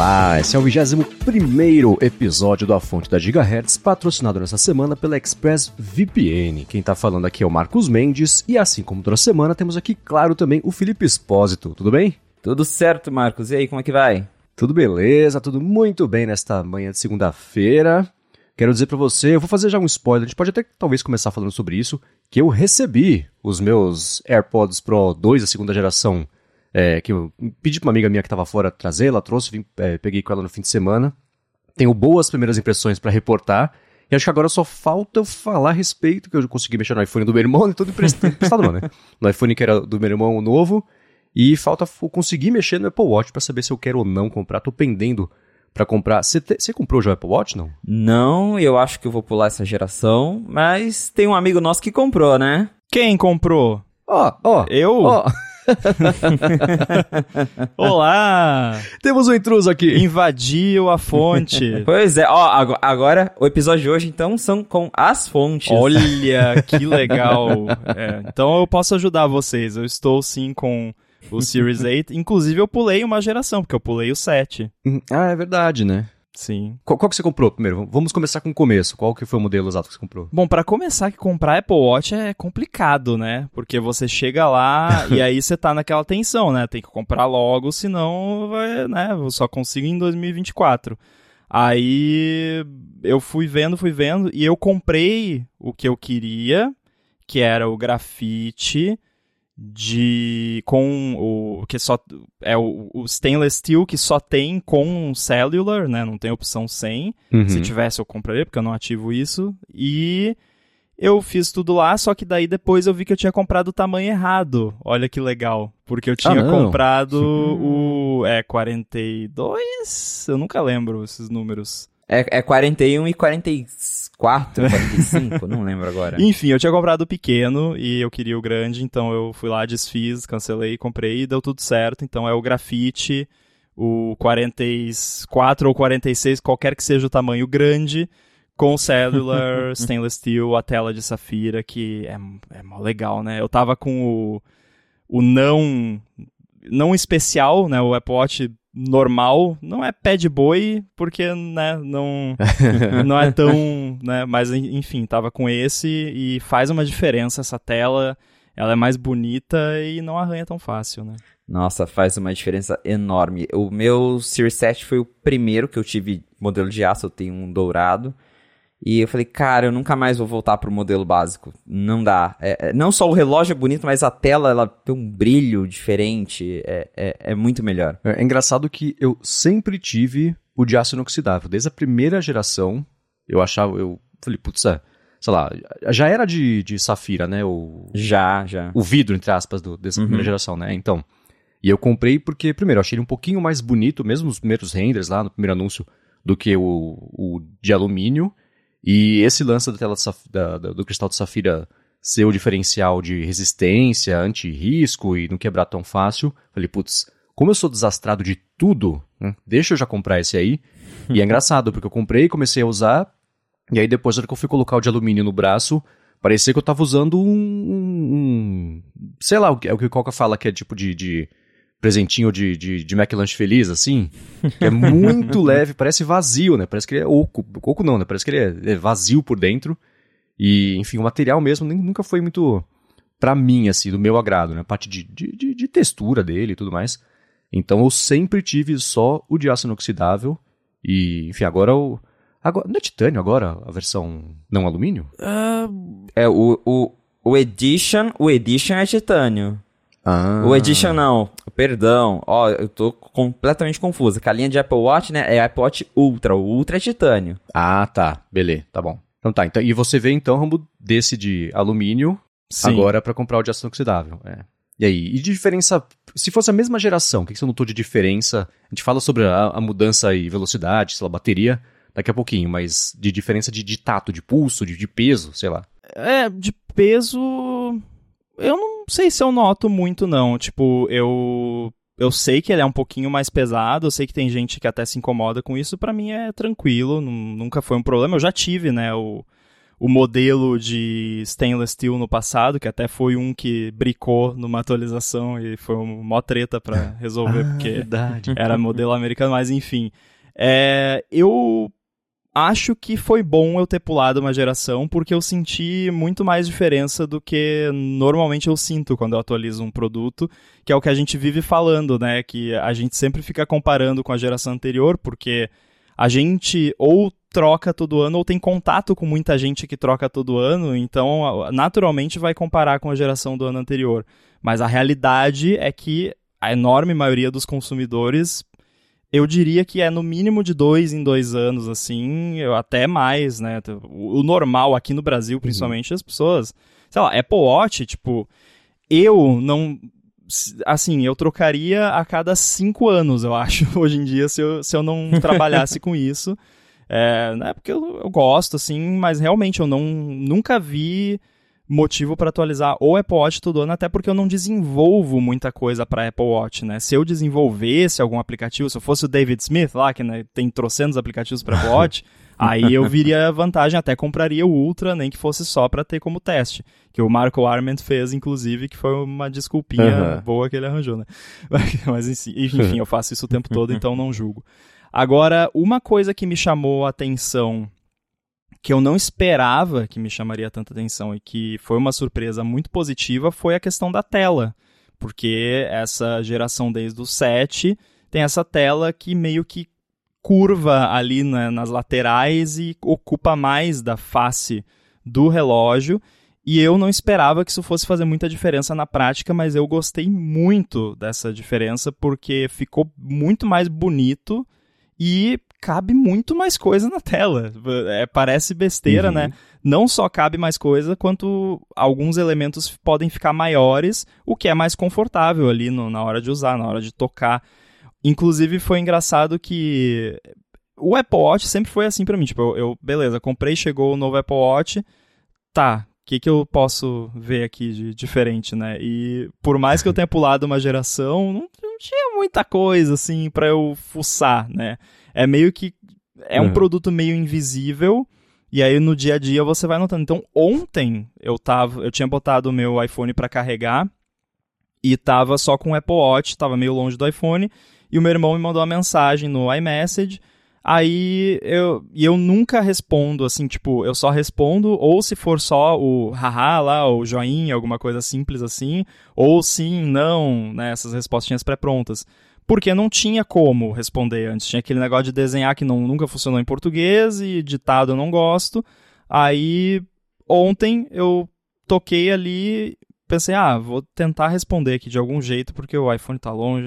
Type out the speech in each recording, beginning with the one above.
Olá, esse é o 21 episódio do A Fonte da Gigahertz, patrocinado nessa semana pela ExpressVPN. Quem tá falando aqui é o Marcos Mendes, e assim como toda semana, temos aqui, claro, também o Felipe Espósito. Tudo bem? Tudo certo, Marcos. E aí, como é que vai? Tudo beleza, tudo muito bem nesta manhã de segunda-feira. Quero dizer para você, eu vou fazer já um spoiler, a gente pode até talvez começar falando sobre isso, que eu recebi os meus AirPods Pro 2 da segunda geração é, que eu pedi pra uma amiga minha que tava fora trazer, ela trouxe, vim, é, peguei com ela no fim de semana. Tenho boas primeiras impressões para reportar. E acho que agora só falta eu falar a respeito, que eu consegui mexer no iPhone do meu irmão, e tudo emprestado não, né? No iPhone que era do meu irmão novo, e falta eu conseguir mexer no Apple Watch para saber se eu quero ou não comprar. Tô pendendo para comprar. Você comprou já o Apple Watch, não? Não, eu acho que eu vou pular essa geração, mas tem um amigo nosso que comprou, né? Quem comprou? Ó, oh, ó. Oh, eu? Ó. Oh. Olá! Temos um intruso aqui. Invadiu a fonte. pois é, ó, agora o episódio de hoje então são com as fontes. Olha, que legal. É, então eu posso ajudar vocês. Eu estou sim com o Series 8. Inclusive eu pulei uma geração, porque eu pulei o 7. Hum, ah, é verdade, né? Sim. Qual, qual, que você comprou primeiro? Vamos começar com o começo. Qual que foi o modelo exato que você comprou? Bom, para começar, que comprar Apple Watch é complicado, né? Porque você chega lá e aí você tá naquela tensão, né? Tem que comprar logo, senão vai, né? Eu só consigo em 2024. Aí eu fui vendo, fui vendo e eu comprei o que eu queria, que era o grafite de com o que só é o, o, stainless steel que só tem com cellular, né? Não tem opção sem. Uhum. Se tivesse eu compraria porque eu não ativo isso e eu fiz tudo lá, só que daí depois eu vi que eu tinha comprado o tamanho errado. Olha que legal, porque eu tinha ah, comprado o é 42, eu nunca lembro esses números. É, é 41 e 44, 45, não lembro agora. Enfim, eu tinha comprado o pequeno e eu queria o grande, então eu fui lá, desfiz, cancelei, comprei e deu tudo certo. Então é o grafite, o 44 ou 46, qualquer que seja o tamanho grande, com cellular, stainless steel, a tela de safira, que é, é mó legal, né? Eu tava com o, o não não especial, né? O Apple Watch normal, não é pé de boi, porque, né, não, não é tão, né, mas enfim, tava com esse e faz uma diferença essa tela, ela é mais bonita e não arranha tão fácil, né. Nossa, faz uma diferença enorme. O meu Series 7 foi o primeiro que eu tive modelo de aço, eu tenho um dourado, e eu falei, cara, eu nunca mais vou voltar pro modelo básico. Não dá. É, é, não só o relógio é bonito, mas a tela ela tem um brilho diferente. É, é, é muito melhor. É, é, engraçado que eu sempre tive o de aço inoxidável. Desde a primeira geração, eu achava. Eu falei, putz, é, sei lá, já era de, de safira, né? O, já, já. O vidro, entre aspas, do, dessa uhum. primeira geração, né? Então. E eu comprei porque, primeiro, eu achei ele um pouquinho mais bonito, mesmo nos primeiros renders lá, no primeiro anúncio, do que o, o de alumínio. E esse lance da tela da, da, do cristal de safira ser o diferencial de resistência, anti-risco e não quebrar tão fácil, falei, putz, como eu sou desastrado de tudo, né, deixa eu já comprar esse aí. e é engraçado, porque eu comprei, comecei a usar, e aí depois, na hora que eu fui colocar o de alumínio no braço, parecia que eu tava usando um. um, um sei lá, é o que o Coca fala que é tipo de, de presentinho de, de, de McLanche feliz, assim, que é muito leve, parece vazio, né? Parece que ele é oco. Oco não, né? Parece que ele é, é vazio por dentro. E, enfim, o material mesmo nem, nunca foi muito, pra mim, assim, do meu agrado, né? A parte de, de, de, de textura dele e tudo mais. Então eu sempre tive só o de aço inoxidável. E, enfim, agora o. Agora, não é titânio agora, a versão não alumínio? Uh, é, o, o, o Edition, o Edition é titânio. Ah. O Edition não, perdão, ó, eu tô completamente confuso. Que a linha de Apple Watch, né, é Apple Watch Ultra, o Ultra é titânio. Ah, tá, beleza, tá bom. Então tá, então, e você vê então, Rambo, desse de alumínio, Sim. agora para comprar o de aço inoxidável, é. E aí, e de diferença, se fosse a mesma geração, o que você notou de diferença? A gente fala sobre a, a mudança e velocidade, sei lá, bateria, daqui a pouquinho, mas de diferença de, de tato, de pulso, de, de peso, sei lá. É, de peso eu não sei se eu noto muito, não. Tipo, eu. Eu sei que ele é um pouquinho mais pesado, eu sei que tem gente que até se incomoda com isso, para mim é tranquilo, nunca foi um problema. Eu já tive, né, o, o modelo de stainless steel no passado, que até foi um que bricou numa atualização e foi uma mó treta pra resolver, Ah, porque verdade. era modelo americano, mas enfim. É, eu acho que foi bom eu ter pulado uma geração, porque eu senti muito mais diferença do que normalmente eu sinto quando eu atualizo um produto, que é o que a gente vive falando, né? Que a gente sempre fica comparando com a geração anterior, porque a gente ou troca todo ano ou tem contato com muita gente que troca todo ano, então naturalmente vai comparar com a geração do ano anterior. Mas a realidade é que a enorme maioria dos consumidores eu diria que é no mínimo de dois em dois anos, assim, eu, até mais, né? O, o normal aqui no Brasil, principalmente, as pessoas. Sei lá, Apple Watch, tipo, eu não. Assim, eu trocaria a cada cinco anos, eu acho, hoje em dia, se eu, se eu não trabalhasse com isso. É, né, porque eu, eu gosto, assim, mas realmente eu não, nunca vi motivo para atualizar o Apple Watch todo ano, até porque eu não desenvolvo muita coisa para Apple Watch, né? Se eu desenvolvesse algum aplicativo, se eu fosse o David Smith lá, que né, tem trocentos aplicativos para Apple Watch, aí eu viria vantagem, até compraria o Ultra, nem que fosse só para ter como teste. Que o Marco Arment fez, inclusive, que foi uma desculpinha Uhum. boa que ele arranjou, né? Mas enfim, enfim, eu faço isso o tempo todo, então não julgo. Agora, uma coisa que me chamou a atenção que eu não esperava que me chamaria tanta atenção e que foi uma surpresa muito positiva foi a questão da tela. Porque essa geração desde o 7 tem essa tela que meio que curva ali nas laterais e ocupa mais da face do relógio. E eu não esperava que isso fosse fazer muita diferença na prática, mas eu gostei muito dessa diferença porque ficou muito mais bonito e cabe muito mais coisa na tela. É, parece besteira, Uhum. né? Não só cabe mais coisa, quanto alguns elementos podem ficar maiores, o que é mais confortável ali no- na hora de usar, na hora de tocar. Inclusive, foi engraçado que o Apple Watch sempre foi assim pra mim. Tipo, eu, eu- beleza, comprei, chegou o novo Apple Watch, tá. O que, que eu posso ver aqui de diferente, né? E por mais que eu tenha pulado uma geração, não, não tinha muita coisa, assim, pra eu fuçar, né? É meio que. É um Uhum. produto meio invisível. E aí no dia a dia você vai notando. Então, ontem eu tava. Eu tinha botado o meu iPhone pra carregar. E tava só com o Apple Watch, tava meio longe do iPhone. E o meu irmão me mandou uma mensagem no iMessage. Aí eu, e eu nunca respondo, assim, tipo, eu só respondo, ou se for só o haha lá, o joinha, alguma coisa simples assim, ou sim, não, né, essas respostinhas pré-prontas. Porque não tinha como responder antes. Tinha aquele negócio de desenhar que não, nunca funcionou em português e ditado eu não gosto. Aí ontem eu toquei ali, pensei, ah, vou tentar responder aqui de algum jeito, porque o iPhone tá longe.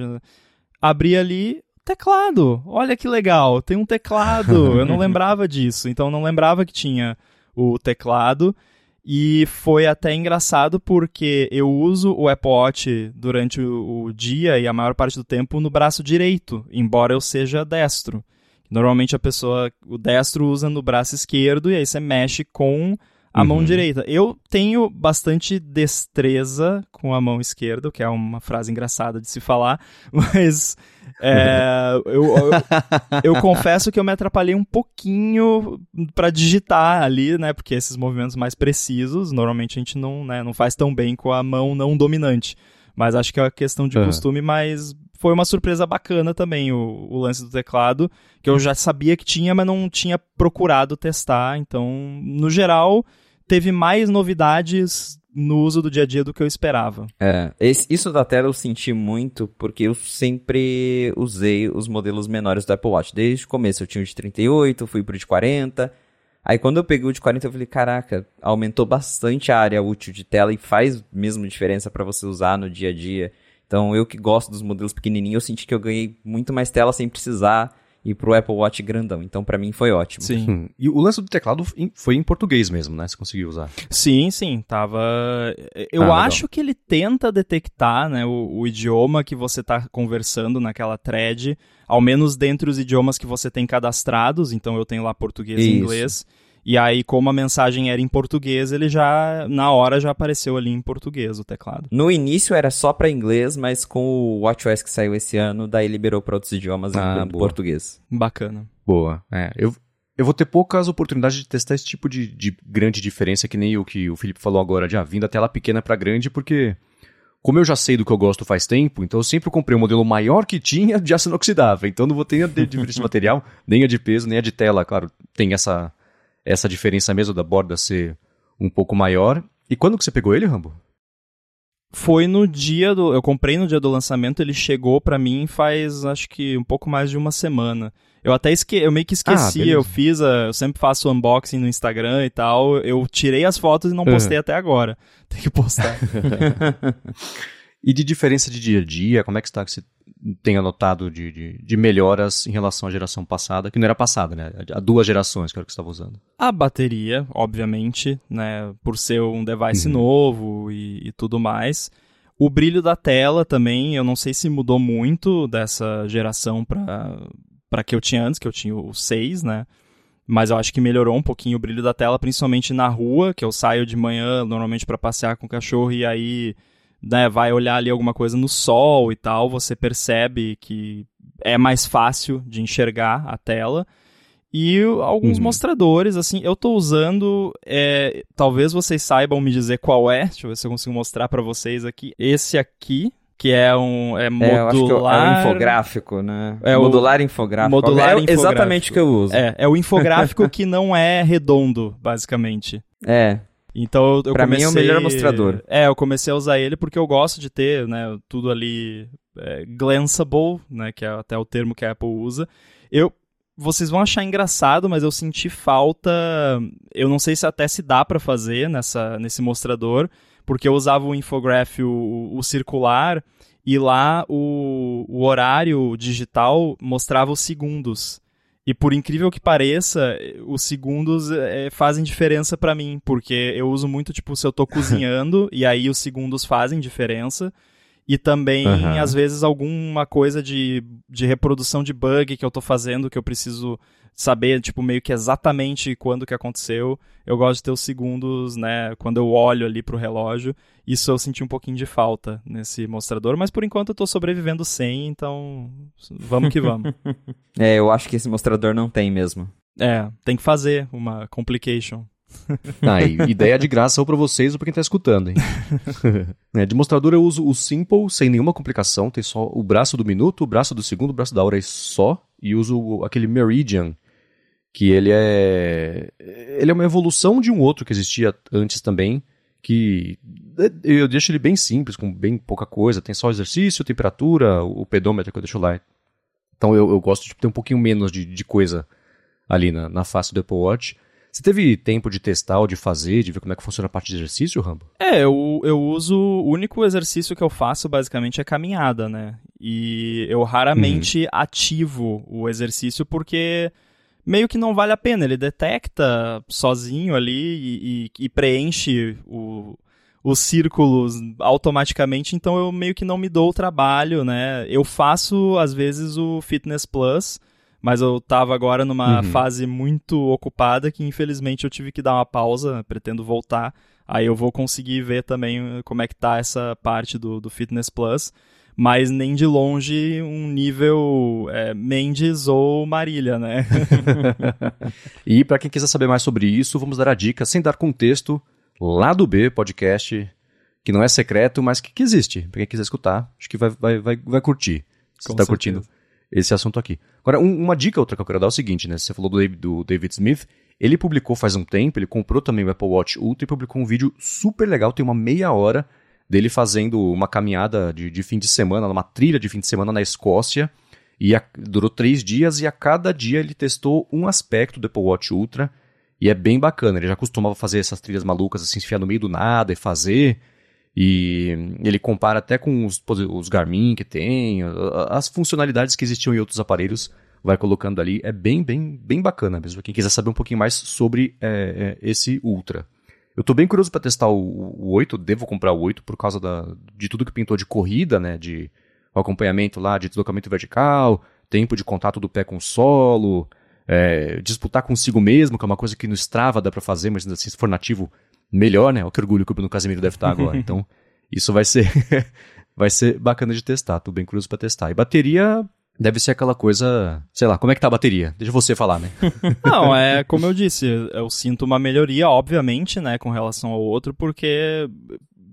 Abri ali, teclado. Olha que legal, tem um teclado. Eu não lembrava disso, então eu não lembrava que tinha o teclado. E foi até engraçado porque eu uso o Apple Watch durante o, dia e a maior parte do tempo no braço direito, embora eu seja destro. Normalmente a pessoa, o destro usa no braço esquerdo e aí você mexe com a mão Uhum. direita. Eu tenho bastante destreza com a mão esquerda, que é uma frase engraçada de se falar, mas é, eu, eu, eu confesso que eu me atrapalhei um pouquinho pra digitar ali, né? Porque esses movimentos mais precisos, normalmente a gente não, né, não faz tão bem com a mão não dominante. Mas acho que é uma questão de Aham. costume, mas foi uma surpresa bacana também o, o lance do teclado, que eu já sabia que tinha, mas não tinha procurado testar. Então, no geral, teve mais novidades no uso do dia a dia do que eu esperava. É, esse- isso da tela eu senti muito porque eu sempre usei os modelos menores do Apple Watch. Desde o começo eu tinha o de 38, fui pro de 40. Aí quando eu peguei o de 40 eu falei, caraca, aumentou bastante a área útil de tela e faz mesmo diferença para você usar no dia a dia. Então eu que gosto dos modelos pequenininhos, eu senti que eu ganhei muito mais tela sem precisar ir pro Apple Watch grandão. Então pra mim foi ótimo. Sim. Hum. E o lance do teclado foi em português mesmo, né? Você conseguiu usar. Sim, sim, tava. Eu Ah, legal. acho que ele tenta detectar, né, o, o idioma que você tá conversando naquela thread, ao menos dentre os idiomas que você tem cadastrados. Então eu tenho lá português e Isso. inglês. E aí, como a mensagem era em português, ele já, na hora, já apareceu ali em português o teclado. No início era só pra inglês, mas com o WatchOS que saiu esse ano, daí liberou pra outros idiomas Ah, em boa. português. Bacana. Boa. É, eu, eu vou ter poucas oportunidades de testar esse tipo de, de grande diferença, que nem o que o Felipe falou agora, de ah, vindo da tela pequena para grande, porque como eu já sei do que eu gosto faz tempo, então eu sempre comprei o um modelo maior que tinha de aço inoxidável. Então não vou ter a de diferença de material, nem a de peso, nem a de tela. Claro, tem essa, essa diferença mesmo da borda ser um pouco maior. E quando que você pegou ele, Rambo? Foi no dia do. Eu comprei no dia do lançamento, ele chegou para mim faz acho que um pouco mais de uma semana. Eu até esque... eu meio que esqueci, ah, eu fiz, a... eu sempre faço unboxing no Instagram e tal. Eu tirei as fotos e não postei uhum. até agora. Tem que postar. e de diferença de dia a dia, como é que está você tenha notado de, de, de, melhoras em relação à geração passada, que não era passada, né? Há duas gerações que era o que você estava usando. A bateria, obviamente, né? Por ser um device uhum. novo e, e tudo mais. O brilho da tela também, eu não sei se mudou muito dessa geração para para que eu tinha antes, que eu tinha o 6, né? Mas eu acho que melhorou um pouquinho o brilho da tela, principalmente na rua, que eu saio de manhã normalmente para passear com o cachorro e aí né, vai olhar ali alguma coisa no sol e tal, você percebe que é mais fácil de enxergar a tela. E alguns uhum. mostradores, assim, eu tô usando, é, talvez vocês saibam me dizer qual é, deixa eu ver se eu consigo mostrar para vocês aqui. Esse aqui, que é um é modular. É, é um infográfico, né? É modular o... infográfico. Modular é infográfico. exatamente o que eu uso. É, é o infográfico que não é redondo, basicamente. É. Então eu pra comecei... mim é o melhor mostrador. É, eu comecei a usar ele porque eu gosto de ter, né, tudo ali é, glanceable, né, que é até o termo que a Apple usa. Eu vocês vão achar engraçado, mas eu senti falta, eu não sei se até se dá para fazer nessa nesse mostrador, porque eu usava o infograph o, o circular e lá o, o horário digital mostrava os segundos. E por incrível que pareça, os segundos é, fazem diferença para mim, porque eu uso muito, tipo, se eu tô cozinhando, e aí os segundos fazem diferença. E também, uhum. às vezes, alguma coisa de, de reprodução de bug que eu tô fazendo, que eu preciso saber, tipo, meio que exatamente quando que aconteceu. Eu gosto de ter os segundos, né, quando eu olho ali pro relógio. Isso eu senti um pouquinho de falta nesse mostrador, mas por enquanto eu tô sobrevivendo sem, então vamos que vamos. é, eu acho que esse mostrador não tem mesmo. É, tem que fazer uma complication. Ah, ideia de graça ou para vocês ou para quem tá escutando, hein? é, de mostrador eu uso o Simple sem nenhuma complicação, tem só o braço do minuto, o braço do segundo, o braço da hora e só, e uso aquele Meridian, que ele é ele é uma evolução de um outro que existia antes também, que é, eu deixo ele bem simples, com bem pouca coisa, tem só exercício, temperatura, o pedômetro que eu deixo lá. Então eu, eu gosto de ter um pouquinho menos de, de coisa ali na, na face do Apple Watch. Você teve tempo de testar ou de fazer, de ver como é que funciona a parte de exercício, Rambo? É, eu, eu uso. O único exercício que eu faço basicamente é caminhada, né? E eu raramente uhum. ativo o exercício porque meio que não vale a pena. Ele detecta sozinho ali e, e, e preenche o, os círculos automaticamente, então eu meio que não me dou o trabalho, né? Eu faço, às vezes, o Fitness Plus, mas eu tava agora numa uhum. fase muito ocupada que infelizmente eu tive que dar uma pausa, pretendo voltar. Aí eu vou conseguir ver também como é que tá essa parte do, do Fitness Plus mas nem de longe um nível é, Mendes ou Marília, né? e para quem quiser saber mais sobre isso, vamos dar a dica, sem dar contexto, lá do B podcast, que não é secreto, mas que, que existe. Para quem quiser escutar, acho que vai, vai, vai, vai curtir. Se está curtindo esse assunto aqui. Agora, um, uma dica outra que eu quero dar é o seguinte, né? Você falou do David, do David Smith, ele publicou faz um tempo, ele comprou também o Apple Watch Ultra e publicou um vídeo super legal, tem uma meia hora dele fazendo uma caminhada de, de fim de semana, uma trilha de fim de semana na Escócia. E a, durou três dias e a cada dia ele testou um aspecto do Apple Watch Ultra. E é bem bacana. Ele já costumava fazer essas trilhas malucas, assim, se enfiar no meio do nada e fazer. E ele compara até com os, os Garmin que tem, as funcionalidades que existiam em outros aparelhos, vai colocando ali. É bem, bem, bem bacana mesmo. Quem quiser saber um pouquinho mais sobre é, é, esse Ultra. Eu tô bem curioso para testar o, o 8, devo comprar o 8 por causa da, de tudo que pintou de corrida, né? De acompanhamento lá, de deslocamento vertical, tempo de contato do pé com o solo, é, disputar consigo mesmo, que é uma coisa que no Strava dá para fazer, mas assim, se for nativo, melhor, né? Olha que orgulho que o Bruno Casemiro deve estar agora. Então, isso vai ser vai ser bacana de testar. Tô bem curioso para testar. E bateria Deve ser aquela coisa, sei lá, como é que tá a bateria? Deixa você falar, né? Não, é como eu disse, eu sinto uma melhoria, obviamente, né, com relação ao outro, porque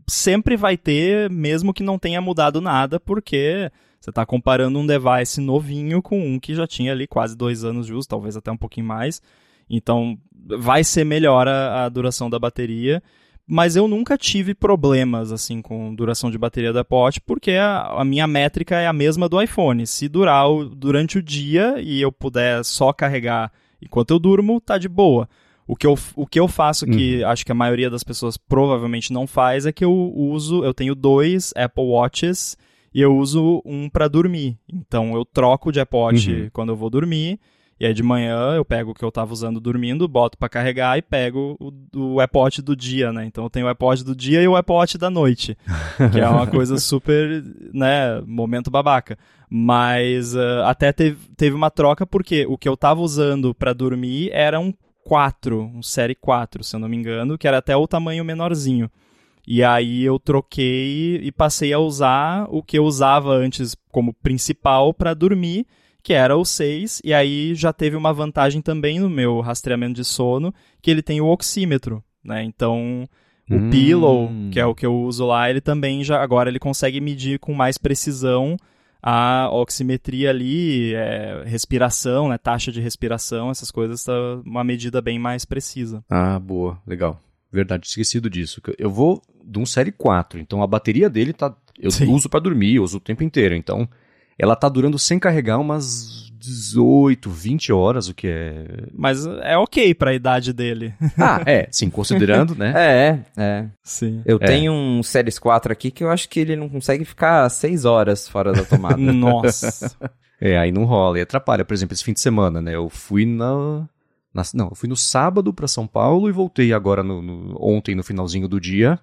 sempre vai ter, mesmo que não tenha mudado nada, porque você está comparando um device novinho com um que já tinha ali quase dois anos de uso, talvez até um pouquinho mais. Então, vai ser melhor a, a duração da bateria mas eu nunca tive problemas assim com duração de bateria do Apple porque a, a, minha métrica é a mesma do iPhone. Se durar o, durante o dia e eu puder só carregar enquanto eu durmo, tá de boa. O que eu, o que eu faço, que uhum. acho que a maioria das pessoas provavelmente não faz, é que eu uso, eu tenho dois Apple Watches e eu uso um para dormir. Então eu troco de Apple Watch uhum. quando eu vou dormir e aí de manhã eu pego o que eu tava usando dormindo, boto para carregar e pego o, o Watch do dia, né? Então eu tenho o Watch do dia e o Watch da noite, que é uma coisa super, né, momento babaca. Mas uh, até teve, teve uma troca porque o que eu tava usando para dormir era um 4, um série 4, se eu não me engano, que era até o tamanho menorzinho. E aí eu troquei e passei a usar o que eu usava antes como principal para dormir que era o 6, e aí já teve uma vantagem também no meu rastreamento de sono, que ele tem o oxímetro, né? Então, o hum. Pillow, que é o que eu uso lá, ele também já agora ele consegue medir com mais precisão a oximetria ali, é, respiração, né, taxa de respiração, essas coisas, tá uma medida bem mais precisa. Ah, boa, legal. Verdade, esquecido disso. Eu vou de um série 4, então a bateria dele tá eu Sim. uso para dormir, eu uso o tempo inteiro, então ela tá durando sem carregar umas 18, 20 horas, o que é. Mas é ok pra idade dele. Ah, é, sim, considerando, né? é, é. Sim. Eu é. tenho um Series 4 aqui que eu acho que ele não consegue ficar 6 horas fora da tomada. Nossa. É, aí não rola. E atrapalha, por exemplo, esse fim de semana, né? Eu fui na. na não, eu fui no sábado para São Paulo e voltei agora no, no, ontem, no finalzinho do dia.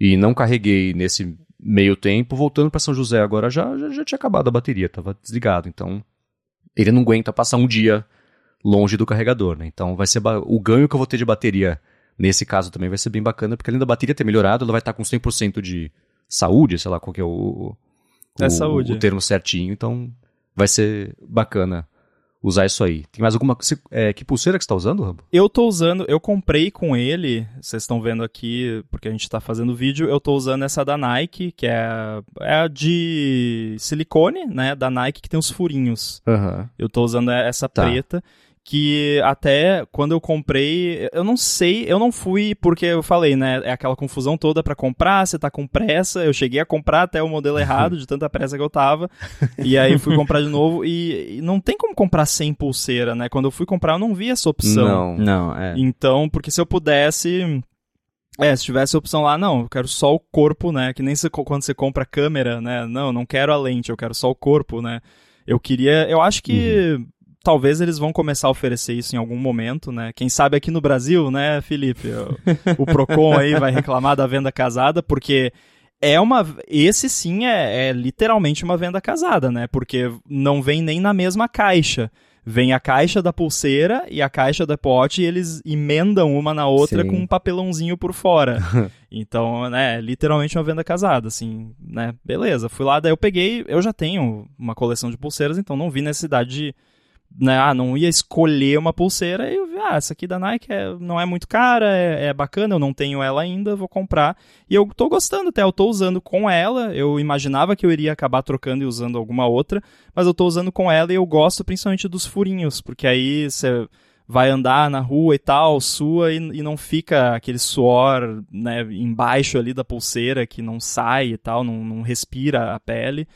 E não carreguei nesse meio tempo, voltando para São José agora já, já, já, tinha acabado a bateria, tava desligado. Então, ele não aguenta passar um dia longe do carregador, né? Então, vai ser o ganho que eu vou ter de bateria nesse caso também vai ser bem bacana, porque além da bateria ter melhorado, ela vai estar com 100% de saúde, sei lá qual que é o, o, é saúde. o termo certinho. Então, vai ser bacana usar isso aí. Tem mais alguma é, que pulseira que você está usando, Rambo? Eu estou usando, eu comprei com ele, vocês estão vendo aqui, porque a gente está fazendo vídeo, eu estou usando essa da Nike, que é, é a de silicone, né, da Nike, que tem os furinhos. Uhum. Eu estou usando essa tá. preta que até quando eu comprei, eu não sei, eu não fui porque eu falei, né, é aquela confusão toda para comprar, você tá com pressa, eu cheguei a comprar até o modelo errado de tanta pressa que eu tava, e aí fui comprar de novo e, e, não tem como comprar sem pulseira, né? Quando eu fui comprar eu não vi essa opção. Não, não, é. Então, porque se eu pudesse é, se tivesse a opção lá, não, eu quero só o corpo, né? Que nem você, quando você compra câmera, né? Não, não quero a lente, eu quero só o corpo, né? Eu queria. Eu acho que uhum talvez eles vão começar a oferecer isso em algum momento, né? Quem sabe aqui no Brasil, né, Felipe? O, o Procon aí vai reclamar da venda casada, porque é uma. Esse sim é, é, literalmente uma venda casada, né? Porque não vem nem na mesma caixa. Vem a caixa da pulseira e a caixa da pote e eles emendam uma na outra sim. com um papelãozinho por fora. então, né, é literalmente uma venda casada, assim, né? Beleza, fui lá, daí eu peguei, eu já tenho uma coleção de pulseiras, então não vi necessidade de né, ah, não ia escolher uma pulseira, e eu vi, ah, essa aqui da Nike é, não é muito cara, é, é, bacana, eu não tenho ela ainda, vou comprar. E eu tô gostando até, eu tô usando com ela, eu imaginava que eu iria acabar trocando e usando alguma outra, mas eu tô usando com ela e eu gosto principalmente dos furinhos, porque aí você vai andar na rua e tal, sua, e, e não fica aquele suor, né, embaixo ali da pulseira que não sai e tal, não, não respira a pele.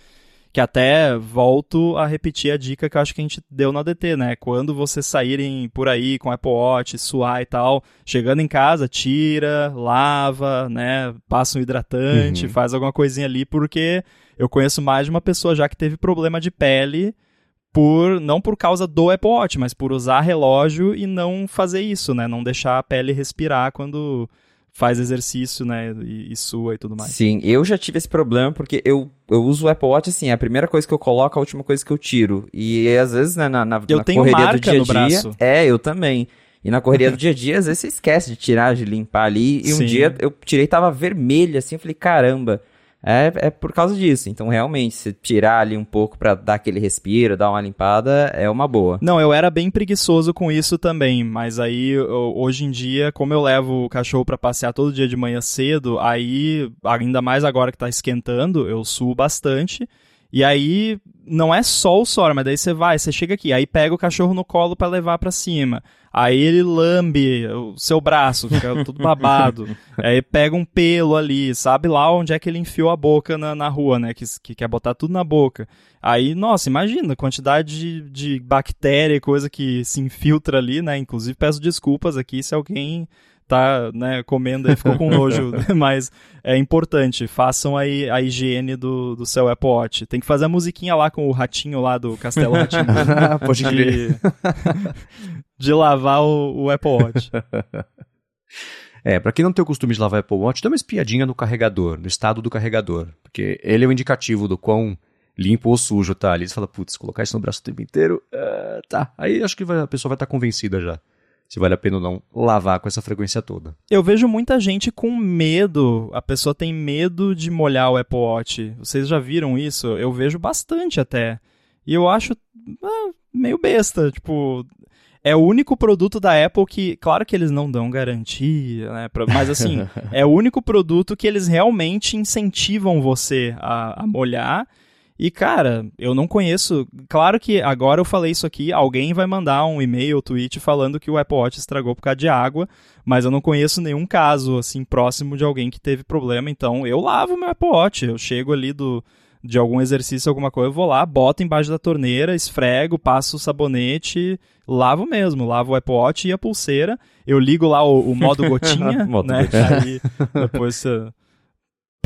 Que até volto a repetir a dica que eu acho que a gente deu no ADT, né? Quando vocês saírem por aí com Apple Watch, suar e tal, chegando em casa, tira, lava, né? Passa um hidratante, uhum. faz alguma coisinha ali, porque eu conheço mais de uma pessoa já que teve problema de pele por não por causa do Apple Watch, mas por usar relógio e não fazer isso, né? Não deixar a pele respirar quando faz exercício, né, e, e, sua e tudo mais. Sim, eu já tive esse problema porque eu, eu uso o Apple Watch assim, é a primeira coisa que eu coloco, a última coisa que eu tiro. E às vezes, né, na, na, eu na tenho correria marca do dia a dia... Braço. É, eu também. E na correria do dia a dia, às vezes você esquece de tirar, de limpar ali. E Sim. um dia eu tirei tava vermelho, assim, eu falei, caramba, é, é por causa disso. Então, realmente, se tirar ali um pouco para dar aquele respiro, dar uma limpada, é uma boa. Não, eu era bem preguiçoso com isso também, mas aí eu, hoje em dia, como eu levo o cachorro para passear todo dia de manhã cedo, aí ainda mais agora que tá esquentando, eu suo bastante. E aí não é só o suor, mas daí você vai, você chega aqui, aí pega o cachorro no colo para levar para cima. Aí ele lambe o seu braço, fica tudo babado. aí pega um pelo ali, sabe lá onde é que ele enfiou a boca na, na rua, né? Que, que quer botar tudo na boca. Aí, nossa, imagina a quantidade de, de bactéria e coisa que se infiltra ali, né? Inclusive peço desculpas aqui se alguém tá né, comendo e ficou com nojo, mas é importante, façam aí a higiene do, do seu Apple Watch. Tem que fazer a musiquinha lá com o ratinho lá do Castelo Ratinho. Pode de, de lavar o, o Apple Watch. É, para quem não tem o costume de lavar Apple Watch, dá uma espiadinha no carregador, no estado do carregador, porque ele é o indicativo do quão limpo ou sujo tá ali. Você fala, putz, colocar isso no braço o tempo inteiro, uh, tá. Aí acho que vai, a pessoa vai estar tá convencida já se vale a pena ou não lavar com essa frequência toda. Eu vejo muita gente com medo, a pessoa tem medo de molhar o Apple Watch. Vocês já viram isso? Eu vejo bastante até. E eu acho ah, meio besta, tipo, é o único produto da Apple que, claro que eles não dão garantia, né? Mas assim, é o único produto que eles realmente incentivam você a, a molhar e, cara, eu não conheço. Claro que agora eu falei isso aqui, alguém vai mandar um e-mail, tweet falando que o Apple Watch estragou por causa de água, mas eu não conheço nenhum caso, assim, próximo de alguém que teve problema. Então, eu lavo meu Apple Watch. Eu chego ali do, de algum exercício, alguma coisa, eu vou lá, boto embaixo da torneira, esfrego, passo o sabonete, lavo mesmo, lavo o Apple Watch e a pulseira. Eu ligo lá o, o modo gotinha, modo né? Aí depois você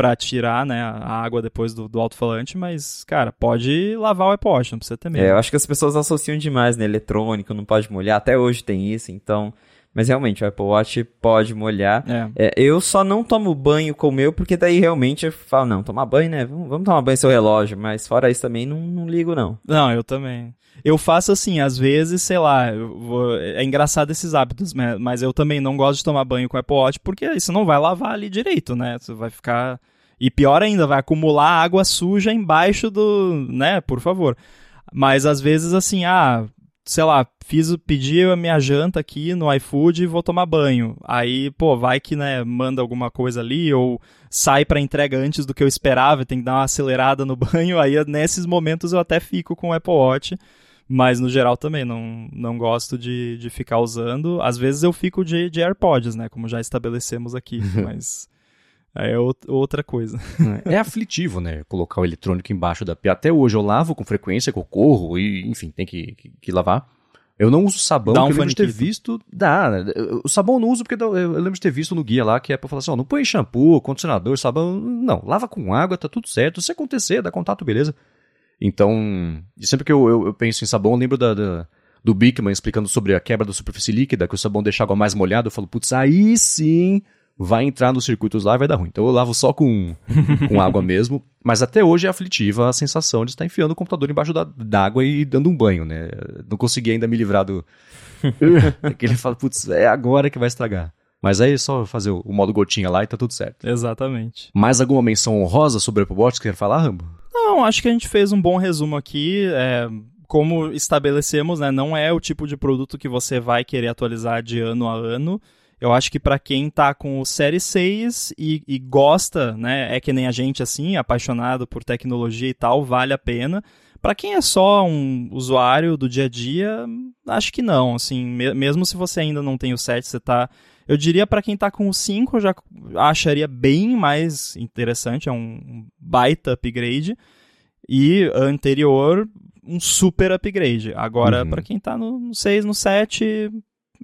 para tirar né, a água depois do, do alto-falante, mas, cara, pode lavar o Apple Watch, não precisa ter medo. É, eu acho que as pessoas associam demais, né? Eletrônico, não pode molhar, até hoje tem isso, então... Mas realmente, o Apple Watch pode molhar. É. É, eu só não tomo banho com o meu, porque daí realmente eu falo, não, tomar banho, né? Vamos, vamos tomar banho seu relógio, mas fora isso também não, não ligo, não. Não, eu também. Eu faço assim, às vezes, sei lá, vou... é engraçado esses hábitos, né? mas eu também não gosto de tomar banho com o Apple Watch, porque isso não vai lavar ali direito, né? Você vai ficar e pior ainda, vai acumular água suja embaixo do, né, por favor. Mas às vezes assim, ah, sei lá, fiz, pedi a minha janta aqui no iFood e vou tomar banho. Aí, pô, vai que, né, manda alguma coisa ali ou sai para entrega antes do que eu esperava, tem que dar uma acelerada no banho. Aí nesses momentos eu até fico com o Apple Watch. Mas no geral também não, não gosto de, de ficar usando. Às vezes eu fico de, de AirPods, né? Como já estabelecemos aqui. mas Aí é outra coisa. É aflitivo, né? Colocar o eletrônico embaixo da pia. Até hoje eu lavo com frequência, que eu corro e, enfim, tem que, que, que lavar. Eu não uso sabão, Dá um eu lembro de ter visto. Dá, né? O sabão eu não uso porque eu lembro de ter visto no guia lá que é pra falar assim: ó, não põe shampoo, condicionador, sabão. Não, lava com água, tá tudo certo. Se acontecer, dá contato, beleza. Então, sempre que eu, eu, eu penso em sabão, eu lembro da, da, do Bickman explicando sobre a quebra da superfície líquida, que o sabão deixa a água mais molhada. Eu falo, putz, aí sim vai entrar nos circuitos lá e vai dar ruim. Então eu lavo só com, com água mesmo. Mas até hoje é aflitiva a sensação de estar enfiando o computador embaixo da, d'água e dando um banho, né? Não consegui ainda me livrar do. que ele fala, putz, é agora que vai estragar. Mas aí é só fazer o, o, modo gotinha lá e tá tudo certo. Exatamente. Mais alguma menção honrosa sobre o Apple Watch que quer falar, Rambo? Não, acho que a gente fez um bom resumo aqui. É, como estabelecemos, né, não é o tipo de produto que você vai querer atualizar de ano a ano. Eu acho que para quem tá com o Série 6 e, e, gosta, né, é que nem a gente assim, apaixonado por tecnologia e tal, vale a pena. Para quem é só um usuário do dia a dia, acho que não, assim, me mesmo se você ainda não tem o 7, você tá eu diria para quem tá com o 5, eu já acharia bem mais interessante, é um baita upgrade. E anterior, um super upgrade. Agora, uhum. para quem tá no 6, no 7,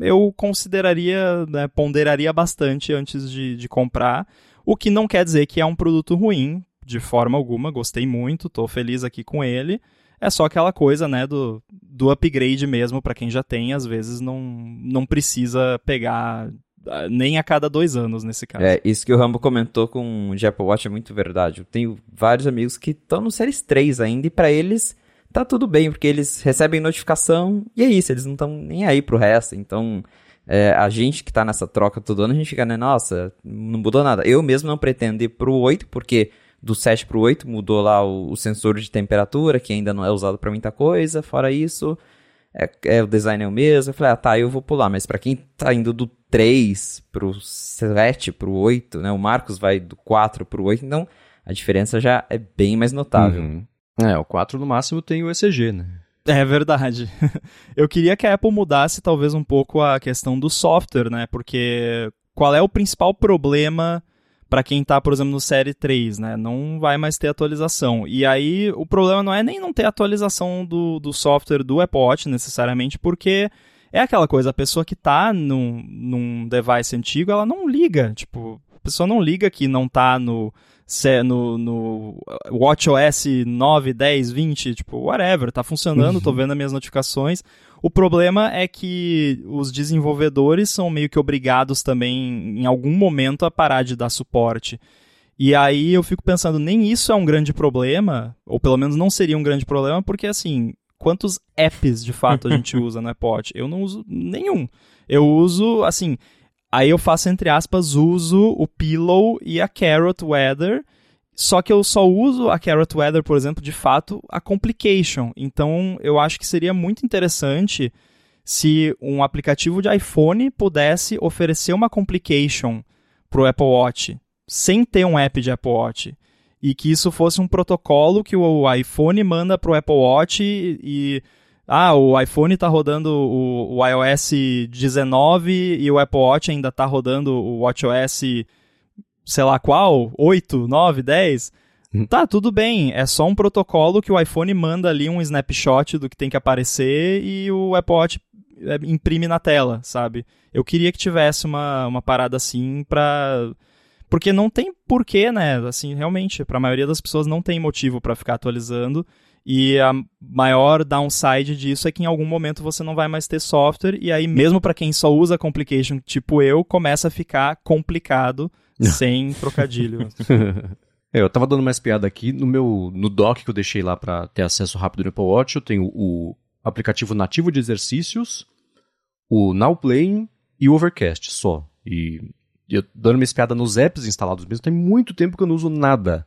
eu consideraria, né, ponderaria bastante antes de, de comprar. O que não quer dizer que é um produto ruim, de forma alguma. Gostei muito, tô feliz aqui com ele. É só aquela coisa, né, do, do upgrade mesmo, para quem já tem, às vezes não, não precisa pegar ah, nem a cada dois anos nesse caso. É, isso que o Rambo comentou com o Apple Watch é muito verdade. Eu tenho vários amigos que estão no Series 3 ainda e para eles tá tudo bem, porque eles recebem notificação e é isso, eles não estão nem aí pro resto. Então, é, a gente que tá nessa troca todo ano, a gente fica, né, nossa, não mudou nada. Eu mesmo não pretendo ir pro 8, porque do 7 pro 8 mudou lá o, o sensor de temperatura, que ainda não é usado para muita coisa. Fora isso, é, é, o design é o mesmo. Eu falei, ah, tá, eu vou pular. Mas para quem tá indo do 3 pro 7 pro 8, né? O Marcos vai do 4 pro 8, então a diferença já é bem mais notável. Uhum. É, o 4 no máximo tem o ECG, né? É verdade. Eu queria que a Apple mudasse talvez um pouco a questão do software, né? Porque qual é o principal problema para quem está, por exemplo, no Série 3, né? Não vai mais ter atualização. E aí o problema não é nem não ter atualização do, do software do Apple Watch necessariamente, porque é aquela coisa, a pessoa que está num, num device antigo, ela não liga. Tipo, a pessoa não liga que não está no, no, no WatchOS 9, 10, 20, tipo, whatever, tá funcionando, uhum. tô vendo as minhas notificações. O problema é que os desenvolvedores são meio que obrigados também, em algum momento, a parar de dar suporte. E aí eu fico pensando, nem isso é um grande problema, ou pelo menos não seria um grande problema, porque assim, quantos apps de fato a gente usa no Apple Watch? Eu não uso nenhum. Eu uso, assim, aí eu faço entre aspas, uso o Pillow e a Carrot Weather, só que eu só uso a Carrot Weather, por exemplo, de fato, a Complication. Então, eu acho que seria muito interessante se um aplicativo de iPhone pudesse oferecer uma Complication para o Apple Watch, sem ter um app de Apple Watch. E que isso fosse um protocolo que o iPhone manda para o Apple Watch e, e ah, o iPhone está rodando o, o, iOS 19 e o Apple Watch ainda está rodando o WatchOS sei lá qual, 8, 9, 10. Tá, tudo bem. É só um protocolo que o iPhone manda ali um snapshot do que tem que aparecer e o Apple Watch é, imprime na tela, sabe? Eu queria que tivesse uma, uma parada assim pra. Porque não tem porquê, né? Assim, realmente, para a maioria das pessoas não tem motivo para ficar atualizando. E a maior downside disso é que em algum momento você não vai mais ter software, e aí, mesmo para quem só usa Complication, tipo eu, começa a ficar complicado sem trocadilho. É, eu tava dando mais piada aqui no meu no dock que eu deixei lá para ter acesso rápido no Apple Watch, eu tenho o aplicativo nativo de exercícios, o Now Playing e o Overcast só. E, eu dando uma espiada nos apps instalados mesmo, tem muito tempo que eu não uso nada.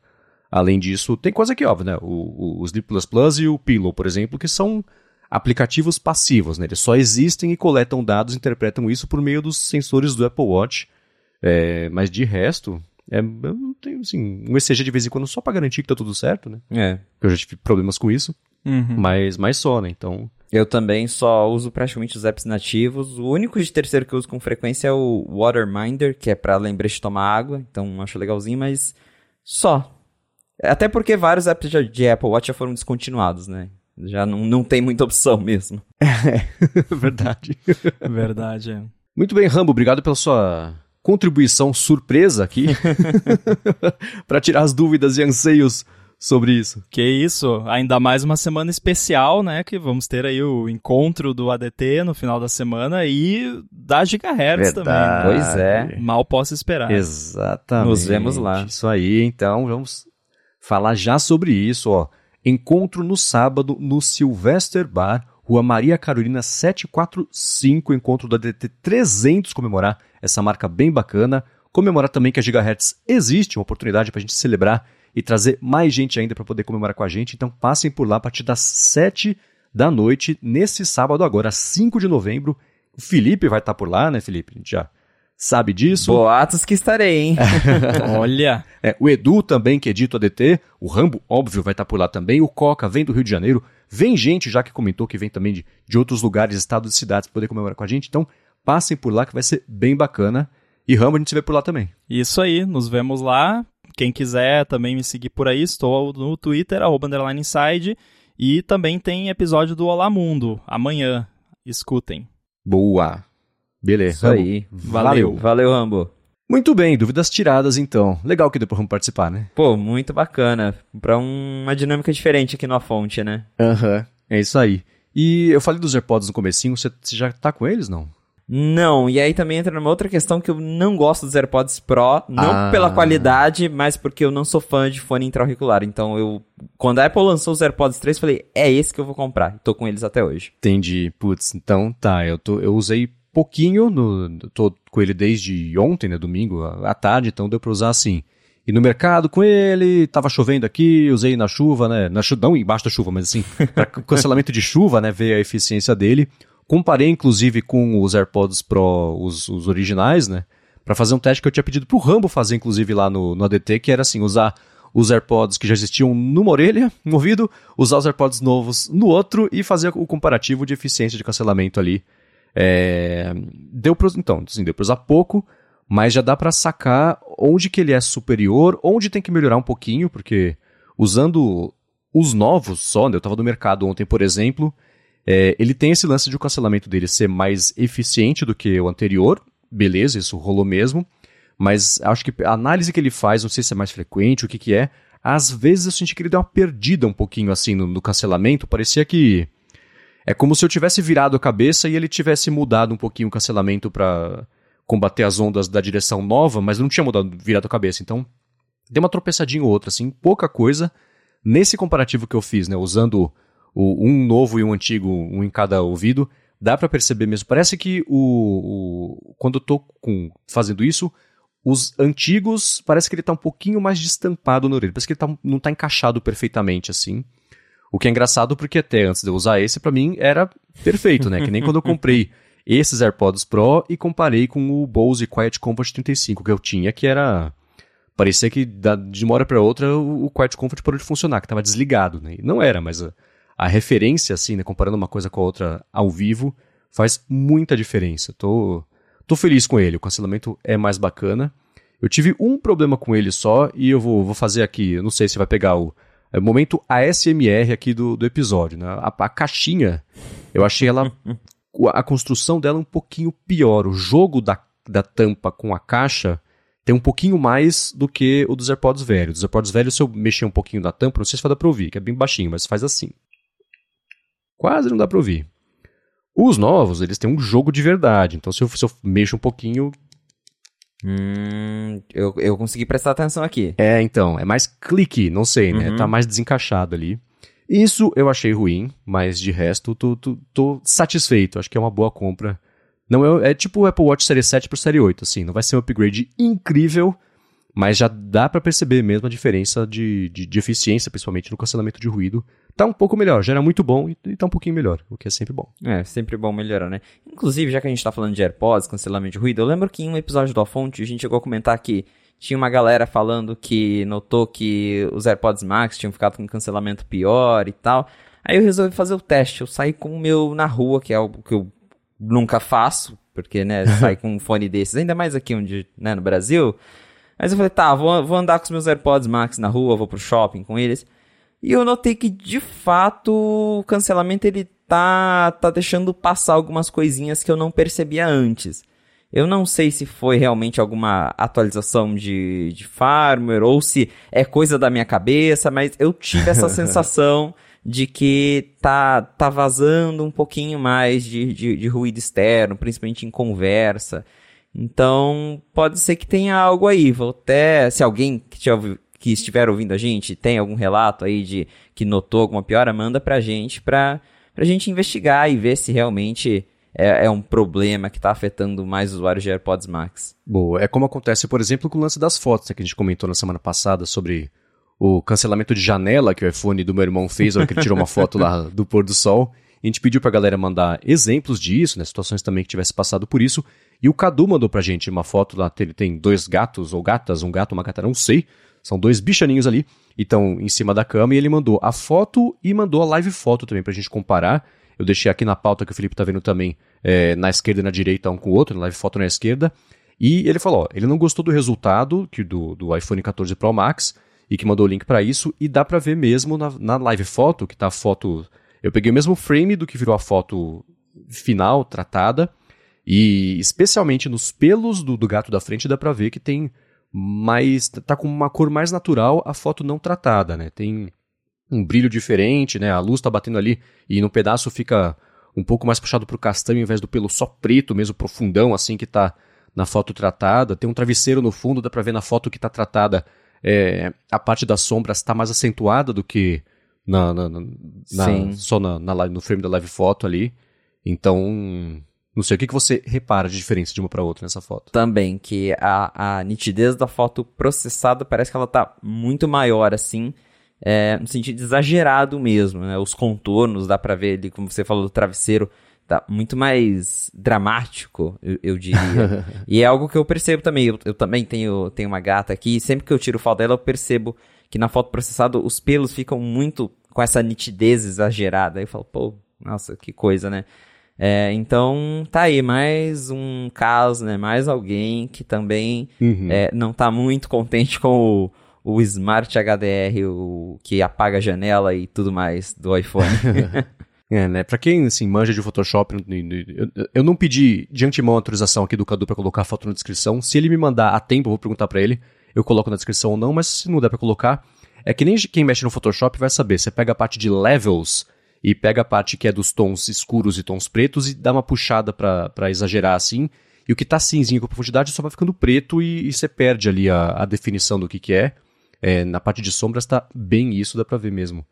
Além disso, tem coisa que óbvio, né? O, o, o Sleep Plus Plus e o Pillow, por exemplo, que são aplicativos passivos, né? Eles só existem e coletam dados, interpretam isso por meio dos sensores do Apple Watch é, mas de resto, é, eu não tenho, assim, um ECG de vez em quando só para garantir que tá tudo certo, né? É. Eu já tive problemas com isso, uhum. mas, mas só, né? Então... Eu também só uso praticamente os apps nativos. O único de terceiro que eu uso com frequência é o Waterminder, que é para lembrete de tomar água, então acho legalzinho, mas só. Até porque vários apps de Apple Watch já foram descontinuados, né? Já não, não tem muita opção mesmo. É, verdade. verdade, é. Muito bem, Rambo, obrigado pela sua contribuição surpresa aqui para tirar as dúvidas e anseios sobre isso. Que isso, ainda mais uma semana especial, né, que vamos ter aí o encontro do ADT no final da semana e da Gigahertz Verdade. também. Pois é. Mal posso esperar. Exatamente. Nos vemos lá. Isso aí, então vamos falar já sobre isso, ó. Encontro no sábado no Sylvester Bar, Rua Maria Carolina 745, encontro do ADT 300 comemorar essa marca bem bacana. Comemorar também que a Gigahertz existe, uma oportunidade para a gente celebrar e trazer mais gente ainda para poder comemorar com a gente. Então passem por lá a partir das 7 da noite, nesse sábado agora, 5 de novembro. O Felipe vai estar tá por lá, né, Felipe? A gente já sabe disso. Boatos que estarei, hein? Olha! É, o Edu também, que é dito ADT. O Rambo, óbvio, vai estar tá por lá também. O Coca vem do Rio de Janeiro. Vem gente já que comentou que vem também de, de outros lugares, estados e cidades para poder comemorar com a gente. Então, Passem por lá que vai ser bem bacana. E Rambo a gente se vê por lá também. Isso aí, nos vemos lá. Quem quiser também me seguir por aí, estou no Twitter, arroba underline inside. E também tem episódio do Olá Mundo, amanhã. Escutem. Boa. Beleza. Isso aí. Valeu. Valeu, Rambo. Muito bem, dúvidas tiradas então. Legal que deu pra Rambo participar, né? Pô, muito bacana. Pra uma dinâmica diferente aqui na fonte, né? Aham, uhum. é isso aí. E eu falei dos AirPods no comecinho, você, você já tá com eles, não? Não, e aí também entra numa outra questão que eu não gosto dos AirPods Pro, não ah. pela qualidade, mas porque eu não sou fã de fone intra-auricular. Então eu, quando a Apple lançou os AirPods 3, falei, é esse que eu vou comprar. Tô com eles até hoje. Entendi. Putz, então tá, eu, tô, eu usei pouquinho, no, tô com ele desde ontem, né, domingo, à tarde, então deu pra usar assim. ir no mercado com ele, tava chovendo aqui, usei na chuva, né? Na chu não embaixo da chuva, mas assim, para cancelamento de chuva, né? Ver a eficiência dele. Comparei, inclusive, com os AirPods Pro, os, os originais, né? Para fazer um teste que eu tinha pedido pro Rambo fazer, inclusive, lá no, no ADT, que era assim, usar os AirPods que já existiam numa orelha, no ouvido, usar os AirPods novos no outro e fazer o comparativo de eficiência de cancelamento ali. É... Deu para então, assim, deu para usar pouco, mas já dá para sacar onde que ele é superior, onde tem que melhorar um pouquinho, porque usando os novos só, né, eu estava no mercado ontem, por exemplo, é, ele tem esse lance de o cancelamento dele ser mais eficiente do que o anterior, beleza, isso rolou mesmo, mas acho que a análise que ele faz, não sei se é mais frequente, o que que é, às vezes eu senti que ele deu uma perdida um pouquinho assim no, no cancelamento, parecia que é como se eu tivesse virado a cabeça e ele tivesse mudado um pouquinho o cancelamento para combater as ondas da direção nova, mas não tinha mudado, virado a cabeça. Então, deu uma tropeçadinha ou outra, assim, pouca coisa. Nesse comparativo que eu fiz, né, usando o, um novo e um antigo, um em cada ouvido, dá para perceber mesmo. Parece que o, o quando eu tô com, fazendo isso, os antigos, parece que ele está um pouquinho mais destampado no orelha. Parece que ele tá, não está encaixado perfeitamente assim. O que é engraçado porque até antes de eu usar esse, para mim era perfeito, né? Que nem quando eu comprei esses AirPods Pro e comparei com o Bose Quiet Comfort 35 que eu tinha, que era... Parecia que de uma hora para outra o Quiet Comfort parou de funcionar, que estava desligado, né? E não era, mas a, a, referência, assim, né? Comparando uma coisa com a outra ao vivo, faz muita diferença. Tô Tô feliz com ele, o cancelamento é mais bacana. Eu tive um problema com ele só e eu vou, vou fazer aqui, eu não sei se vai pegar o, é o momento ASMR aqui do, do episódio. Né? A, a caixinha, eu achei ela, a construção dela um pouquinho pior. O jogo da, da tampa com a caixa tem um pouquinho mais do que o dos AirPods velhos. Os AirPods velhos, se eu mexer um pouquinho na tampa, não sei se vai dar pra ouvir, que é bem baixinho, mas faz assim. Quase não dá pra ouvir. Os novos, eles têm um jogo de verdade. Então, se eu, se eu mexo um pouquinho. Hum, eu, eu consegui prestar atenção aqui. É, então. É mais clique, não sei, né? Uhum. Tá mais desencaixado ali. Isso eu achei ruim, mas de resto, tô, tô, tô satisfeito. Acho que é uma boa compra. Não é, é tipo o Apple Watch Série 7 pro Série 8, assim. Não vai ser um upgrade incrível, mas já dá para perceber mesmo a diferença de, de, de, eficiência, principalmente no cancelamento de ruído, tá um pouco melhor. Já era muito bom e, e tá um pouquinho melhor, o que é sempre bom. É, sempre bom melhorar, né? Inclusive, já que a gente tá falando de AirPods, cancelamento de ruído, eu lembro que em um episódio do A Fonte a gente chegou a comentar que tinha uma galera falando que notou que os AirPods Max tinham ficado com cancelamento pior e tal. Aí eu resolvi fazer o teste. Eu saí com o meu na rua, que é algo que eu nunca faço, porque, né, sair com um fone desses, ainda mais aqui onde, né, no Brasil. Mas eu falei, tá, vou, vou andar com os meus AirPods Max na rua, vou pro shopping com eles. E eu notei que, de fato, o cancelamento ele tá, tá deixando passar algumas coisinhas que eu não percebia antes. Eu não sei se foi realmente alguma atualização de, de firmware ou se é coisa da minha cabeça, mas eu tive essa sensação de que tá, tá vazando um pouquinho mais de, de, de ruído externo, principalmente em conversa. Então, pode ser que tenha algo aí. Vou até, se alguém que tiver, que estiver ouvindo a gente tem algum relato aí de que notou alguma piora, manda pra gente pra, pra gente investigar e ver se realmente é, é um problema que está afetando mais usuários de AirPods Max. Boa, é como acontece, por exemplo, com o lance das fotos, né, que a gente comentou na semana passada sobre o cancelamento de janela que o iPhone do meu irmão fez, ou que ele tirou uma foto lá do pôr do sol. A gente pediu pra galera mandar exemplos disso, né, situações também que tivesse passado por isso. E o Cadu mandou pra gente uma foto lá, ele tem dois gatos ou gatas, um gato, uma gata, não sei. São dois bichaninhos ali, e estão em cima da cama, e ele mandou a foto e mandou a live foto também pra gente comparar. Eu deixei aqui na pauta que o Felipe tá vendo também, é, na esquerda e na direita, um com o outro, na live foto na esquerda. E ele falou, ó, ele não gostou do resultado que do, do iPhone 14 Pro Max, e que mandou o link para isso, e dá para ver mesmo na, na live foto, que tá a foto... Eu peguei o mesmo frame do que virou a foto final, tratada, e especialmente nos pelos do, do gato da frente dá pra ver que tem mais. tá com uma cor mais natural a foto não tratada, né? Tem um brilho diferente, né? A luz tá batendo ali e no pedaço fica um pouco mais puxado pro castanho ao invés do pelo só preto, mesmo profundão, assim que tá na foto tratada. Tem um travesseiro no fundo, dá pra ver na foto que tá tratada. É, a parte das sombras está mais acentuada do que na, na, na, na só na, no frame da live foto ali. Então, Não sei, o que, que você repara de diferença de uma para outra nessa foto? Também, que a, a nitidez da foto processada parece que ela tá muito maior, assim, é, no sentido exagerado mesmo, né? Os contornos, dá pra ver ali, como você falou, do travesseiro, tá muito mais dramático, eu, eu diria. e é algo que eu percebo também, eu, eu, também tenho, tenho uma gata aqui, e sempre que eu tiro foto dela, eu percebo que na foto processada os pelos ficam muito com essa nitidez exagerada. Aí eu falo, pô, nossa, que coisa, né? É, então, tá aí, mais um caso, né? Mais alguém que também uhum. é, não tá muito contente com o, o Smart HDR, o que apaga a janela e tudo mais do iPhone. é, né? Pra quem, assim, manja de Photoshop, eu, eu não pedi de antemão autorização aqui do Cadu pra colocar a foto na descrição. Se ele me mandar a tempo, eu vou perguntar para ele. Eu coloco na descrição ou não, mas se não der pra colocar, é que nem quem mexe no Photoshop vai saber. Você pega a parte de levels e pega a parte que é dos tons escuros e tons pretos e dá uma puxada para exagerar assim. E o que tá cinzinho com profundidade só vai ficando preto e, você perde ali a, a, definição do que, que é. é. Na parte de sombras tá bem isso, dá pra ver mesmo.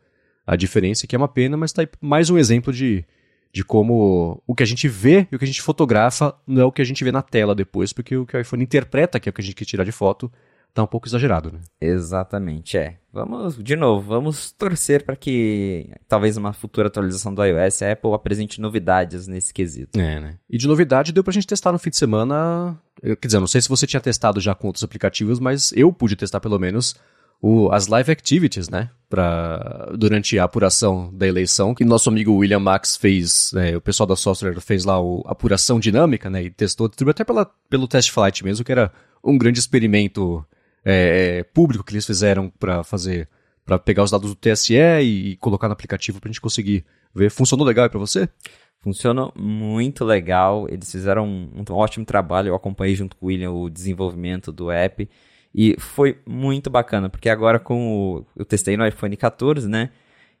A diferença que é uma pena, mas tá mais um exemplo de, de como o que a gente vê e o que a gente fotografa não é o que a gente vê na tela depois, porque o que o iPhone interpreta que é o que a gente quer tirar de foto tá um pouco exagerado, né? Exatamente, é. Vamos, de novo, vamos torcer para que talvez uma futura atualização do iOS a Apple apresente novidades nesse quesito. É, né? E de novidade deu pra gente testar no fim de semana. Quer dizer, não sei se você tinha testado já com outros aplicativos, mas eu pude testar pelo menos o, as live activities, né? Pra, durante a apuração da eleição, que nosso amigo William Max fez, né, o pessoal da software fez lá a apuração dinâmica, né? E testou, até pela, pelo test flight mesmo, que era um grande experimento é, é, público que eles fizeram para fazer, para pegar os dados do TSE e, colocar no aplicativo para a gente conseguir ver. Funcionou legal para você? Funcionou muito legal. Eles fizeram um, um, ótimo trabalho. Eu acompanhei junto com o William o desenvolvimento do app. E foi muito bacana, porque agora com o, eu testei no iPhone 14, né?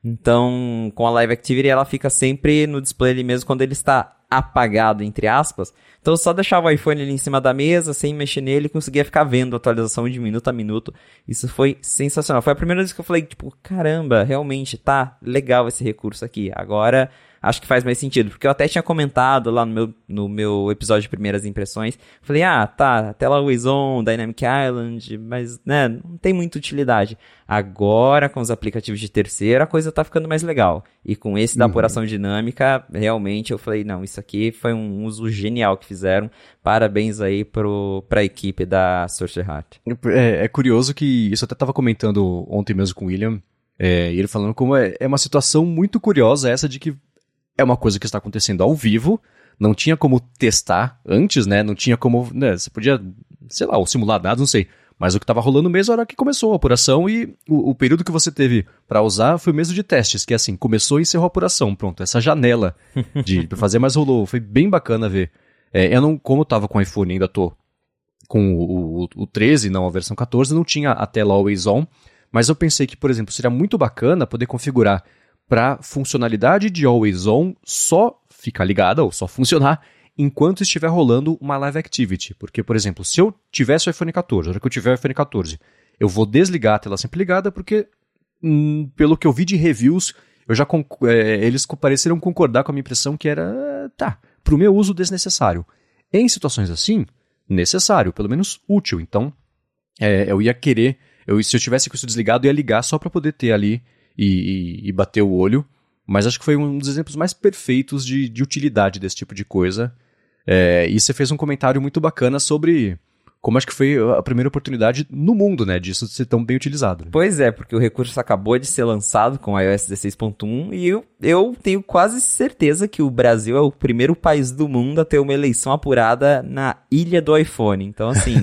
Então, com a Live Activity, ela fica sempre no display ali mesmo quando ele está apagado, entre aspas. Então eu só deixava o iPhone ali em cima da mesa, sem mexer nele, e conseguia ficar vendo a atualização de minuto a minuto. Isso foi sensacional. Foi a primeira vez que eu falei, tipo, caramba, realmente tá legal esse recurso aqui. Agora acho que faz mais sentido. Porque eu até tinha comentado lá no meu, no meu episódio de primeiras impressões. Falei, ah, tá, tela always on, Dynamic Island, mas, né, não tem muita utilidade. Agora, com os aplicativos de terceira, a coisa tá ficando mais legal. E com esse da uhum. apuração dinâmica, realmente eu falei, não, isso aqui foi um uso genial que fizeram. Parabéns aí pro, pra equipe da Sorcerer Heart. É, é curioso que, isso eu até tava comentando ontem mesmo com o William, é, e ele falando como é, é uma situação muito curiosa essa de que é uma coisa que está acontecendo ao vivo, não tinha como testar antes, né? Não tinha como. Né? Você podia, sei lá, simular dados, não sei. Mas o que estava rolando mesmo era que começou a apuração e o, o período que você teve para usar foi o mesmo de testes, que é assim, começou e encerrou a apuração. Pronto, essa janela de fazer, mas rolou. Foi bem bacana ver. É, eu não, como eu tava com o iPhone, ainda tô com o, o, o 13, não a versão 14, não tinha a tela always on, mas eu pensei que, por exemplo, seria muito bacana poder configurar para funcionalidade de Always On só ficar ligada ou só funcionar enquanto estiver rolando uma live activity. Porque, por exemplo, se eu tivesse o iPhone 14, na hora que eu tiver o iPhone 14, eu vou desligar a tela sempre ligada porque, hum, pelo que eu vi de reviews, eu já é, eles pareceram concordar com a minha impressão que era, tá, para o meu uso desnecessário. Em situações assim, necessário, pelo menos útil. Então, é, eu ia querer, eu, se eu tivesse com isso desligado, eu ia ligar só para poder ter ali e, e, e bater o olho. Mas acho que foi um dos exemplos mais perfeitos de, de utilidade desse tipo de coisa. É, e você fez um comentário muito bacana sobre como acho que foi a primeira oportunidade no mundo, né, disso ser tão bem utilizado. Né? Pois é, porque o recurso acabou de ser lançado com o iOS 16.1 e eu, eu tenho quase certeza que o Brasil é o primeiro país do mundo a ter uma eleição apurada na ilha do iPhone. Então, assim,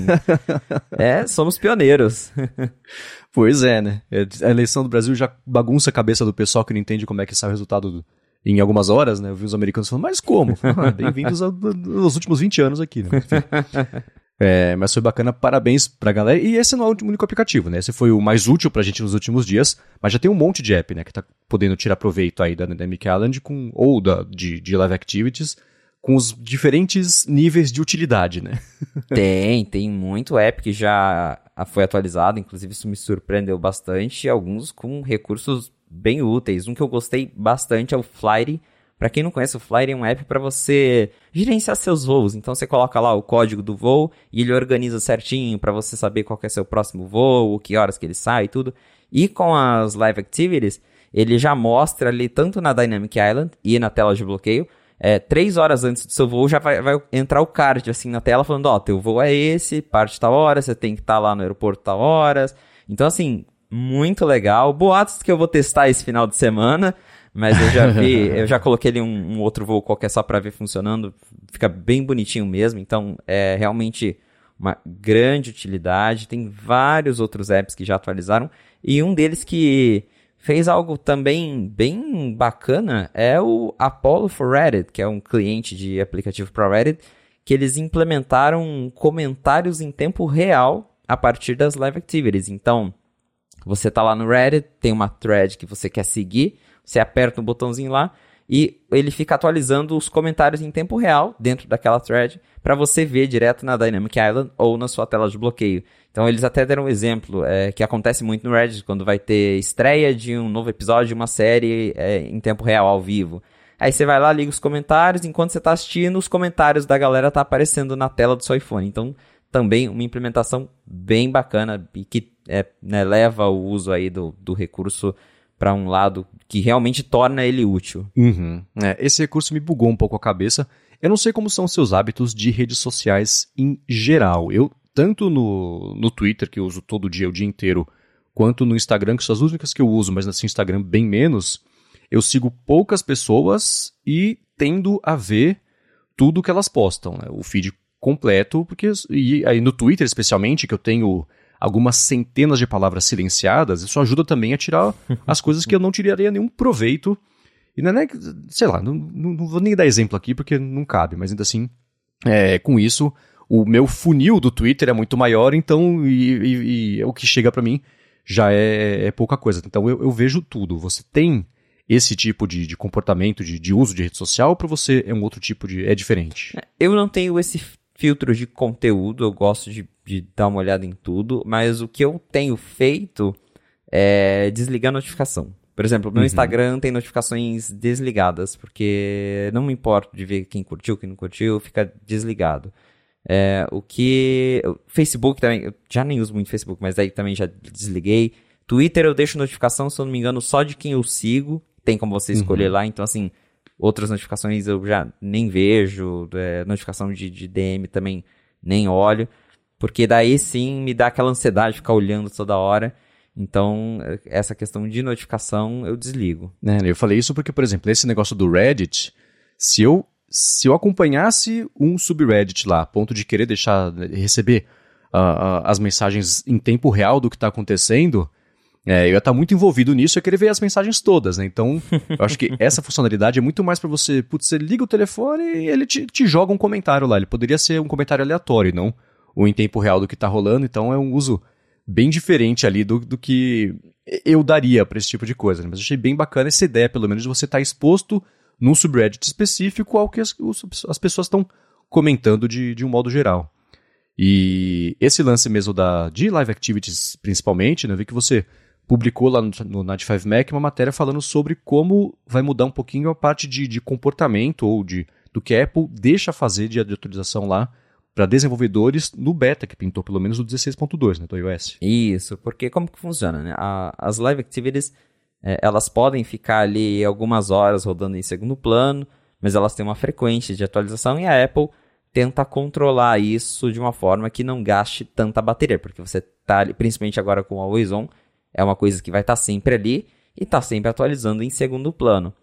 é, somos pioneiros. pois é, né? É, a eleição do Brasil já bagunça a cabeça do pessoal que não entende como é que sai o resultado do, em algumas horas, né? Eu vi os americanos falando, mas como? Bem-vindos aos últimos 20 anos aqui, né? É, mas foi bacana, parabéns pra galera. E esse não é o único aplicativo, né? Esse foi o mais útil pra gente nos últimos dias, mas já tem um monte de app, né? Que tá podendo tirar proveito aí da Dynamic Island com, ou da, de, de Live Activities com os diferentes níveis de utilidade, né? tem, tem muito app que já foi atualizado, inclusive isso me surpreendeu bastante, alguns com recursos bem úteis. Um que eu gostei bastante é o Flighty Para quem não conhece, o Flyer é um app para você gerenciar seus voos. Então você coloca lá o código do voo e ele organiza certinho para você saber qual é seu próximo voo, que horas que ele sai e tudo. E com as live activities, ele já mostra ali tanto na Dynamic Island e na tela de bloqueio, é, três horas antes do seu voo já vai, vai entrar o card assim na tela falando, ó, teu voo é esse, parte tal hora, você tem que estar tá lá no aeroporto tal horas. Então assim, muito legal. Boatos que eu vou testar esse final de semana, mas eu já vi, eu já coloquei ali um, um outro voo qualquer só para ver funcionando, fica bem bonitinho mesmo. Então é realmente uma grande utilidade. Tem vários outros apps que já atualizaram e um deles que fez algo também bem bacana é o Apollo for Reddit, que é um cliente de aplicativo para Reddit, que eles implementaram comentários em tempo real a partir das live activities. Então, você está lá no Reddit, tem uma thread que você quer seguir, você aperta um botãozinho lá e ele fica atualizando os comentários em tempo real dentro daquela thread para você ver direto na Dynamic Island ou na sua tela de bloqueio. Então eles até deram um exemplo é, que acontece muito no Reddit quando vai ter estreia de um novo episódio de uma série é, em tempo real, ao vivo. Aí você vai lá, liga os comentários, enquanto você está assistindo, os comentários da galera tá aparecendo na tela do seu iPhone. Então, também uma implementação bem bacana e que é, né, leva o uso aí do, do recurso para um lado que realmente torna ele útil. Uhum. É, esse recurso me bugou um pouco a cabeça. Eu não sei como são seus hábitos de redes sociais em geral. Eu, tanto no, no Twitter, que eu uso todo dia, o dia inteiro, quanto no Instagram, que são as únicas que eu uso, mas nesse Instagram bem menos, eu sigo poucas pessoas e tendo a ver tudo que elas postam. Né? O feed completo, porque e aí no Twitter especialmente, que eu tenho algumas centenas de palavras silenciadas, isso ajuda também a tirar as coisas que eu não tiraria nenhum proveito. E não é, nem, sei lá, não, não, vou nem dar exemplo aqui porque não cabe, mas ainda assim, é, com isso, o meu funil do Twitter é muito maior, então, e, e, e o que chega para mim já é, é, pouca coisa. Então eu, eu, vejo tudo. Você tem esse tipo de, de comportamento, de, de, uso de rede social, para você é um outro tipo de. é diferente? Eu não tenho esse filtro de conteúdo, eu gosto de de dar uma olhada em tudo, mas o que eu tenho feito é desligar a notificação. Por exemplo, meu uhum. Instagram tem notificações desligadas, porque não me importo de ver quem curtiu, quem não curtiu, fica desligado. É, o que. Facebook também, eu já nem uso muito Facebook, mas daí também já desliguei. Twitter eu deixo notificação, se eu não me engano, só de quem eu sigo. Tem como você escolher uhum. lá, então assim, outras notificações eu já nem vejo. É, notificação de, de DM também nem olho. Porque daí sim me dá aquela ansiedade de ficar olhando toda hora. Então, essa questão de notificação eu desligo. É, eu falei isso porque, por exemplo, esse negócio do Reddit, se eu, se eu acompanhasse um subreddit lá, a ponto de querer deixar, receber uh, uh, as mensagens em tempo real do que está acontecendo, é, eu ia estar tá muito envolvido nisso e querer ver as mensagens todas, né? Então, eu acho que essa funcionalidade é muito mais para você, putz, você liga o telefone e ele te, te joga um comentário lá. Ele poderia ser um comentário aleatório, não ou em tempo real do que está rolando, então é um uso bem diferente ali do, do que eu daria para esse tipo de coisa. Né? Mas achei bem bacana essa ideia, pelo menos, de você estar tá exposto num subreddit específico ao que as, as pessoas estão comentando de, de um modo geral. E esse lance mesmo da, de live activities, principalmente, né, eu vi que você publicou lá no, no Nat5Mac uma matéria falando sobre como vai mudar um pouquinho a parte de, de comportamento ou de do que a Apple deixa fazer de, atualização lá para desenvolvedores no beta que pintou, pelo menos o 16.2, né, do iOS. Isso, porque como que funciona, né? A, as live activities, é, elas podem ficar ali algumas horas rodando em segundo plano, mas elas têm uma frequência de atualização e a Apple tenta controlar isso de uma forma que não gaste tanta bateria, porque você tá ali, principalmente agora com o Always On, é uma coisa que vai estar tá sempre ali e está sempre atualizando em segundo plano.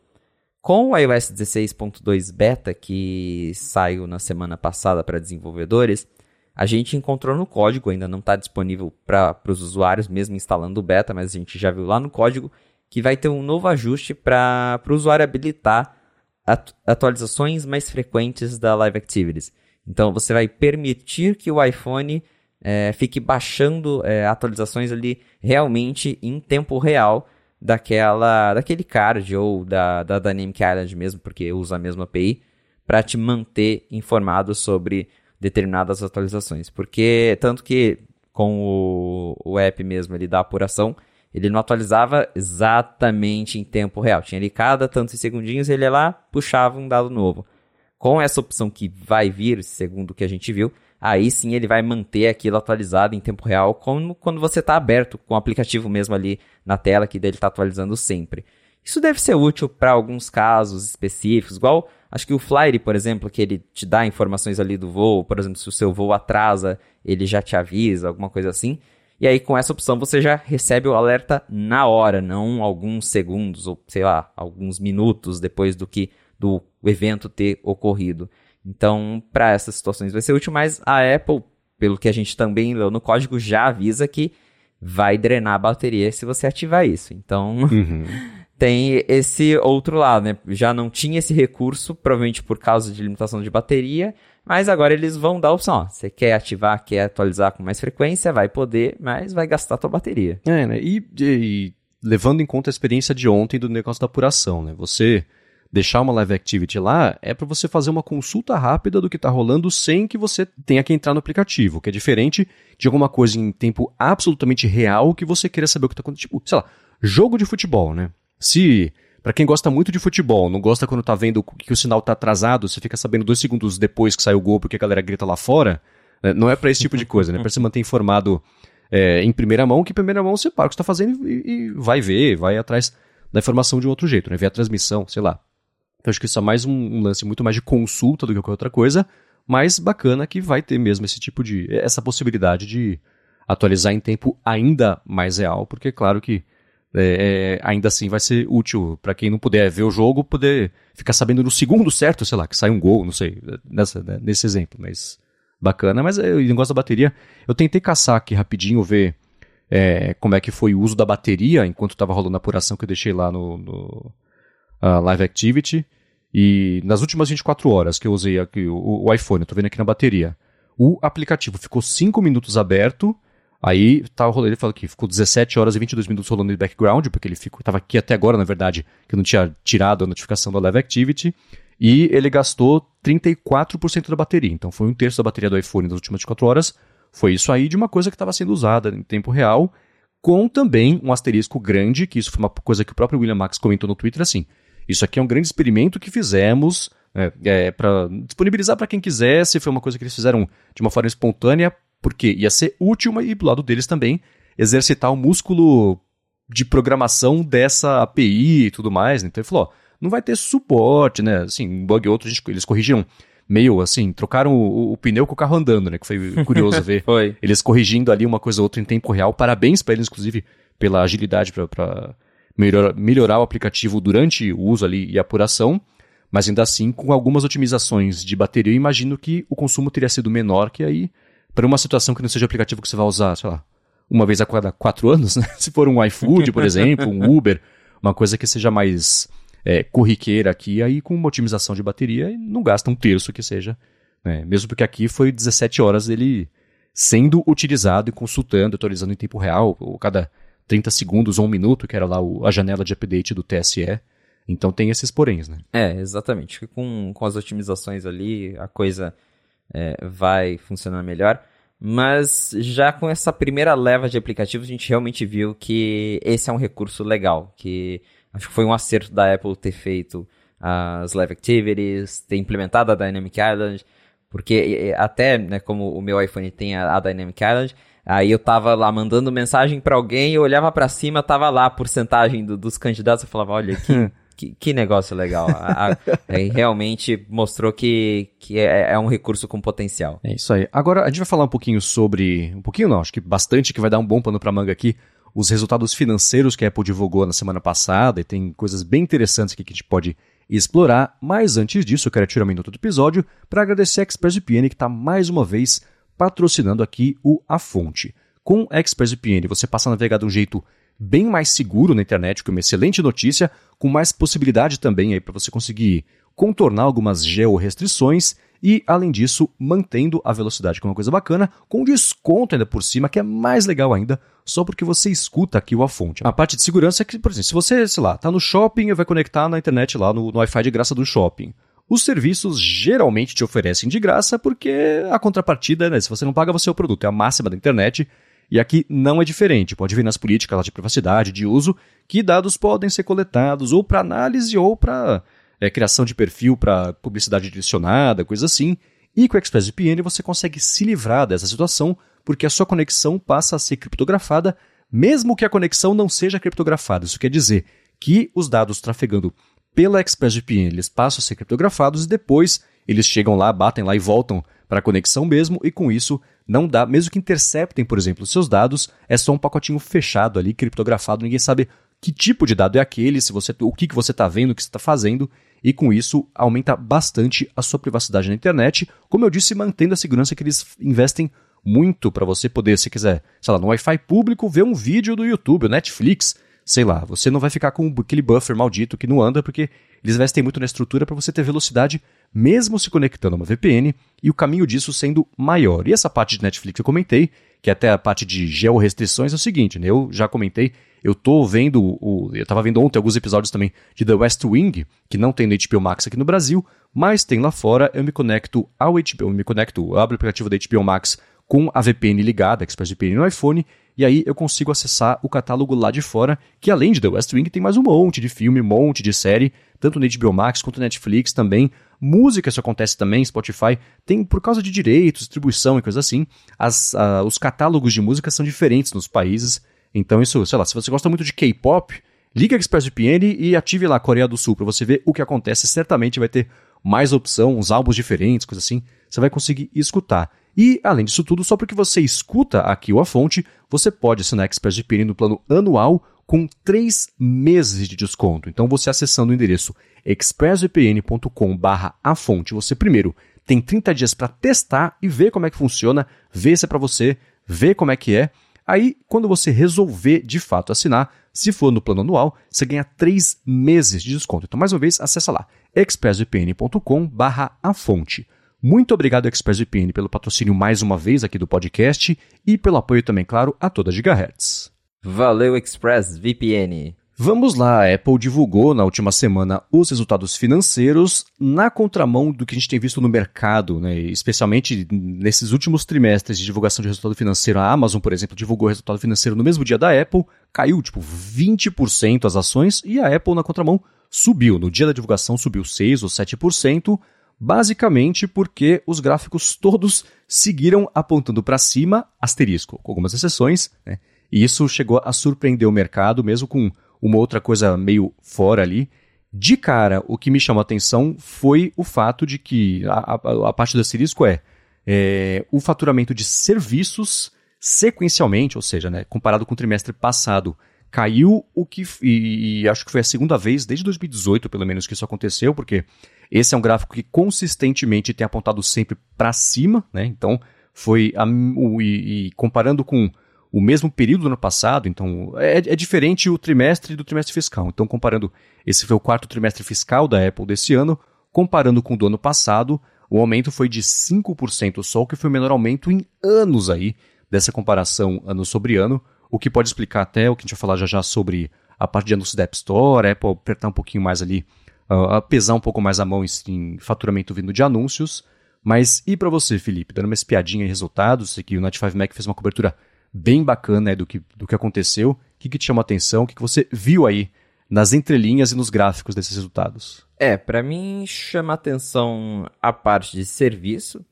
Com o iOS 16.2 Beta, que saiu na semana passada para desenvolvedores, a gente encontrou no código, ainda não está disponível para os usuários, mesmo instalando o beta, mas a gente já viu lá no código que vai ter um novo ajuste para o usuário habilitar atualizações mais frequentes da Live Activities. Então você vai permitir que o iPhone é, fique baixando é, atualizações ali realmente em tempo real daquela, daquele card ou da, da Dynamic Island mesmo, porque usa a mesma API, para te manter informado sobre determinadas atualizações. Porque, tanto que com o, o app mesmo ele dá apuração, ele não atualizava exatamente em tempo real. Tinha ali cada tantos segundinhos, ele ia lá, puxava um dado novo. Com essa opção que vai vir, segundo o que a gente viu, aí sim ele vai manter aquilo atualizado em tempo real, como quando você está aberto com o aplicativo mesmo ali na tela, que dele está atualizando sempre. Isso deve ser útil para alguns casos específicos, igual acho que o Flyer, por exemplo, que ele te dá informações ali do voo, por exemplo, se o seu voo atrasa, ele já te avisa, alguma coisa assim. E aí com essa opção você já recebe o alerta na hora, não alguns segundos ou sei lá, alguns minutos depois do que do evento ter ocorrido. Então, para essas situações vai ser útil, mas a Apple, pelo que a gente também leu no código, já avisa que vai drenar a bateria se você ativar isso. Então, uhum. tem esse outro lado, né? Já não tinha esse recurso, provavelmente por causa de limitação de bateria, mas agora eles vão dar a opção, ó, você quer ativar, quer atualizar com mais frequência, vai poder, mas vai gastar a tua bateria. É, né? E, e levando em conta a experiência de ontem do negócio da apuração, né? Você deixar uma live activity lá é para você fazer uma consulta rápida do que está rolando sem que você tenha que entrar no aplicativo, que é diferente de alguma coisa em tempo absolutamente real que você queira saber o que está acontecendo. Tipo, sei lá, jogo de futebol, né? Se para quem gosta muito de futebol, não gosta quando tá vendo que o sinal tá atrasado, você fica sabendo dois segundos depois que sai o gol porque a galera grita lá fora, né? não é para esse tipo de coisa, né? Para se manter informado é, em primeira mão, que em primeira mão você para o que está fazendo e, e, vai ver, vai atrás da informação de um outro jeito, né? Ver a transmissão, sei lá. Então acho que isso é mais um, um, lance muito mais de consulta do que qualquer outra coisa, mas bacana que vai ter mesmo esse tipo de. essa possibilidade de atualizar em tempo ainda mais real, porque claro que é, é, ainda assim vai ser útil para quem não puder ver o jogo, poder ficar sabendo no segundo certo, sei lá, que sai um gol, não sei, nessa, né, nesse exemplo, mas bacana. Mas é, o negócio da bateria, eu tentei caçar aqui rapidinho, ver é, como é que foi o uso da bateria enquanto estava rolando a apuração que eu deixei lá no, no uh, Live Activity. E nas últimas 24 horas que eu usei aqui o, o iPhone, tô vendo aqui na bateria, o aplicativo ficou 5 minutos aberto, aí tá ele falou que ficou 17 horas e 22 minutos rolando em background, porque ele ficou, tava aqui até agora, na verdade, que eu não tinha tirado a notificação da Live Activity, e ele gastou 34% da bateria, então foi um terço da bateria do iPhone nas últimas 24 horas, foi isso aí de uma coisa que estava sendo usada em tempo real, com também um asterisco grande, que isso foi uma coisa que o próprio William Max comentou no Twitter, assim, isso aqui é um grande experimento que fizemos é, é, para disponibilizar para quem quisesse. Foi uma coisa que eles fizeram de uma forma espontânea, porque ia ser útil e do lado deles também exercitar o músculo de programação dessa API e tudo mais. Né? Então ele falou: ó, não vai ter suporte, né? Assim, um bug ou outro, eles corrigiram meio assim, trocaram o, o, pneu com o carro andando, né? Que foi curioso ver. foi. Eles corrigindo ali uma coisa ou outra em tempo real. Parabéns para eles, inclusive, pela agilidade para melhorar, melhorar o aplicativo durante o uso ali e apuração, mas ainda assim, com algumas otimizações de bateria, eu imagino que o consumo teria sido menor, que aí, para uma situação que não seja aplicativo que você vai usar, sei lá, uma vez a cada quatro anos, né? Se for um iFood, por exemplo, um Uber, uma coisa que seja mais é, corriqueira aqui, aí com uma otimização de bateria, não gasta um terço que seja, né? Mesmo porque aqui foi 17 horas dele sendo utilizado e consultando, atualizando em tempo real, ou cada 30 segundos ou um minuto, que era lá o, a janela de update do TSE. Então tem esses poréns, né? É, exatamente. Com, com as otimizações ali, a coisa é, vai funcionar melhor. Mas já com essa primeira leva de aplicativos, a gente realmente viu que esse é um recurso legal. Que acho que foi um acerto da Apple ter feito as Live Activities, ter implementado a Dynamic Island. Porque até, né, como o meu iPhone tem a, a Dynamic Island, Aí eu tava lá mandando mensagem para alguém, eu olhava para cima, tava lá a porcentagem do, dos candidatos, eu falava, olha, que, que, que, negócio legal. A, a, realmente mostrou que, que é, é, um recurso com potencial. É isso aí. Agora, a gente vai falar um pouquinho sobre. Um pouquinho não, acho que bastante que vai dar um bom pano pra manga aqui. Os resultados financeiros que a Apple divulgou na semana passada, e tem coisas bem interessantes aqui que a gente pode explorar. Mas antes disso, eu quero tirar um minuto do episódio para agradecer a ExpressVPN que está mais uma vez patrocinando aqui o A Fonte. Com ExpressVPN, você passa a navegar de um jeito bem mais seguro na internet, que é uma excelente notícia, com mais possibilidade também aí para você conseguir contornar algumas georrestrições e, além disso, mantendo a velocidade, que é uma coisa bacana, com desconto ainda por cima, que é mais legal ainda, só porque você escuta aqui o A Fonte. A parte de segurança é que, por exemplo, se você, sei lá, tá no shopping e vai conectar na internet lá no, no Wi-Fi de graça do shopping. Os serviços geralmente te oferecem de graça porque a contrapartida, né, se você não paga, você é o produto, é a máxima da internet. E aqui não é diferente. Pode ver nas políticas de privacidade, de uso, que dados podem ser coletados ou para análise ou para é, criação de perfil para publicidade direcionada, coisa assim. E com o ExpressVPN você consegue se livrar dessa situação porque a sua conexão passa a ser criptografada, mesmo que a conexão não seja criptografada. Isso quer dizer que os dados trafegando pela ExpressVPN eles passam a ser criptografados e depois eles chegam lá, batem lá e voltam para a conexão mesmo, e com isso não dá, mesmo que interceptem, por exemplo, seus dados, é só um pacotinho fechado ali, criptografado, ninguém sabe que tipo de dado é aquele, se você, o que, que você está vendo, o que você está fazendo, e com isso aumenta bastante a sua privacidade na internet, como eu disse, mantendo a segurança que eles investem muito para você poder, se quiser, sei lá, no Wi-Fi público, ver um vídeo do YouTube, Netflix, sei lá, você não vai ficar com aquele buffer maldito que não anda, porque eles investem muito na estrutura para você ter velocidade, mesmo se conectando a uma VPN, e o caminho disso sendo maior. E essa parte de Netflix eu comentei, que até a parte de georrestrições é o seguinte, né? Eu já comentei, eu tô vendo, o, eu tava vendo ontem alguns episódios também de The West Wing, que não tem no HBO Max aqui no Brasil, mas tem lá fora, eu me conecto ao HBO, eu me conecto, eu abro o aplicativo da HBO Max com a VPN ligada, ExpressVPN no iPhone, e aí eu consigo acessar o catálogo lá de fora, que além de The West Wing tem mais um monte de filme, um monte de série, tanto no HBO Max quanto Netflix também. Música, isso acontece também, Spotify tem, por causa de direitos, distribuição e coisas assim, as, uh, os catálogos de música são diferentes nos países, então isso, sei lá, se você gosta muito de K-pop, liga a ExpressVPN e ative lá a Coreia do Sul para você ver o que acontece, certamente vai ter mais opção, uns álbuns diferentes, coisas assim, você vai conseguir escutar. E, além disso tudo, só porque você escuta aqui o A Fonte, você pode assinar ExpressVPN no plano anual com 3 meses de desconto. Então, você acessando o endereço expressvpn.com a fonte, você primeiro tem 30 dias para testar e ver como é que funciona, ver se é para você, ver como é que é. Aí, quando você resolver de fato assinar, se for no plano anual, você ganha 3 meses de desconto. Então, mais uma vez, acessa lá expressvpn.com a fonte. Muito obrigado, ExpressVPN, pelo patrocínio mais uma vez aqui do podcast e pelo apoio também, claro, a toda Gigahertz. Valeu, ExpressVPN! Vamos lá, a Apple divulgou na última semana os resultados financeiros na contramão do que a gente tem visto no mercado, né? especialmente nesses últimos trimestres de divulgação de resultado financeiro. A Amazon, por exemplo, divulgou o resultado financeiro no mesmo dia da Apple, caiu tipo 20% as ações e a Apple na contramão subiu. No dia da divulgação subiu 6 ou 7%, basicamente porque os gráficos todos seguiram apontando para cima, asterisco, com algumas exceções, né? E isso chegou a surpreender o mercado, mesmo com uma outra coisa meio fora ali. De cara, o que me chamou a atenção foi o fato de que a, a, a parte do asterisco é, é, o faturamento de serviços sequencialmente, ou seja, né, comparado com o trimestre passado, caiu o que. E, e, acho que foi a segunda vez, desde 2018, pelo menos, que isso aconteceu, porque esse é um gráfico que consistentemente tem apontado sempre para cima, né? Então, foi. A, o, e, e, comparando com o mesmo período do ano passado, então é, é, diferente o trimestre do trimestre fiscal. Então, comparando, esse foi o quarto trimestre fiscal da Apple desse ano, comparando com o do ano passado, o aumento foi de 5% só, o que foi o menor aumento em anos aí dessa comparação ano sobre ano, o que pode explicar até o que a gente vai falar já já sobre a parte de anúncios da App Store, a Apple apertar um pouquinho mais ali uh, pesar um pouco mais a mão em, em faturamento vindo de anúncios. Mas e para você, Felipe? Dando uma espiadinha em resultados, sei que o Notify Mac fez uma cobertura bem bacana né, do, que, do que aconteceu. O que, que te chamou a atenção? O que, que você viu aí nas entrelinhas e nos gráficos desses resultados? É, para mim chama atenção a parte de serviço,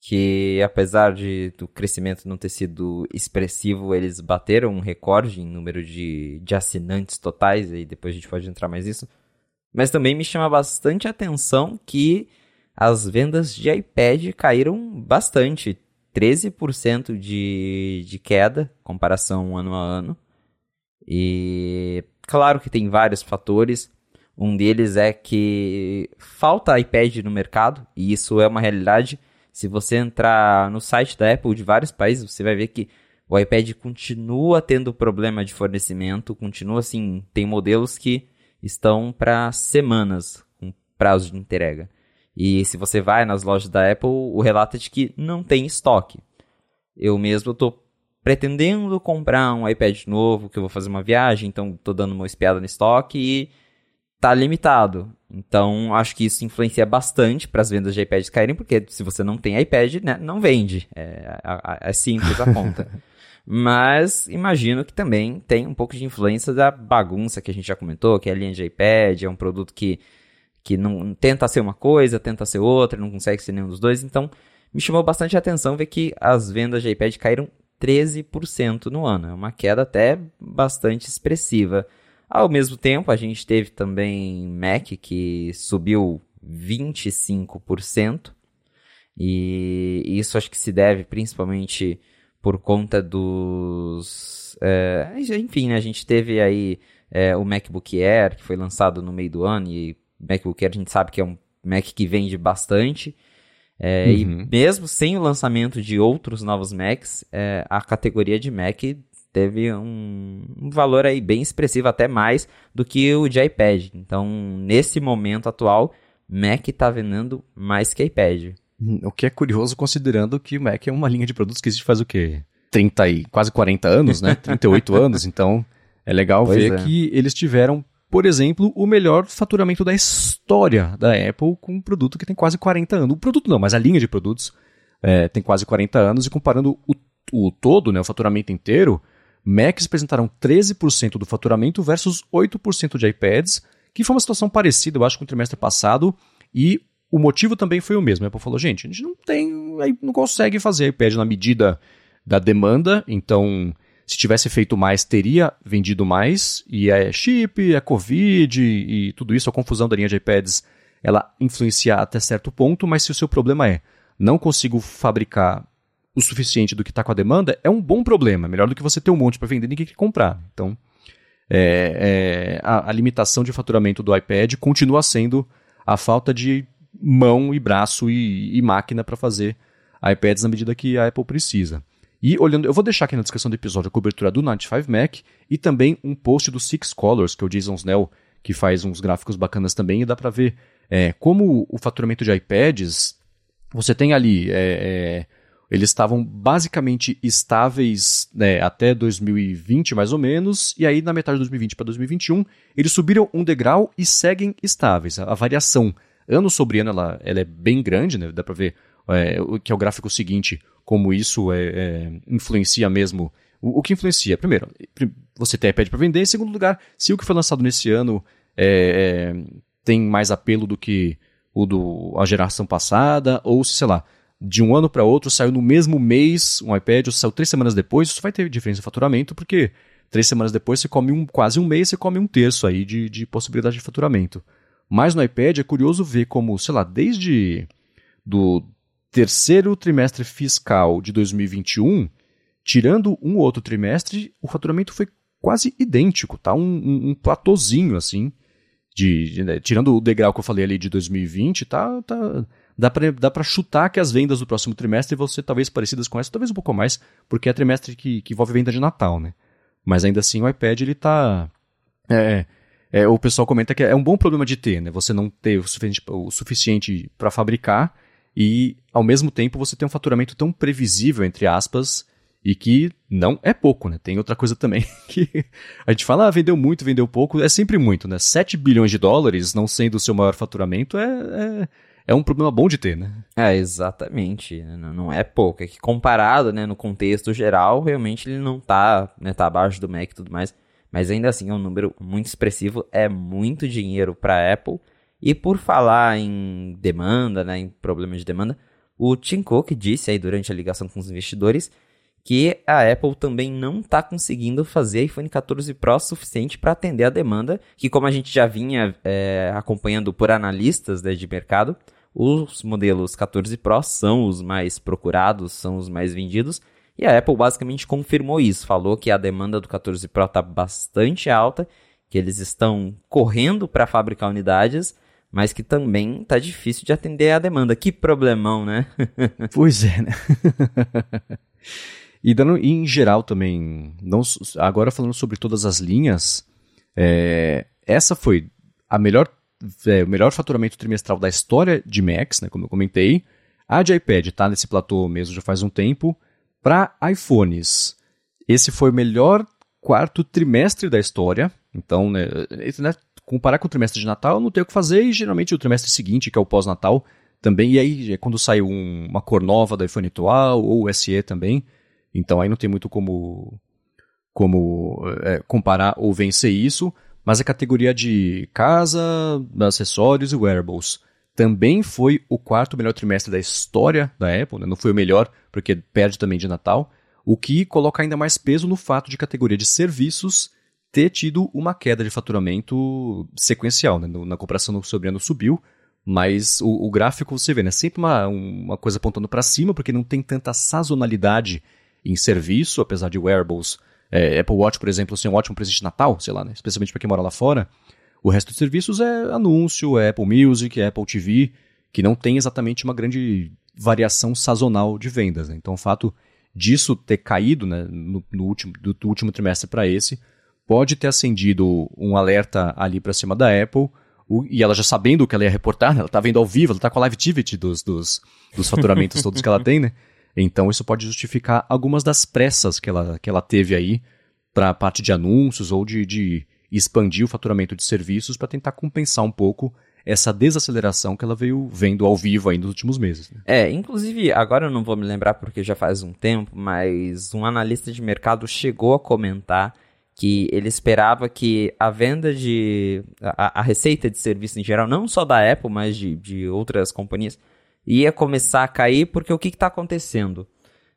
que apesar de do crescimento não ter sido expressivo, eles bateram um recorde em número de, de assinantes totais, e depois a gente pode entrar mais nisso. Mas também me chama bastante atenção que as vendas de iPad caíram bastante. 13% de, de queda, comparação ano a ano. E claro que tem vários fatores. Um deles é que falta iPad no mercado, e isso é uma realidade. Se você entrar no site da Apple de vários países, você vai ver que o iPad continua tendo problema de fornecimento, continua assim, tem modelos que estão para semanas com prazo de entrega. E se você vai nas lojas da Apple, o relato é de que não tem estoque. Eu mesmo estou pretendendo comprar um iPad novo, que eu vou fazer uma viagem, então estou dando uma espiada no estoque e tá limitado. Então, acho que isso influencia bastante para as vendas de iPads caírem, porque se você não tem iPad, né, não vende. É, é, é simples a conta. Mas imagino que também tem um pouco de influência da bagunça que a gente já comentou, que é a linha iPad, é um produto que, que não tenta ser uma coisa, tenta ser outra, não consegue ser nenhum dos dois. Então, me chamou bastante a atenção ver que as vendas de iPad caíram 13% no ano. É uma queda até bastante expressiva. Ao mesmo tempo, a gente teve também Mac que subiu 25%. E isso acho que se deve principalmente por conta dos. É, enfim, né, a gente teve aí é, o MacBook Air, que foi lançado no meio do ano, e o MacBook Air a gente sabe que é um Mac que vende bastante. É, uhum. E mesmo sem o lançamento de outros novos Macs, é, a categoria de Mac teve um, um, valor aí bem expressivo, até mais do que o de iPad. Então, nesse momento atual, Mac está vendendo mais que iPad. Hum, o que é curioso considerando que o Mac é uma linha de produtos que existe faz o quê? 30 e quase 40 anos, né? 38 anos, então é legal pois ver é. que eles tiveram, por exemplo, o melhor faturamento da história da Apple com um produto que tem quase 40 anos. O produto não, mas a linha de produtos é, tem quase 40 anos e comparando o, o todo, né, o faturamento inteiro, Macs apresentaram 13% do faturamento versus 8% de iPads, que foi uma situação parecida, eu acho, com o trimestre passado, e o motivo também foi o mesmo. A Apple falou, gente, a gente não tem, não consegue fazer iPad na medida da demanda, então se tivesse feito mais, teria vendido mais, e é chip, é Covid e, tudo isso, a confusão da linha de iPads, ela influencia até certo ponto, mas se o seu problema é não consigo fabricar o suficiente do que está com a demanda, é um bom problema, melhor do que você ter um monte para vender e ninguém quer comprar. Então, é, é, a, a limitação de faturamento do iPad continua sendo a falta de mão e braço e, e máquina para fazer iPads na medida que a Apple precisa. E olhando, eu vou deixar aqui na descrição do episódio a cobertura do 95 Mac e também um post do Six Colors, que é o Jason Snell, que faz uns gráficos bacanas também, e dá para ver é, como o faturamento de iPads, você tem ali, é, é, eles estavam basicamente estáveis né, até 2020 mais ou menos, e aí na metade de 2020 para 2021, eles subiram um degrau e seguem estáveis. A, a variação ano sobre ano ela, ela é bem grande, né? dá para ver é, que é o gráfico seguinte, como isso é, é, influencia mesmo. O, o, que influencia? Primeiro, você tem iPad para vender. Em segundo lugar, se o que foi lançado nesse ano é, é, tem mais apelo do que o do a geração passada, ou se, sei lá, de um ano para outro saiu no mesmo mês um iPad, ou saiu três semanas depois, isso vai ter diferença de faturamento, porque três semanas depois você come um, quase um mês, você come um terço aí de, de possibilidade de faturamento. Mas no iPad é curioso ver como, sei lá, desde do terceiro trimestre fiscal de 2021, tirando um outro trimestre, o faturamento foi quase idêntico, tá? Um, um, um platôzinho assim, de, de né? tirando o degrau que eu falei ali de 2020, tá, tá dá para dá pra chutar que as vendas do próximo trimestre vão ser talvez parecidas com essa, talvez um pouco mais, porque é trimestre que, que envolve venda de Natal, né? Mas ainda assim o iPad ele tá é, é, o pessoal comenta que é um bom problema de ter, né? Você não ter o suficiente, suficiente para fabricar e, ao mesmo tempo, você tem um faturamento tão previsível, entre aspas, e que não é pouco, né? Tem outra coisa também que a gente fala, ah, vendeu muito, vendeu pouco, é sempre muito, né? 7 bilhões de dólares não sendo o seu maior faturamento é, é, é um problema bom de ter, né? É, exatamente. Não é pouco. É que comparado, né, no contexto geral, realmente ele não tá, né, tá abaixo do Mac e tudo mais. Mas ainda assim é um número muito expressivo, é muito dinheiro para a Apple. E por falar em demanda, né, em problema de demanda, o Tim Cook disse aí durante a ligação com os investidores que a Apple também não está conseguindo fazer iPhone 14 Pro suficiente para atender a demanda, que como a gente já vinha é, acompanhando por analistas né, de mercado, os modelos 14 Pro são os mais procurados, são os mais vendidos, e a Apple basicamente confirmou isso, falou que a demanda do 14 Pro está bastante alta, que eles estão correndo para fabricar unidades, mas que também está difícil de atender a demanda. Que problemão, né? pois é, né? e dando em geral também, não, agora falando sobre todas as linhas, é, essa foi a melhor, é, o melhor faturamento trimestral da história de Macs, né, como eu comentei. A de iPad está nesse platô mesmo já faz um tempo. Para iPhones, esse foi o melhor quarto trimestre da história. Então, né, né, comparar com o trimestre de Natal, não tem o que fazer. E geralmente o trimestre seguinte, que é o pós-Natal, também. E aí, é quando sai um, uma cor nova do iPhone atual, ou SE também, Então aí não tem muito como, como é, comparar ou vencer isso, mas a categoria de casa, acessórios e wearables também foi o quarto melhor trimestre da história da Apple, né? não foi o melhor, porque perde também de Natal, o que coloca ainda mais peso no fato de categoria de serviços ter tido uma queda de faturamento sequencial. Né? Na comparação sobre ano subiu, mas o, o, gráfico você vê, né? Sempre uma, uma coisa apontando para cima, porque não tem tanta sazonalidade em serviço, apesar de wearables. É, Apple Watch, por exemplo, ser um ótimo presente de Natal, sei lá, né? especialmente para quem mora lá fora. O resto dos serviços é anúncio, é Apple Music, é Apple TV, que não tem exatamente uma grande variação sazonal de vendas. Né? Então, o fato disso ter caído né, no, no último, do, do último trimestre para esse pode ter acendido um alerta ali para cima da Apple. E ela já sabendo o que ela ia reportar, né, ela está vendo ao vivo, ela está com a live activity dos, dos, dos faturamentos todos que ela tem, né? Então isso pode justificar algumas das pressas que ela, que ela teve aí para a parte de anúncios ou de, de expandir o faturamento de serviços para tentar compensar um pouco essa desaceleração que ela veio vendo ao vivo aí nos últimos meses. Né? É, inclusive, agora eu não vou me lembrar porque já faz um tempo, mas um analista de mercado chegou a comentar que ele esperava que a venda de. a, a receita de serviço em geral, não só da Apple, mas de, de outras companhias, ia começar a cair porque o que está acontecendo?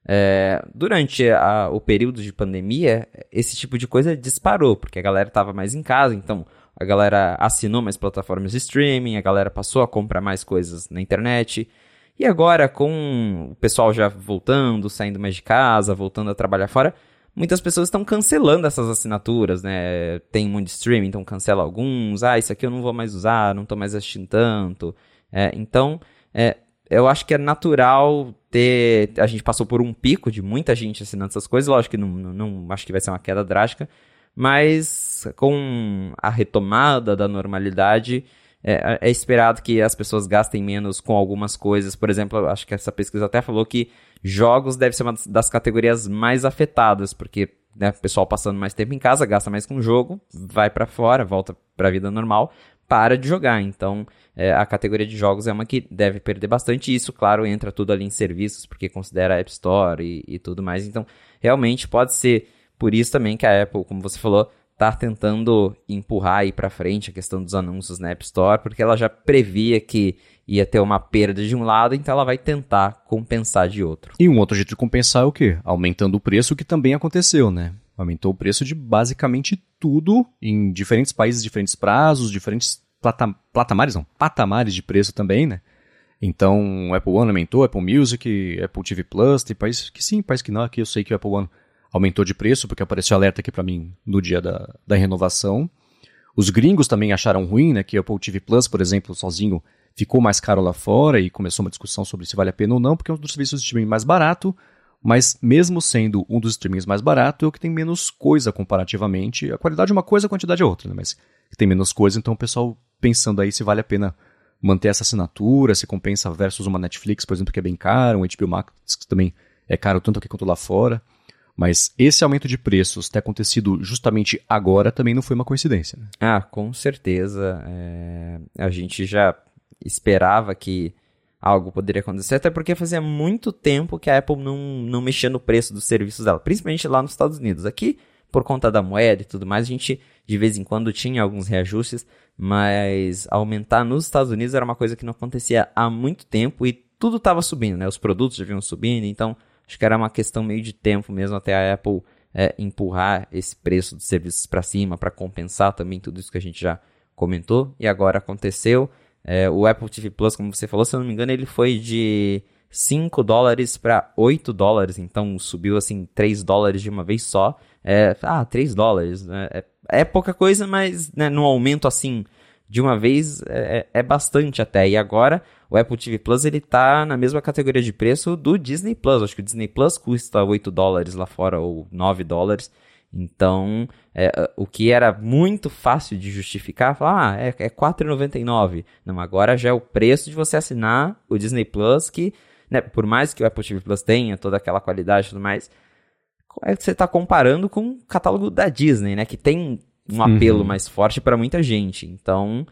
É, durante a, o período de pandemia, esse tipo de coisa disparou, porque a galera estava mais em casa, então a galera assinou mais plataformas de streaming, a galera passou a comprar mais coisas na internet. E agora, com o pessoal já voltando, saindo mais de casa, voltando a trabalhar fora, muitas pessoas estão cancelando essas assinaturas, né? Tem muito streaming, então cancela alguns. Ah, isso aqui eu não vou mais usar, não estou mais assistindo tanto. É, então, é, eu acho que é natural ter. A gente passou por um pico de muita gente assinando essas coisas. Lógico que não, não, não acho que vai ser uma queda drástica, mas com a retomada da normalidade. É, é, esperado que as pessoas gastem menos com algumas coisas. Por exemplo, acho que essa pesquisa até falou que jogos deve ser uma das categorias mais afetadas, porque né, o pessoal passando mais tempo em casa, gasta mais com o jogo, vai para fora, volta para a vida normal, para de jogar. Então, é, a categoria de jogos é uma que deve perder bastante. Isso, claro, entra tudo ali em serviços, porque considera a App Store e, e tudo mais. Então, realmente pode ser por isso também que a Apple, como você falou, está tentando empurrar aí para frente a questão dos anúncios na App Store, porque ela já previa que ia ter uma perda de um lado, então ela vai tentar compensar de outro. E um outro jeito de compensar é o quê? Aumentando o preço, que também aconteceu, né? Aumentou o preço de basicamente tudo em diferentes países, diferentes prazos, diferentes plata platamares, não, patamares de preço também, né? Então, Apple One aumentou, Apple Music, Apple TV Plus, tem países que sim, países que não, aqui eu sei que o Apple One aumentou de preço, porque apareceu alerta aqui para mim no dia da, da renovação. Os gringos também acharam ruim, né, que o Apple TV Plus, por exemplo, sozinho ficou mais caro lá fora e começou uma discussão sobre se vale a pena ou não, porque é um dos serviços de streaming mais barato, mas mesmo sendo um dos streamings mais barato, é o que tem menos coisa comparativamente. A qualidade é uma coisa, a quantidade é outra, né? mas tem menos coisa, então o pessoal pensando aí se vale a pena manter essa assinatura, se compensa versus uma Netflix, por exemplo, que é bem caro, um HBO Max que também é caro tanto aqui quanto lá fora. Mas esse aumento de preços ter acontecido justamente agora também não foi uma coincidência. Né? Ah, com certeza. É... A gente já esperava que algo poderia acontecer, até porque fazia muito tempo que a Apple não, não mexia no preço dos serviços dela, principalmente lá nos Estados Unidos. Aqui, por conta da moeda e tudo mais, a gente de vez em quando tinha alguns reajustes, mas aumentar nos Estados Unidos era uma coisa que não acontecia há muito tempo e tudo estava subindo, né? Os produtos já vinham subindo, então acho que era uma questão meio de tempo mesmo até a Apple é, empurrar esse preço dos serviços para cima para compensar também tudo isso que a gente já comentou e agora aconteceu. É, o Apple TV Plus, como você falou, se eu não me engano, ele foi de 5 dólares para 8 dólares, então subiu assim 3 dólares de uma vez só. É, ah, 3 dólares, né? é, é, pouca coisa, mas né, no aumento assim de uma vez é, é, é, bastante até. E agora o Apple TV Plus ele tá na mesma categoria de preço do Disney Plus. Acho que o Disney Plus custa 8 dólares lá fora ou 9 dólares. Então, é, o que era muito fácil de justificar, falar, ah, é, é 4,99. Não, agora já é o preço de você assinar o Disney Plus, que, né, por mais que o Apple TV Plus tenha toda aquela qualidade e tudo mais, é que você está comparando com o catálogo da Disney, né, que tem um apelo uhum. mais forte para muita gente. Então,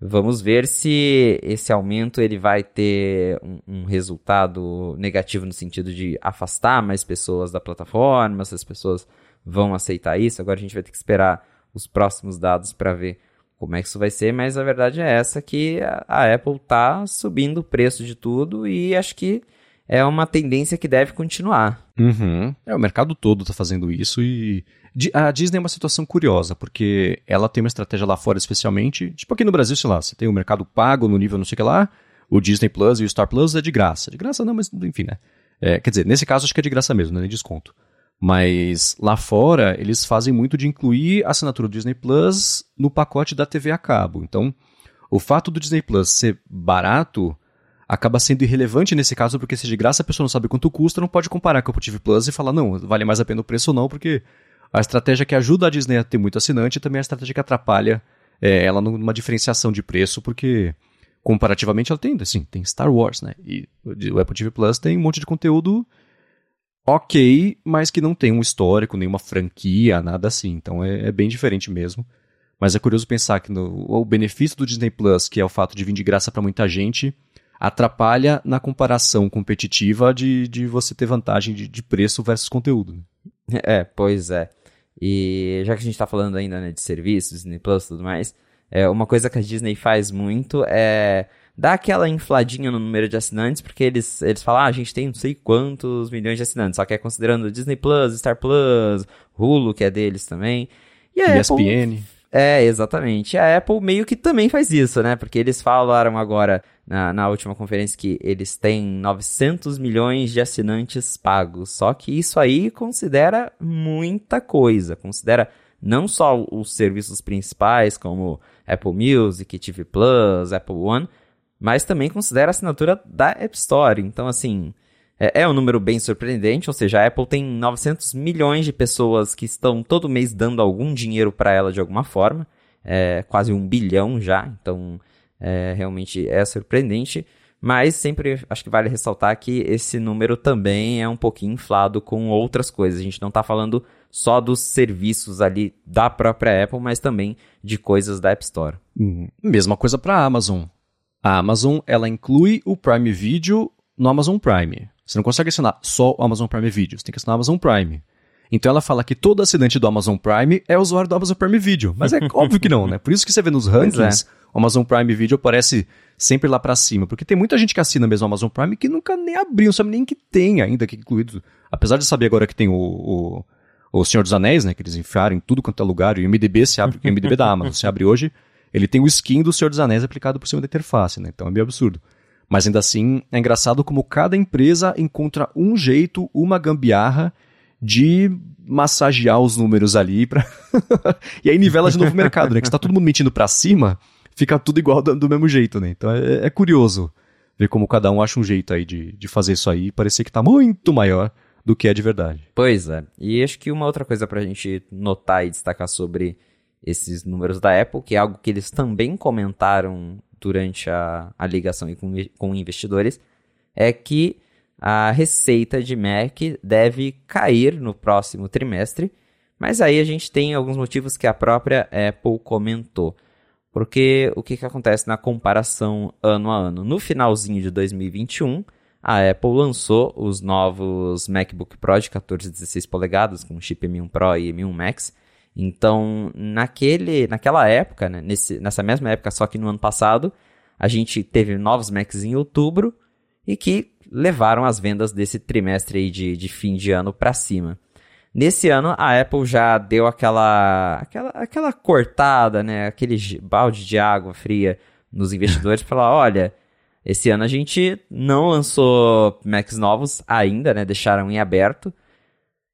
Vamos ver se esse aumento ele vai ter um, um, resultado negativo no sentido de afastar mais pessoas da plataforma, se as pessoas vão aceitar isso. Agora a gente vai ter que esperar os próximos dados para ver como é que isso vai ser, mas a verdade é essa que a, Apple está subindo o preço de tudo e acho que é uma tendência que deve continuar. Uhum. É, o mercado todo está fazendo isso e a Disney é uma situação curiosa, porque ela tem uma estratégia lá fora, especialmente. Tipo aqui no Brasil, sei lá, você tem o mercado pago no nível não sei o que lá, o Disney Plus e o Star Plus é de graça. De graça não, mas enfim, né? É, quer dizer, nesse caso acho que é de graça mesmo, não é nem desconto. Mas lá fora, eles fazem muito de incluir a assinatura do Disney Plus no pacote da TV a cabo. Então, o fato do Disney Plus ser barato acaba sendo irrelevante nesse caso, porque se de graça a pessoa não sabe quanto custa, não pode comparar com o TV Plus e falar, não, vale mais a pena o preço ou não, porque a estratégia que ajuda a Disney a ter muito assinante também é a estratégia que atrapalha é, ela numa diferenciação de preço, porque comparativamente ela tem, assim, tem Star Wars, né? E o Apple TV Plus tem um monte de conteúdo ok, mas que não tem um histórico, nenhuma franquia, nada assim. Então é, é bem diferente mesmo. Mas é curioso pensar que no, o benefício do Disney Plus, que é o fato de vir de graça para muita gente, atrapalha na comparação competitiva de, de você ter vantagem de, de preço versus conteúdo. Né? É, pois é. E já que a gente está falando ainda né, de serviços, Disney Plus e tudo mais, é, uma coisa que a Disney faz muito é dar aquela infladinha no número de assinantes, porque eles, eles falam, ah, a gente tem não sei quantos milhões de assinantes, só que é considerando Disney Plus, Star Plus, Hulu, que é deles também. E a ESPN. Apple, é, exatamente. A Apple meio que também faz isso, né? Porque eles falaram agora na, na última conferência que eles têm 900 milhões de assinantes pagos. Só que isso aí considera muita coisa. Considera não só os serviços principais, como Apple Music, TV Plus, Apple One, mas também considera a assinatura da App Store. Então, assim, é, é, um número bem surpreendente, ou seja, a Apple tem 900 milhões de pessoas que estão todo mês dando algum dinheiro para ela de alguma forma, é quase um bilhão já, então é, realmente é surpreendente. Mas sempre acho que vale ressaltar que esse número também é um pouquinho inflado com outras coisas. A gente não está falando só dos serviços ali da própria Apple, mas também de coisas da App Store. Uhum. Mesma coisa para a Amazon. A Amazon ela inclui o Prime Video no Amazon Prime. Você não consegue assinar só o Amazon Prime Video, você tem que assinar o Amazon Prime. Então ela fala que todo assinante do Amazon Prime é usuário do Amazon Prime Video. Mas é óbvio que não, né? Por isso que você vê nos rankings, é. o Amazon Prime Video aparece sempre lá para cima. Porque tem muita gente que assina mesmo o Amazon Prime que nunca nem abriu, não sabe nem que tem ainda que incluído. Apesar de saber agora que tem o, o, o Senhor dos Anéis, né? Que eles enfiaram em tudo quanto é lugar. E o MDB se abre, o MDB da Amazon se abre hoje, ele tem o skin do Senhor dos Anéis aplicado por cima da interface, né? Então é meio absurdo. Mas ainda assim, é engraçado como cada empresa encontra um jeito, uma gambiarra de massagear os números ali pra... e aí nivela de novo o mercado, né? Que está todo mundo mentindo para cima, fica tudo igual do, do mesmo jeito, né? Então é, é, curioso ver como cada um acha um jeito aí de, de fazer isso aí e parecer que está muito maior do que é de verdade. Pois é. E acho que uma outra coisa para a gente notar e destacar sobre esses números da Apple, que é algo que eles também comentaram durante a, a ligação com, com investidores, é que a receita de Mac deve cair no próximo trimestre, mas aí a gente tem alguns motivos que a própria Apple comentou. Porque o que, que acontece na comparação ano a ano? No finalzinho de 2021, a Apple lançou os novos MacBook Pro de 14 e 16 polegadas, com chip M1 Pro e M1 Max, então, naquele, naquela época, né, nesse, nessa mesma época, só que no ano passado, a gente teve novos Macs em outubro e que levaram as vendas desse trimestre de, de fim de ano para cima. Nesse ano, a Apple já deu aquela, aquela, aquela cortada, né, aquele balde de água fria nos investidores para falar, olha, esse ano a gente não lançou Macs novos ainda, né, deixaram em aberto.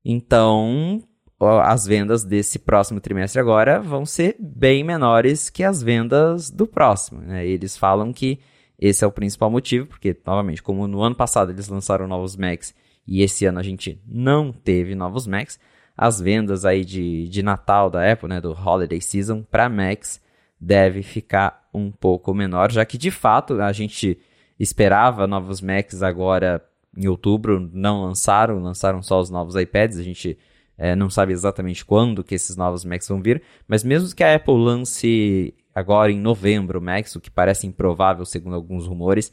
Então, as vendas desse próximo trimestre agora vão ser bem menores que as vendas do próximo. Né? Eles falam que esse é o principal motivo, porque, novamente, como no ano passado eles lançaram novos Macs e esse ano a gente não teve novos Macs, as vendas aí de, de Natal da Apple, né, do Holiday Season, para Macs deve ficar um pouco menor, já que de fato a gente esperava novos Macs agora em outubro, não lançaram, lançaram só os novos iPads, a gente é, não sabe exatamente quando que esses novos Macs vão vir, mas mesmo que a Apple lance agora em novembro Max, o que parece improvável segundo alguns rumores,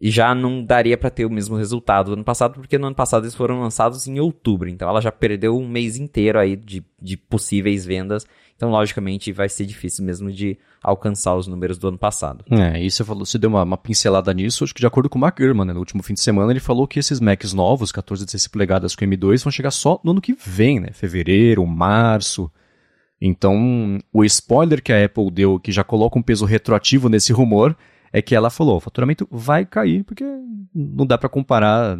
e já não daria para ter o mesmo resultado do ano passado, porque no ano passado eles foram lançados em outubro, então ela já perdeu um mês inteiro aí de, de possíveis vendas, então logicamente vai ser difícil mesmo de alcançar os números do ano passado. É, e você falou, você deu uma, uma pincelada nisso, acho que de acordo com o Mark Gurman, né, no último fim de semana ele falou que esses Macs novos, 14 16 polegadas com M2, vão chegar só no ano que vem, né, fevereiro, março, então o spoiler que a Apple deu, que já coloca um peso retroativo nesse rumor, é que ela falou: o faturamento vai cair, porque não dá para comparar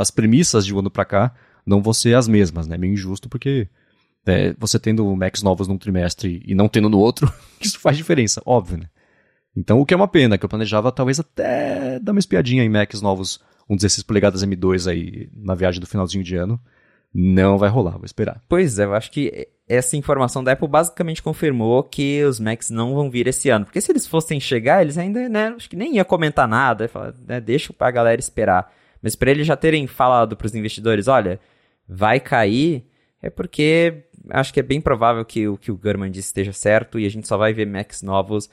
as premissas de um ano para cá, não vão ser as mesmas, né? Meio injusto, porque é, você tendo Macs novos num trimestre e não tendo no outro, isso faz diferença, óbvio, né? Então, o que é uma pena, que eu planejava talvez até dar uma espiadinha em Macs novos, um 16 polegadas M2 aí na viagem do finalzinho de ano. Não vai rolar, vou esperar. Pois é, eu acho que essa informação da Apple basicamente confirmou que os Macs não vão vir esse ano. Porque se eles fossem chegar, eles ainda, né, acho que nem ia comentar nada, falar, né, deixa pra galera esperar. Mas para eles já terem falado para os investidores, olha, vai cair, é porque acho que é bem provável que o que o Gurman disse esteja certo e a gente só vai ver Macs novos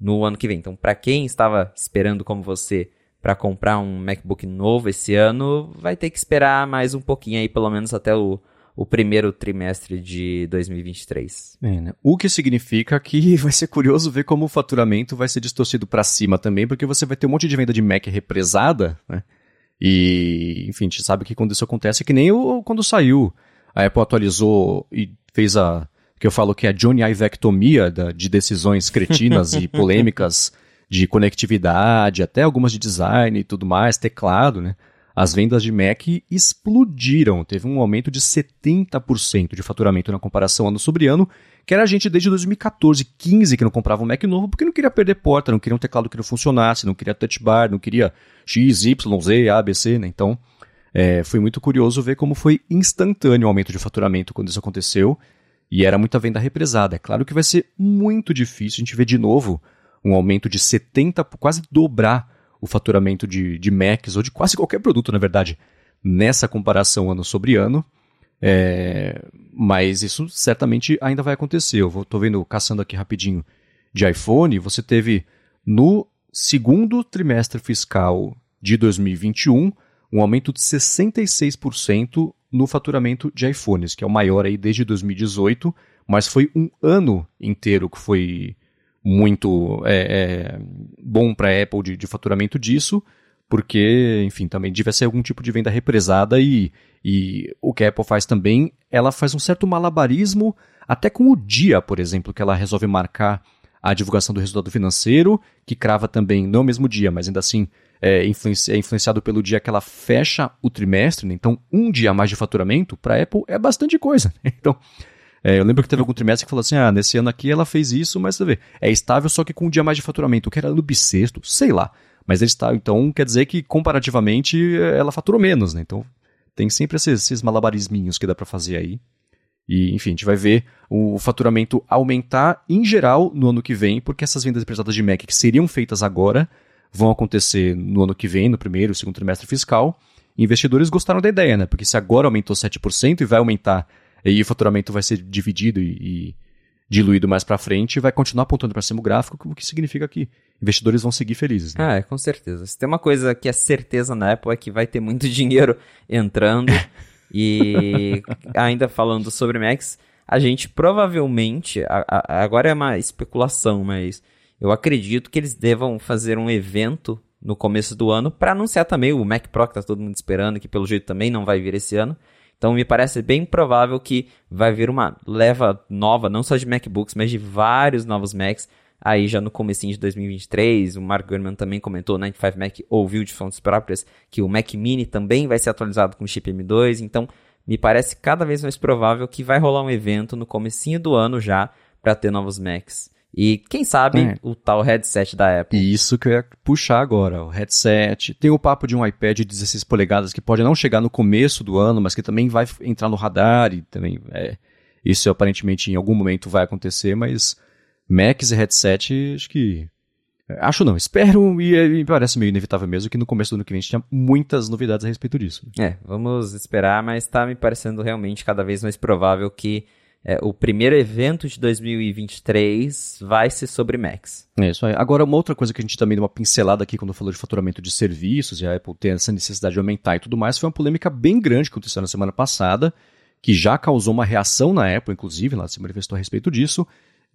no ano que vem. Então, para quem estava esperando como você para comprar um MacBook novo esse ano, vai ter que esperar mais um pouquinho aí, pelo menos até o o primeiro trimestre de 2023. É, né? O que significa que vai ser curioso ver como o faturamento vai ser distorcido para cima também, porque você vai ter um monte de venda de Mac represada, né? E, enfim, a gente sabe que quando isso acontece é que nem o, quando saiu. A Apple atualizou e fez a. que eu falo que é a Johnny Ivectomia da, de decisões cretinas e polêmicas de conectividade, até algumas de design e tudo mais, teclado, né? As vendas de Mac explodiram. Teve um aumento de 70% de faturamento na comparação ano sobre ano, que era gente desde 2014, 15 que não comprava um Mac novo porque não queria perder porta, não queria um teclado que não funcionasse, não queria touch bar, não queria X, Y, Z, A, B, C, né? Então, é, foi muito curioso ver como foi instantâneo o aumento de faturamento quando isso aconteceu. E era muita venda represada. É claro que vai ser muito difícil a gente ver de novo um aumento de 70%, quase dobrar o faturamento de, de Macs ou de quase qualquer produto, na verdade, nessa comparação ano sobre ano. É, mas isso certamente ainda vai acontecer. Eu estou vendo, caçando aqui rapidinho de iPhone, você teve no segundo trimestre fiscal de 2021 um aumento de 66% no faturamento de iPhones, que é o maior aí desde 2018, mas foi um ano inteiro que foi muito é, é, bom para a Apple de, de, faturamento disso, porque, enfim, também devia ser algum tipo de venda represada e, e o que a Apple faz também, ela faz um certo malabarismo até com o dia, por exemplo, que ela resolve marcar a divulgação do resultado financeiro, que crava também, não o mesmo dia, mas ainda assim é, é influenciado pelo dia que ela fecha o trimestre, né? então um dia mais de faturamento para a Apple é bastante coisa. Então, é, eu lembro que teve algum trimestre que falou assim: ah, nesse ano aqui ela fez isso, mas você vê, é estável só que com um dia mais de faturamento, que era ano bissexto, sei lá. Mas ele está, então quer dizer que comparativamente ela faturou menos, né? Então tem sempre esses, esses malabarisminhos que dá para fazer aí. E, enfim, a gente vai ver o faturamento aumentar em geral no ano que vem, porque essas vendas pesadas de Mac que seriam feitas agora vão acontecer no ano que vem, no primeiro, segundo trimestre fiscal. investidores gostaram da ideia, né? Porque se agora aumentou 7% e vai aumentar e o faturamento vai ser dividido e, e diluído mais para frente, vai continuar apontando para cima o gráfico, o que significa que investidores vão seguir felizes. Né? Ah, é, com certeza. Se tem uma coisa que é certeza na Apple é que vai ter muito dinheiro entrando. e ainda falando sobre Max, a gente provavelmente, a, a, agora é uma especulação, mas eu acredito que eles devam fazer um evento no começo do ano para anunciar também o Mac Pro que tá todo mundo esperando, que pelo jeito também não vai vir esse ano. Então me parece bem provável que vai vir uma leva nova, não só de MacBooks, mas de vários novos Macs aí já no comecinho de 2023. O Mark Gurman também comentou, 95 Mac ouviu de fontes próprias que o Mac Mini também vai ser atualizado com chip M2, então me parece cada vez mais provável que vai rolar um evento no comecinho do ano já para ter novos Macs. E quem sabe é. o tal headset da Apple. Isso que eu ia puxar agora, o headset. Tem o papo de um iPad de 16 polegadas que pode não chegar no começo do ano, mas que também vai entrar no radar e também é, isso aparentemente em algum momento vai acontecer, mas Macs e headset, acho que Acho não, espero e, e parece meio inevitável mesmo que no começo do ano que vem a gente tinha muitas novidades a respeito disso. É, vamos esperar, mas tá me parecendo realmente cada vez mais provável que é, o primeiro evento de 2023 vai ser sobre Macs. É isso aí. Agora, uma outra coisa que a gente também deu uma pincelada aqui quando falou de faturamento de serviços e a Apple tem essa necessidade de aumentar e tudo mais, foi uma polêmica bem grande que aconteceu na semana passada, que já causou uma reação na Apple, inclusive, ela se manifestou a respeito disso,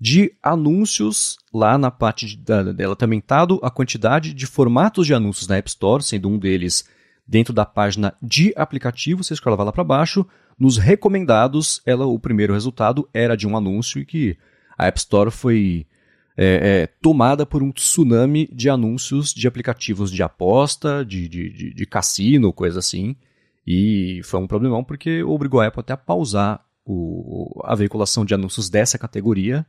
de anúncios lá na parte de, da, dela ter aumentado a quantidade de formatos de anúncios na App Store, sendo um deles dentro da página de aplicativo, você escreve lá para baixo, nos recomendados, ela, o primeiro resultado era de um anúncio e que a App Store foi é, é, tomada por um tsunami de anúncios de aplicativos de aposta, de, de, de, de, cassino, coisa assim. E foi um problemão porque obrigou a Apple até a pausar o, a veiculação de anúncios dessa categoria.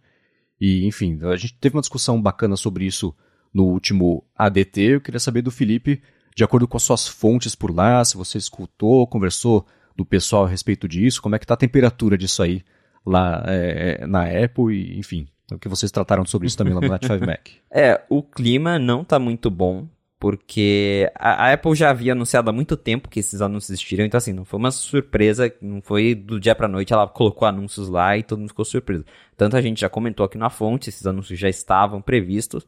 E, enfim, a gente teve uma discussão bacana sobre isso no último ADT. Eu queria saber do Felipe, de acordo com as suas fontes por lá, se você escutou, conversou do pessoal a respeito disso? Como é que está a temperatura disso aí lá é, na Apple e, enfim, o que vocês trataram sobre isso também lá no Night 5 Mac? É, o clima não está muito bom, porque a, a, Apple já havia anunciado há muito tempo que esses anúncios existiriam, então assim, não foi uma surpresa, não foi do dia para noite, ela colocou anúncios lá e todo mundo ficou surpreso. Tanto a gente já comentou aqui na fonte, esses anúncios já estavam previstos,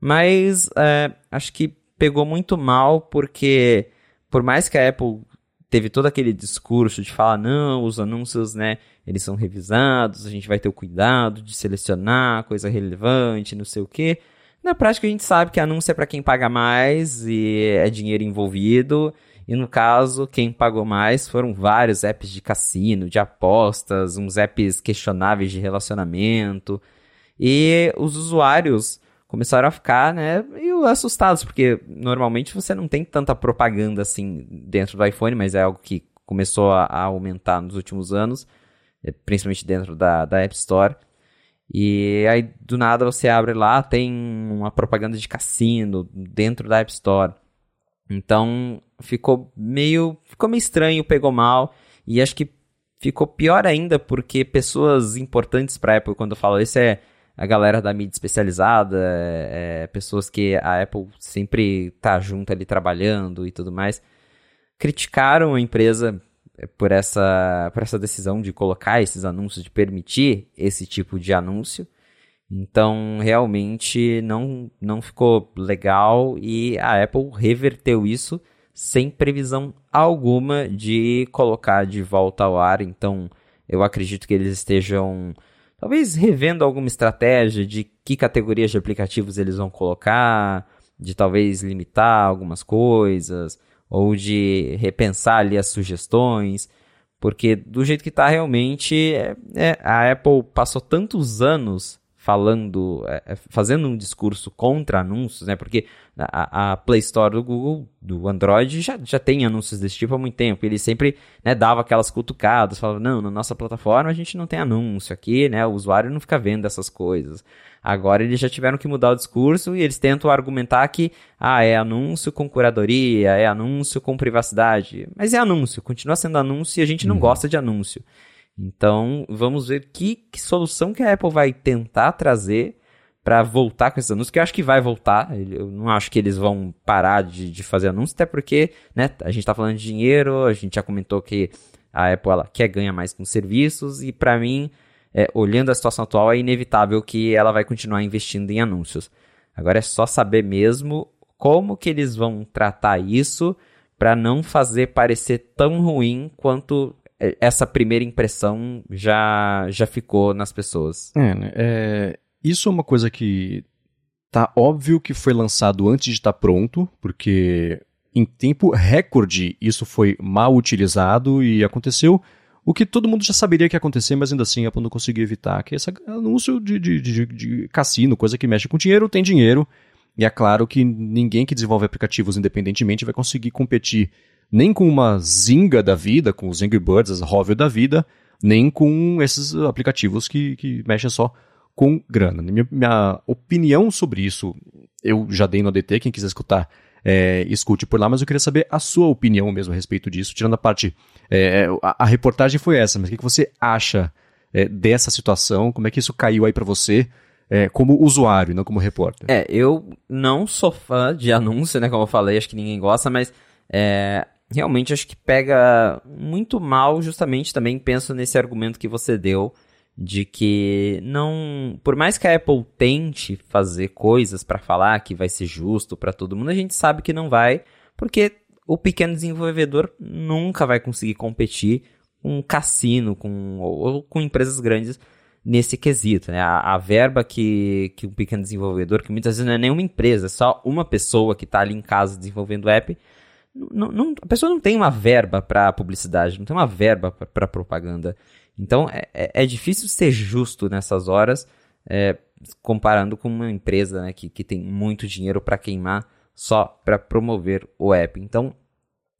mas é, acho que pegou muito mal porque por mais que a Apple teve todo aquele discurso de falar, não, os anúncios, né, eles são revisados, a gente vai ter o cuidado de selecionar coisa relevante, não sei o quê. Na prática, a gente sabe que anúncio é para quem paga mais e é dinheiro envolvido. E no caso, quem pagou mais foram vários apps de cassino, de apostas, uns apps questionáveis de relacionamento. E os usuários começaram a ficar, né, meio assustados, porque normalmente você não tem tanta propaganda assim dentro do iPhone, mas é algo que começou a, aumentar nos últimos anos, é, principalmente dentro da, da App Store. E aí, do nada, você abre lá, tem uma propaganda de cassino dentro da App Store. Então, ficou meio, ficou meio estranho, pegou mal. E acho que ficou pior ainda porque pessoas importantes para a Apple, quando eu falo isso, é a galera da mídia especializada, é, é, pessoas que a Apple sempre tá junto ali trabalhando e tudo mais, criticaram a empresa é, por essa, por essa decisão de colocar esses anúncios, de permitir esse tipo de anúncio. Então, realmente não, não ficou legal e a Apple reverteu isso sem previsão alguma de colocar de volta ao ar. Então, eu acredito que eles estejam talvez revendo alguma estratégia de que categorias de aplicativos eles vão colocar, de talvez limitar algumas coisas, ou de repensar ali as sugestões, porque do jeito que está realmente, é, é, a Apple passou tantos anos falando, é, é, fazendo um discurso contra anúncios, né? Porque a, a, Play Store do Google, do Android, já, já tem anúncios desse tipo há muito tempo. Ele sempre né, dava aquelas cutucadas, falava, não, na nossa plataforma a gente não tem anúncio aqui, né? O usuário não fica vendo essas coisas. Agora eles já tiveram que mudar o discurso e eles tentam argumentar que, ah, é anúncio com curadoria, é anúncio com privacidade. Mas é anúncio, continua sendo anúncio e a gente não uhum. gosta de anúncio. Então, vamos ver que, que solução que a Apple vai tentar trazer para voltar com esses anúncios, que eu acho que vai voltar. Eu não acho que eles vão parar de, de fazer anúncios, até porque né, a gente está falando de dinheiro, a gente já comentou que a Apple ela quer ganhar mais com serviços, e para mim, é, olhando a situação atual, é inevitável que ela vai continuar investindo em anúncios. Agora é só saber mesmo como que eles vão tratar isso para não fazer parecer tão ruim quanto essa primeira impressão já, já ficou nas pessoas. É, né? é, isso é uma coisa que tá óbvio que foi lançado antes de estar tá pronto, porque em tempo recorde isso foi mal utilizado e aconteceu o que todo mundo já saberia que ia acontecer, mas ainda assim a Apple não conseguiu evitar, que é esse anúncio de, de, de, de cassino, coisa que mexe com dinheiro, tem dinheiro, e é claro que ninguém que desenvolve aplicativos independentemente vai conseguir competir nem com uma Zinga da vida, com os Angry Birds, as Hovel da vida, nem com esses aplicativos que, que mexem só com grana. Minha, minha opinião sobre isso, eu já dei no ADT, quem quiser escutar, é, escute por lá, mas eu queria saber a sua opinião mesmo a respeito disso, tirando a parte. É, a, a, reportagem foi essa, mas o que, que você acha é, dessa situação? Como é que isso caiu aí para você? É, como usuário, não como repórter. É, eu não sou fã de anúncio, né? Como eu falei, acho que ninguém gosta, mas é, realmente acho que pega muito mal, justamente também penso nesse argumento que você deu, de que não, por mais que a Apple tente fazer coisas para falar que vai ser justo para todo mundo, a gente sabe que não vai, porque o pequeno desenvolvedor nunca vai conseguir competir com um cassino, com ou com empresas grandes nesse quesito, né? A, a, verba que, que um pequeno desenvolvedor, que muitas vezes não é nenhuma empresa, é só uma pessoa que está ali em casa desenvolvendo app, não, não, a pessoa não tem uma verba para publicidade, não tem uma verba para propaganda. Então é, é, é, difícil ser justo nessas horas, é, comparando com uma empresa né, que, que tem muito dinheiro para queimar só para promover o app. Então,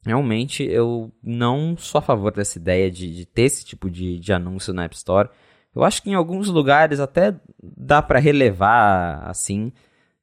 realmente, eu não sou a favor dessa ideia de, de ter esse tipo de, de anúncio na App Store. Eu acho que em alguns lugares até dá para relevar assim,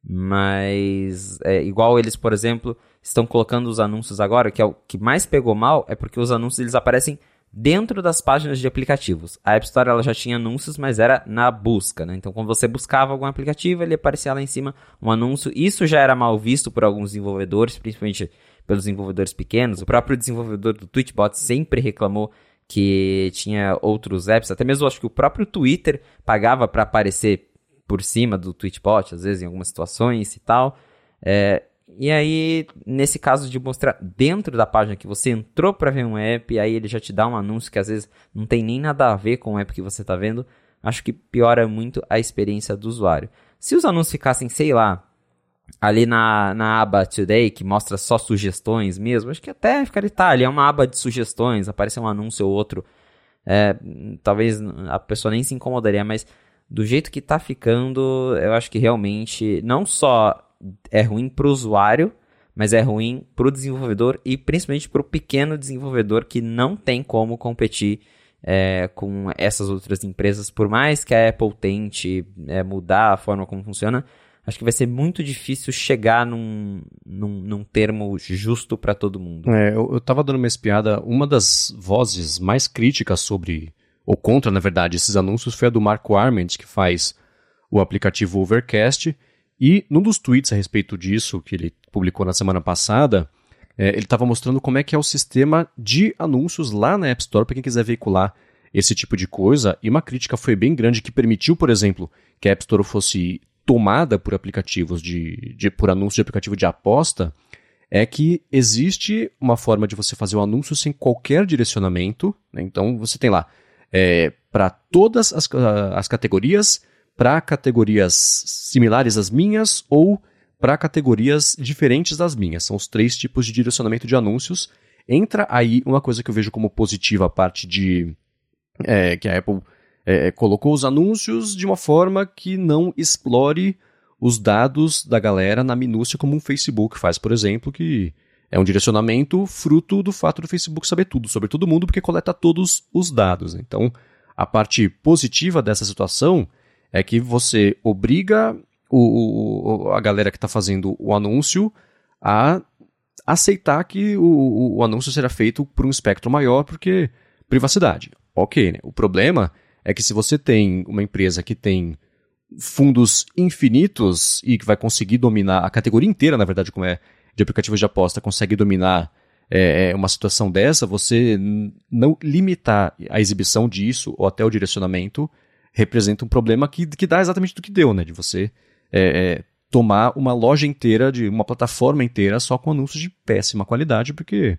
mas é, igual eles, por exemplo, estão colocando os anúncios agora, que é o que mais pegou mal, é porque os anúncios eles aparecem dentro das páginas de aplicativos. A App Store ela já tinha anúncios, mas era na busca, né? Então, quando você buscava algum aplicativo, ele aparecia lá em cima um anúncio. Isso já era mal visto por alguns desenvolvedores, principalmente pelos desenvolvedores pequenos. O próprio desenvolvedor do Tweetbot sempre reclamou que tinha outros apps, até mesmo acho que o próprio Twitter pagava para aparecer por cima do Tweetbot, às vezes em algumas situações e tal. É, e aí, nesse caso de mostrar dentro da página que você entrou para ver um app, aí ele já te dá um anúncio que às vezes não tem nem nada a ver com o app que você está vendo, acho que piora muito a experiência do usuário. Se os anúncios ficassem, sei lá, ali na, na aba Today, que mostra só sugestões mesmo, acho que até ficaria, tá, ali é uma aba de sugestões, aparece um anúncio ou outro, é, talvez a pessoa nem se incomodaria, mas do jeito que tá ficando, eu acho que realmente não só é ruim para o usuário, mas é ruim para o desenvolvedor e principalmente para o pequeno desenvolvedor que não tem como competir é, com essas outras empresas. Por mais que a Apple tente é, mudar a forma como funciona, acho que vai ser muito difícil chegar num, num, num termo justo para todo mundo. É, eu, eu tava dando uma espiada, uma das vozes mais críticas sobre, ou contra, na verdade, esses anúncios foi a do Marco Arment, que faz o aplicativo Overcast, e num dos tweets a respeito disso, que ele publicou na semana passada, é, ele estava mostrando como é que é o sistema de anúncios lá na App Store para quem quiser veicular esse tipo de coisa. E uma crítica foi bem grande que permitiu, por exemplo, que a App Store fosse tomada por aplicativos de, de por anúncios de aplicativo de aposta, é que existe uma forma de você fazer o um anúncio sem qualquer direcionamento. Né? Então você tem lá é, para todas as, as categorias para categorias similares às minhas ou para categorias diferentes das minhas. São os três tipos de direcionamento de anúncios. Entra aí uma coisa que eu vejo como positiva a parte de é, que a Apple é, colocou os anúncios de uma forma que não explore os dados da galera na minúcia como um Facebook faz, por exemplo, que é um direcionamento fruto do fato do Facebook saber tudo sobre todo mundo porque coleta todos os dados. Então, a parte positiva dessa situação é que você obriga o, o a galera que está fazendo o anúncio a aceitar que o, o, anúncio será feito por um espectro maior, porque privacidade. Ok, né? O problema é que se você tem uma empresa que tem fundos infinitos e que vai conseguir dominar a categoria inteira, na verdade, como é de aplicativos de aposta, consegue dominar é, é uma situação dessa, você não limitar a exibição disso ou até o direcionamento representa um problema que, que dá exatamente do que deu, né? De você é, é, tomar uma loja inteira, de uma plataforma inteira só com anúncios de péssima qualidade, porque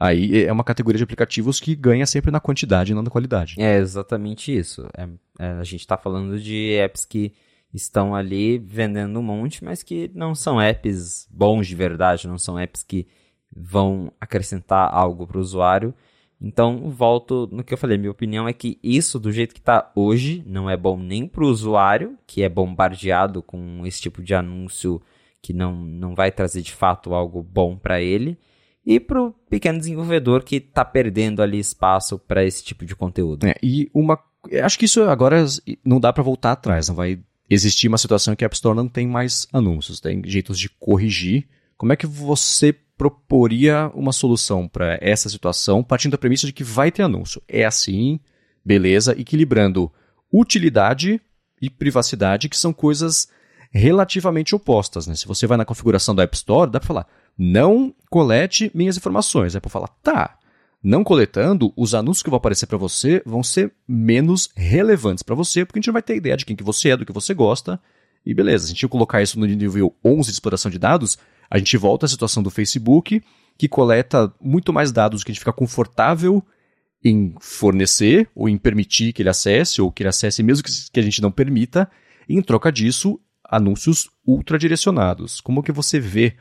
aí é uma categoria de aplicativos que ganha sempre na quantidade e não na qualidade. É exatamente isso. É, é, a gente está falando de apps que estão ali vendendo um monte, mas que não são apps bons de verdade, não são apps que vão acrescentar algo para o usuário então, volto no que eu falei. Minha opinião é que isso, do jeito que está hoje, não é bom nem para o usuário, que é bombardeado com esse tipo de anúncio que não, não vai trazer de fato algo bom para ele, e para o pequeno desenvolvedor que está perdendo ali espaço para esse tipo de conteúdo. É, e uma. Acho que isso agora não dá para voltar atrás, não vai existir uma situação que a App Store não tem mais anúncios, tem jeitos de corrigir. Como é que você proporia uma solução para essa situação, partindo da premissa de que vai ter anúncio. É assim, beleza, equilibrando utilidade e privacidade, que são coisas relativamente opostas. Né? Se você vai na configuração da App Store, dá para falar, não colete minhas informações. Aí para falar, tá, Não coletando, os anúncios que vão aparecer para você vão ser menos relevantes para você, porque a gente não vai ter ideia de quem que você é, do que você gosta. E beleza, se a gente colocar isso no nível 11 de exploração de dados, a gente volta à situação do Facebook, que coleta muito mais dados que a gente fica confortável em fornecer ou em permitir que ele acesse, ou que ele acesse mesmo que a gente não permita, e em troca disso, anúncios ultradirecionados. Como que você vê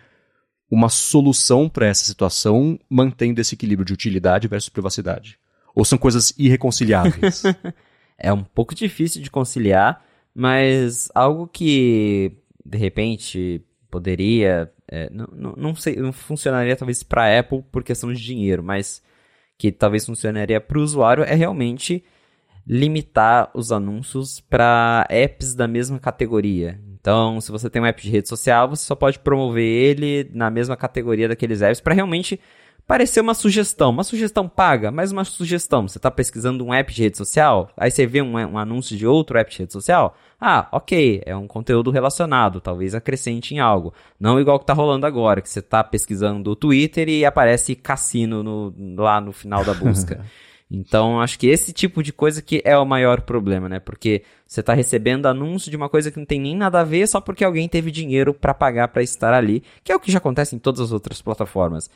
uma solução para essa situação mantendo esse equilíbrio de utilidade versus privacidade? Ou são coisas irreconciliáveis? é um pouco difícil de conciliar, mas algo que de repente poderia, é, não, não, não, sei, não funcionaria talvez para Apple por questão de dinheiro, mas que talvez funcionaria para o usuário é realmente limitar os anúncios para apps da mesma categoria. Então, se você tem um app de rede social, você só pode promover ele na mesma categoria daqueles apps para realmente parecer uma sugestão. Uma sugestão paga, mas uma sugestão. Você está pesquisando um app de rede social, aí você vê um, um, anúncio de outro app de rede social. Ah, ok, é um conteúdo relacionado, talvez acrescente em algo. Não igual que está rolando agora, que você está pesquisando o Twitter e aparece cassino no, lá no final da busca. Então, acho que esse tipo de coisa que é o maior problema, né? Porque você está recebendo anúncio de uma coisa que não tem nem nada a ver só porque alguém teve dinheiro para pagar para estar ali, que é o que já acontece em todas as outras plataformas.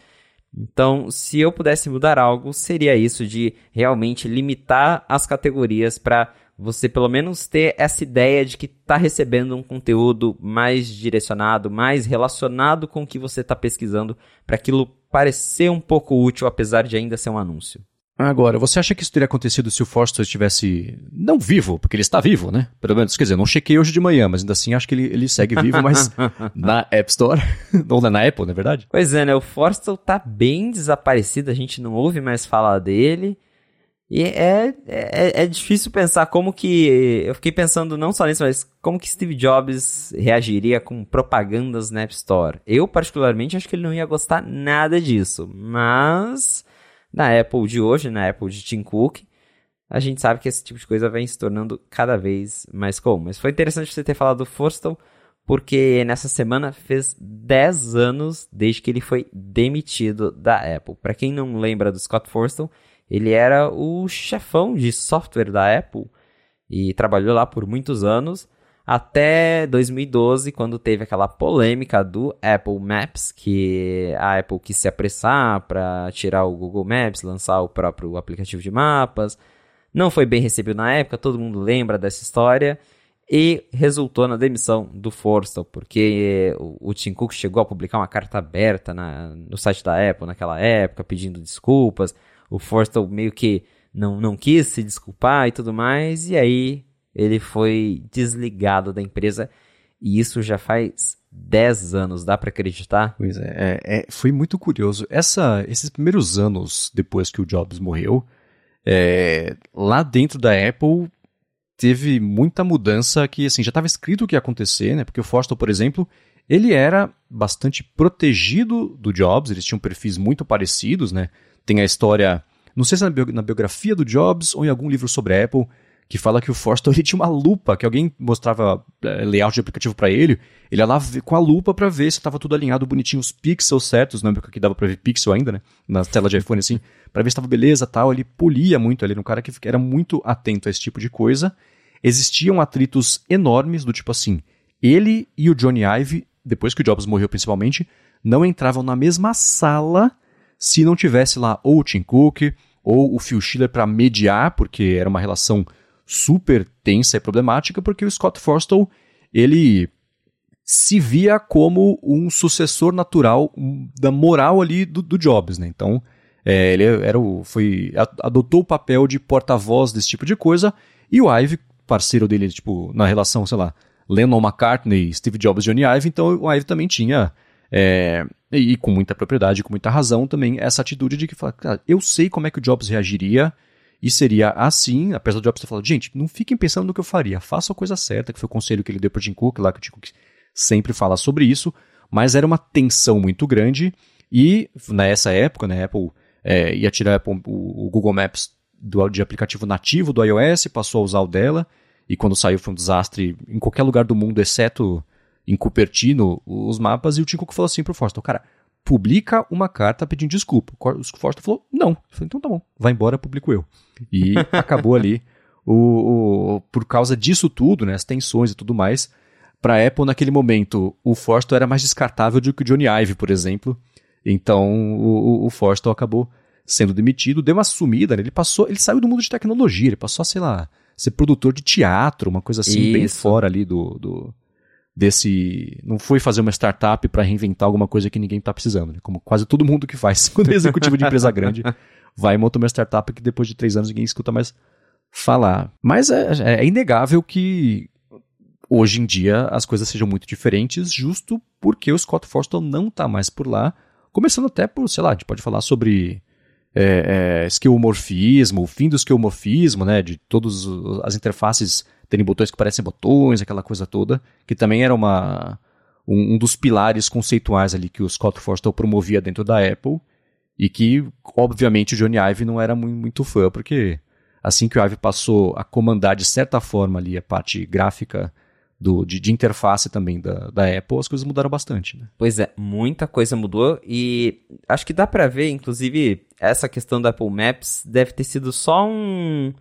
Então, se eu pudesse mudar algo, seria isso de realmente limitar as categorias para você pelo menos ter essa ideia de que está recebendo um conteúdo mais direcionado, mais relacionado com o que você está pesquisando, para aquilo parecer um pouco útil, apesar de ainda ser um anúncio. Agora, você acha que isso teria acontecido se o Forster estivesse não vivo, porque ele está vivo, né? Pelo menos, quer dizer, não chequei hoje de manhã, mas ainda assim acho que ele, ele segue vivo, mas na App Store, ou na Apple, na é verdade? Pois é, né? O Forster tá bem desaparecido, a gente não ouve mais falar dele. E é, é, é difícil pensar como que. Eu fiquei pensando não só nisso, mas como que Steve Jobs reagiria com propagandas na App Store. Eu, particularmente, acho que ele não ia gostar nada disso. Mas na Apple de hoje, na Apple de Tim Cook, a gente sabe que esse tipo de coisa vem se tornando cada vez mais comum. Mas foi interessante você ter falado do Forstall, porque nessa semana fez 10 anos desde que ele foi demitido da Apple. Para quem não lembra do Scott Forstall, ele era o chefão de software da Apple e trabalhou lá por muitos anos até 2012, quando teve aquela polêmica do Apple Maps, que a Apple quis se apressar para tirar o Google Maps, lançar o próprio aplicativo de mapas. Não foi bem recebido na época, todo mundo lembra dessa história. E resultou na demissão do Forstall, porque o, Tim Cook chegou a publicar uma carta aberta na, no site da Apple naquela época, pedindo desculpas. O Forstall meio que não, não quis se desculpar e tudo mais, e aí ele foi desligado da empresa e isso já faz 10 anos, dá para acreditar? Pois é, é, é, foi muito curioso. Essa, esses primeiros anos depois que o Jobs morreu, é, lá dentro da Apple teve muita mudança que assim já estava escrito o que ia acontecer, né? Porque o Forstall, por exemplo, ele era bastante protegido do Jobs, eles tinham perfis muito parecidos, né? Tem a história, não sei se é na biografia do Jobs ou em algum livro sobre a Apple, que fala que o Forster ele tinha uma lupa, que alguém mostrava é, layout de aplicativo para ele, ele ia lá com a lupa para ver se estava tudo alinhado bonitinho, os pixels certos, não época que dava para ver pixel ainda, né, na tela de iPhone assim, para ver se estava beleza tal, ele polia muito, ele era um cara que era muito atento a esse tipo de coisa. Existiam atritos enormes do tipo assim, ele e o Johnny Ive, depois que o Jobs morreu principalmente, não entravam na mesma sala se não tivesse lá ou o Tim Cook ou o Phil Schiller para mediar, porque era uma relação super tensa e problemática, porque o Scott Forstall, ele se via como um sucessor natural da moral ali do, do Jobs, né? Então, é, ele era o, foi, adotou o papel de porta-voz desse tipo de coisa, e o Ive, parceiro dele, tipo, na relação, sei lá, Lennon McCartney, Steve Jobs Johnny Ive, então o Ive também tinha, é, e com muita propriedade, com muita razão também, essa atitude de que, cara, eu sei como é que o Jobs reagiria, e seria assim, apesar do Jobs ter falado, gente, não fiquem pensando no que eu faria, faça a coisa certa, que foi o conselho que ele deu para Tim Cook, lá que o Tim Cook sempre fala sobre isso, mas era uma tensão muito grande e nessa época, né, Apple é, ia tirar Apple, o, Google Maps do, de aplicativo nativo do iOS, passou a usar o dela, e quando saiu foi um desastre em qualquer lugar do mundo, exceto em Cupertino, os mapas, e o Tim Cook falou assim pro Forster, cara, publica uma carta pedindo desculpa. O Forster falou, não. Eu falei, então tá bom, vai embora, publico eu. E acabou ali, o, o, por causa disso tudo, né, as tensões e tudo mais, para Apple naquele momento, o Forster era mais descartável do que o Johnny Ive, por exemplo. Então o, o Forster acabou sendo demitido, deu uma sumida, né? ele passou, ele saiu do mundo de tecnologia, ele passou a, sei lá, ser produtor de teatro, uma coisa assim, Isso. bem fora ali do, do desse. Não foi fazer uma startup para reinventar alguma coisa que ninguém está precisando, né? Como quase todo mundo que faz quando é executivo de empresa grande vai e monta uma startup que depois de três anos ninguém escuta mais falar. Mas é, é, é inegável que hoje em dia as coisas sejam muito diferentes, justo porque o Scott Forstall não está mais por lá. Começando até por, sei lá, a gente pode falar sobre é, é, esquemorfismo, o fim do esquemorfismo, né, de todas as interfaces terem botões que parecem botões, aquela coisa toda, que também era uma, um, um dos pilares conceituais ali que o Scott Forstall promovia dentro da Apple, e que, obviamente, o Johnny Ive não era muito, muito fã, porque assim que o Ive passou a comandar de certa forma ali a parte gráfica do, de, de, interface também da, da Apple, as coisas mudaram bastante. Né? Pois é, muita coisa mudou e acho que dá para ver, inclusive, essa questão do Apple Maps deve ter sido só um,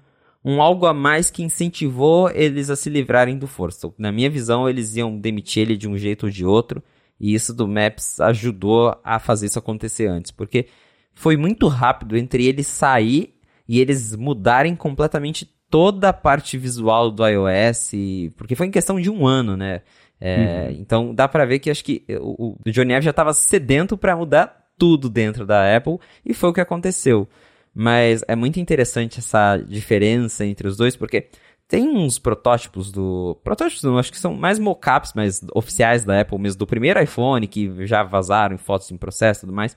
um algo a mais que incentivou eles a se livrarem do Forstall. Na minha visão, eles iam demitir ele de um jeito ou de outro, e isso do Maps ajudou a fazer isso acontecer antes, porque foi muito rápido entre ele sair e eles mudarem completamente toda a parte visual do iOS, porque foi em questão de um ano, né? É, uhum. Então dá para ver que acho que o, o Johnny Ive já estava sedento para mudar tudo dentro da Apple e foi o que aconteceu. Mas é muito interessante essa diferença entre os dois, porque tem uns protótipos do. Protótipos não, acho que são mais mockups, mas oficiais da Apple mesmo, do primeiro iPhone, que já vazaram em fotos em processo e tudo mais.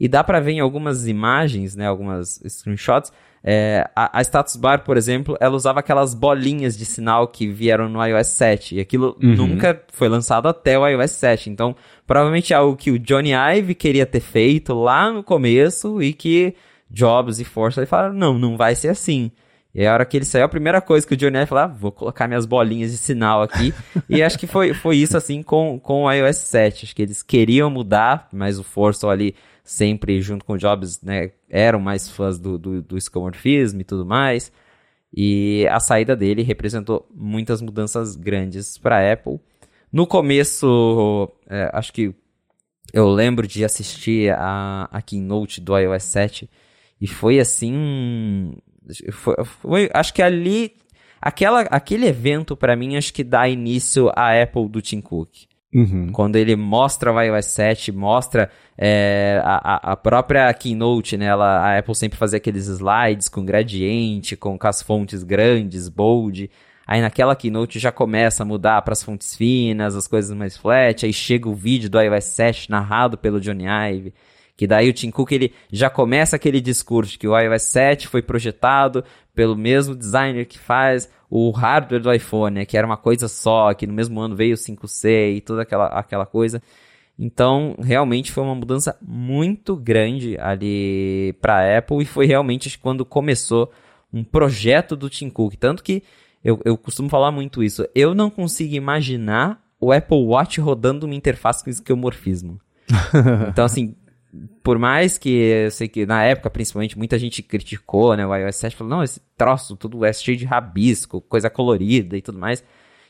E dá para ver em algumas imagens, né, algumas screenshots, é, a, a, status bar, por exemplo, ela usava aquelas bolinhas de sinal que vieram no iOS 7. E aquilo uhum. nunca foi lançado até o iOS 7. Então, provavelmente é algo que o Johnny Ive queria ter feito lá no começo e que Jobs e Force falaram, não, não vai ser assim. E a hora que ele saiu, a primeira coisa que o Johnny Ive falou, ah, vou colocar minhas bolinhas de sinal aqui. e acho que foi, foi isso assim com, com o iOS 7. Acho que eles queriam mudar, mas o Force ali sempre junto com o Jobs, né, eram mais fãs do, do, do escomorfismo e tudo mais. E a saída dele representou muitas mudanças grandes para a Apple. No começo, é, acho que eu lembro de assistir a, a keynote do iOS 7 e foi assim. Foi, foi, acho que ali. Aquela, aquele evento, para mim, acho que dá início à Apple do Tim Cook. Uhum. Quando ele mostra o iOS 7, mostra é, a, a própria Keynote, né? Ela, a Apple sempre fazia aqueles slides com gradiente, com, com as fontes grandes, bold. Aí naquela Keynote já começa a mudar para as fontes finas, as coisas mais flat. Aí chega o vídeo do iOS 7 narrado pelo Johnny Ive. Que daí o Tim Cook ele já começa aquele discurso que o iOS 7 foi projetado pelo mesmo designer que faz o hardware do iPhone, né, que era uma coisa só, que no mesmo ano veio o 5C e toda aquela, aquela coisa. Então, realmente foi uma mudança muito grande ali para a Apple e foi realmente quando começou um projeto do Tim Cook. Tanto que eu, eu costumo falar muito isso. Eu não consigo imaginar o Apple Watch rodando uma interface com esquemorfismo. então, assim, por mais que eu sei que na época, principalmente, muita gente criticou, né, o iOS 7, falou, não, esse troço tudo é cheio de rabisco, coisa colorida e tudo mais.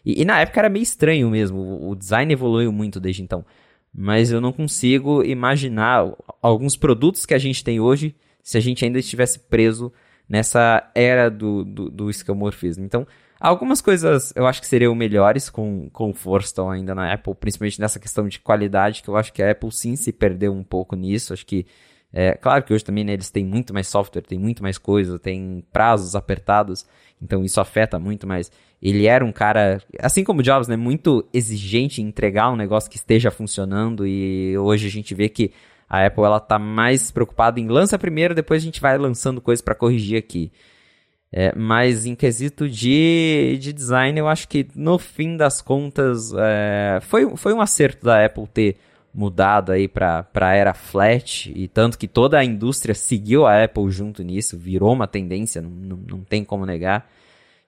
E, e, na época era meio estranho mesmo, o design evoluiu muito desde então. Mas eu não consigo imaginar alguns produtos que a gente tem hoje se a gente ainda estivesse preso nessa era do, do, do escamorfismo. Então, Algumas coisas eu acho que seriam melhores com, com o Forstall ainda na Apple, principalmente nessa questão de qualidade, que eu acho que a Apple sim se perdeu um pouco nisso. Acho que, é, claro que hoje também né, eles têm muito mais software, tem muito mais coisa, tem prazos apertados, então isso afeta muito, mas ele era um cara, assim como o Jobs, né, muito exigente em entregar um negócio que esteja funcionando e hoje a gente vê que a Apple ela tá mais preocupada em lança primeiro, depois a gente vai lançando coisas para corrigir aqui. É, mas em quesito de, de design, eu acho que no fim das contas é, foi, foi um acerto da Apple ter mudado aí para a era flat e tanto que toda a indústria seguiu a Apple junto nisso, virou uma tendência, não, não, não tem como negar.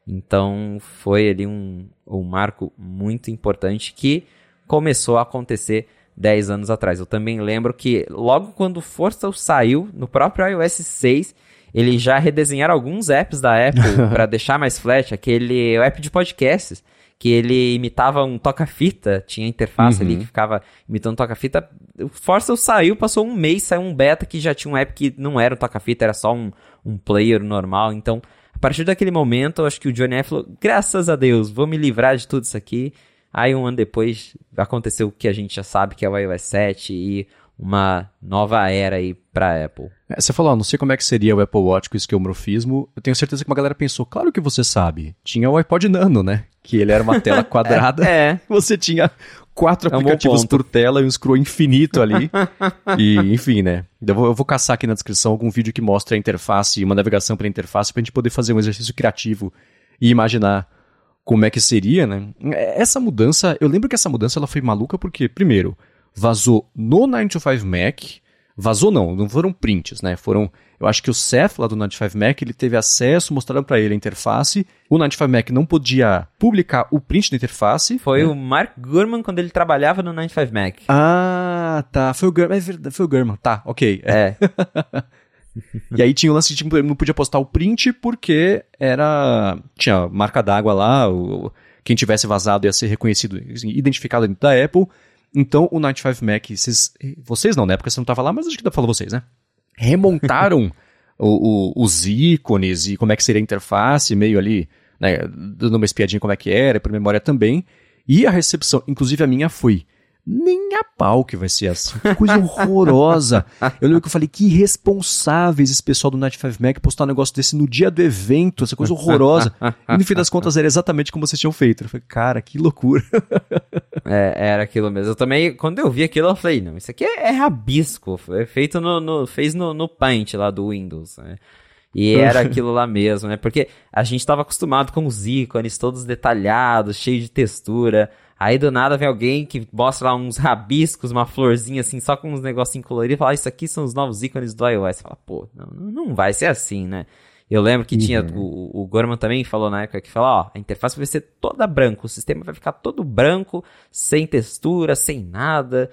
Então foi ali um, um marco muito importante que começou a acontecer 10 anos atrás. Eu também lembro que logo quando o Força saiu, no próprio iOS 6, eles já redesenharam alguns apps da Apple para deixar mais flat, aquele app de podcasts que ele imitava um toca-fita, tinha interface uhum. ali que ficava imitando toca-fita. O Forza saiu, passou um mês, saiu um beta que já tinha um app que não era um toca-fita, era só um, um player normal. Então, a partir daquele momento, eu acho que o Johnny F falou, graças a Deus, vou me livrar de tudo isso aqui. Aí um ano depois aconteceu o que a gente já sabe que é o iOS 7 e uma nova era aí pra Apple. É, você falou, não sei como é que seria o Apple Watch com esquemorfismo. Eu tenho certeza que uma galera pensou, claro que você sabe. Tinha o iPod Nano, né? Que ele era uma tela quadrada. é, é. Você tinha quatro é aplicativos por tela e um scroll infinito ali. e, enfim, né? Eu vou, eu vou, caçar aqui na descrição algum vídeo que mostre a interface, uma navegação pela interface, pra gente poder fazer um exercício criativo e imaginar como é que seria, né? Essa mudança, eu lembro que essa mudança ela foi maluca porque, primeiro, vazou no 925 Mac. Vazou não, não foram prints, né? Foram, eu acho que o Seth lá do 95 Mac, ele teve acesso, mostraram para ele a interface. O 95 Mac não podia publicar o print da interface. Foi né? o Mark Gurman quando ele trabalhava no 95 Mac. Ah, tá. Foi o Gurman, é verdade, foi o Gurman. Tá, ok. É. e aí tinha o lance de tipo, não podia postar o print porque era tinha marca d'água lá, o, quem tivesse vazado ia ser reconhecido, identificado dentro da Apple. Então, o 95 Mac, vocês, vocês não, na época você não estava lá, mas acho que dá pra falar vocês, né? Remontaram o, o, os ícones e como é que seria a interface, meio ali, né, dando uma espiadinha como é que era, por memória também. E a recepção, inclusive a minha foi, nem a pau que vai ser assim. Que coisa horrorosa. Eu lembro que eu falei, que irresponsáveis esse pessoal do Night 5 Mac postar um negócio desse no dia do evento, essa coisa horrorosa. E no fim das contas era exatamente como vocês tinham feito. Eu falei, cara, que loucura. É, era aquilo mesmo. Eu também, quando eu vi aquilo, eu falei, não, isso aqui é, é rabisco. Foi feito no, no fez no, no Paint lá do Windows, né? E era aquilo lá mesmo, né? Porque a gente estava acostumado com os ícones todos detalhados, cheios de textura. Aí do nada vem alguém que mostra lá uns rabiscos, uma florzinha assim, só com uns negocinhos coloridos e fala: ah, Isso aqui são os novos ícones do iOS. Você fala, pô, não, não vai ser assim, né? Eu lembro que uhum. tinha. O, o Gorman também falou na época que falou: Ó, a interface vai ser toda branca, o sistema vai ficar todo branco, sem textura, sem nada.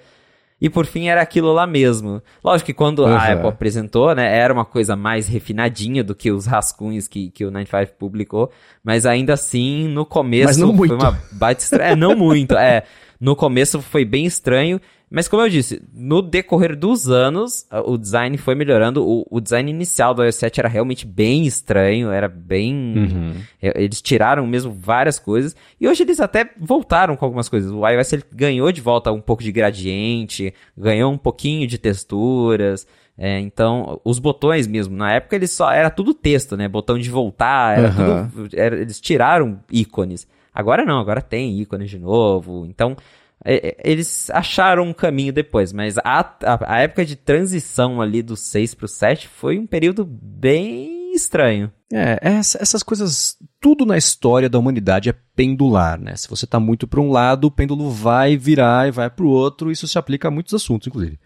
E por fim era aquilo lá mesmo. Lógico que quando uhum. a Apple apresentou, né, era uma coisa mais refinadinha do que os rascunhos que, que o 95 publicou, mas ainda assim, no começo foi uma baita estranha. É, não muito, é. No começo foi bem estranho, mas como eu disse, no decorrer dos anos, o design foi melhorando. O, o design inicial do iOS 7 era realmente bem estranho, era bem... Uhum. É, eles tiraram mesmo várias coisas. E hoje eles até voltaram com algumas coisas. O iOS ele ganhou de volta um pouco de gradiente, ganhou um pouquinho de texturas. É, então, os botões mesmo, na época eles só era tudo texto, né? Botão de voltar, era uhum. tudo, era, eles tiraram ícones. Agora não, agora tem ícones de novo. Então, eles acharam um caminho depois, mas a, a, a época de transição ali do 6 pro 7 foi um período bem estranho. É, essa, essas coisas, tudo na história da humanidade é pendular, né? Se você tá muito para um lado, o pêndulo vai virar e vai pro outro, isso se aplica a muitos assuntos, inclusive.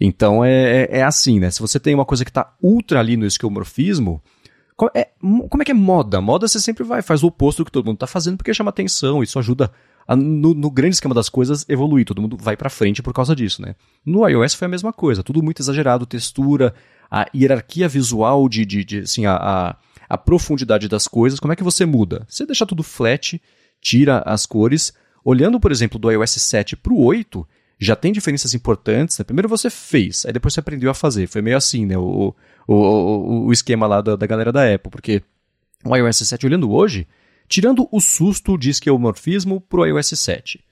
Então é, é, é assim, né? Se você tem uma coisa que tá ultra ali no esquemorfismo, como é, como é que é moda? Moda você sempre vai, faz o oposto do que todo mundo tá fazendo porque chama atenção, isso ajuda no, no, grande esquema das coisas, evoluir. Todo mundo vai para frente por causa disso, né? No iOS foi a mesma coisa, tudo muito exagerado, textura, a hierarquia visual de, de, de assim, a, a, a profundidade das coisas. Como é que você muda? Você deixa tudo flat, tira as cores. Olhando, por exemplo, do iOS 7 para o 8, já tem diferenças importantes. Né? Primeiro você fez, aí depois você aprendeu a fazer. Foi meio assim, né? O, o, o, o esquema lá da, da galera da Apple, porque o iOS 7, olhando hoje, Tirando o susto de esquemorfismo pro iOS 7,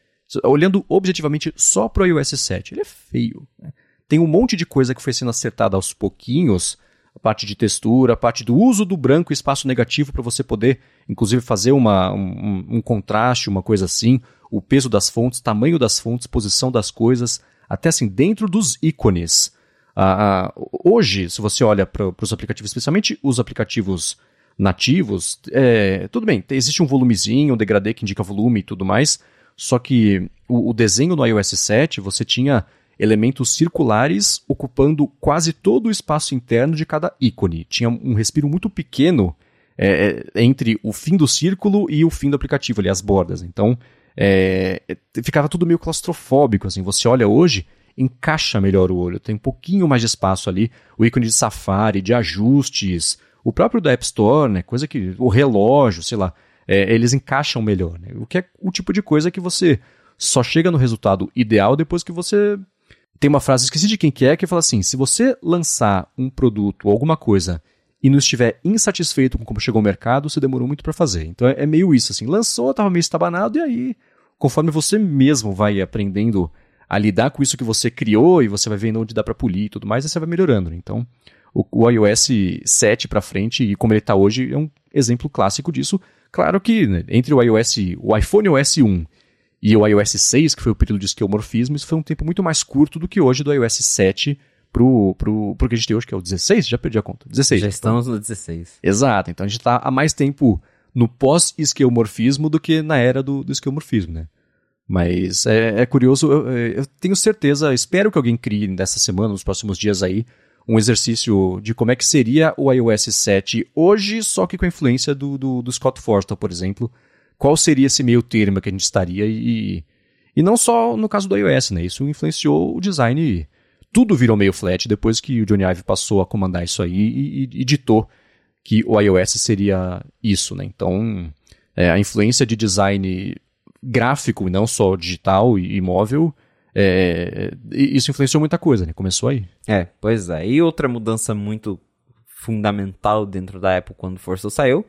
olhando objetivamente só pro iOS 7, ele é feio. Né? Tem um monte de coisa que foi sendo acertada aos pouquinhos, a parte de textura, a parte do uso do branco e espaço negativo para você poder, inclusive, fazer uma, um, um, contraste, uma coisa assim, o peso das fontes, tamanho das fontes, posição das coisas, até assim, dentro dos ícones. Ah, ah, hoje, se você olha para os aplicativos, especialmente os aplicativos nativos, é, tudo bem, existe um volumezinho, um degradê que indica volume e tudo mais, só que o, o desenho no iOS 7 você tinha elementos circulares ocupando quase todo o espaço interno de cada ícone. Tinha um respiro muito pequeno é, é, entre o fim do círculo e o fim do aplicativo, ali, as bordas. Então, é, ficava tudo meio claustrofóbico, assim. Você olha hoje, encaixa melhor o olho, tem um pouquinho mais de espaço ali, o ícone de Safari, de ajustes, o próprio da App Store, né, coisa que, o relógio, sei lá, é, eles encaixam melhor, né, o que é o tipo de coisa que você só chega no resultado ideal depois que você tem uma frase, esqueci de quem que é, que fala assim, se você lançar um produto ou alguma coisa e não estiver insatisfeito com como chegou ao mercado, você demorou muito para fazer. Então é, é, meio isso, assim, lançou, tava meio estabanado, e aí, conforme você mesmo vai aprendendo a lidar com isso que você criou e você vai vendo onde dá para polir e tudo mais, aí você vai melhorando. Né? Então, o, o iOS 7 para frente e como ele está hoje é um exemplo clássico disso. Claro que né, entre o iOS, o iPhone OS 1 e o iOS 6, que foi o período de esquemorfismo, isso foi um tempo muito mais curto do que hoje do iOS 7 pro, pro, pro que a gente tem hoje, que é o 16, já perdi a conta. 16. Já estamos no 16. Exato, então a gente está há mais tempo no pós-esquemorfismo do que na era do, do esquemorfismo, né? Mas é, é curioso, eu, eu, tenho certeza, espero que alguém crie nessa semana, nos próximos dias aí, um exercício de como é que seria o iOS 7 hoje, só que com a influência do, do, do Scott Forstall, por exemplo. Qual seria esse meio termo que a gente estaria e, e não só no caso do iOS, né? Isso influenciou o design. Tudo virou meio flat depois que o Johnny Ive passou a comandar isso aí e, e, e ditou que o iOS seria isso, né? Então, é, a influência de design gráfico, e não só digital e móvel, é, isso influenciou muita coisa, né? Começou aí. É, pois é. E outra mudança muito fundamental dentro da Apple quando Força saiu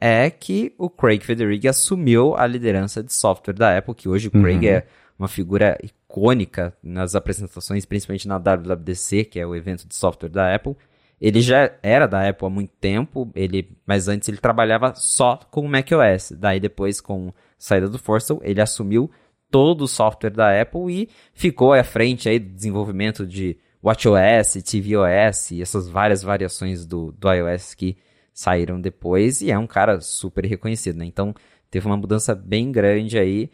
é que o Craig Federighi assumiu a liderança de software da Apple, que hoje o Craig uhum. é uma figura icônica nas apresentações, principalmente na WWDC, que é o evento de software da Apple. Ele já era da Apple há muito tempo, ele, mas antes ele trabalhava só com o macOS. Daí depois, com saída do Forstall, ele assumiu todo o software da Apple e ficou à frente aí do desenvolvimento de WatchOS, tvOS e essas várias variações do, do iOS que saíram depois e é um cara super reconhecido, né? Então teve uma mudança bem grande aí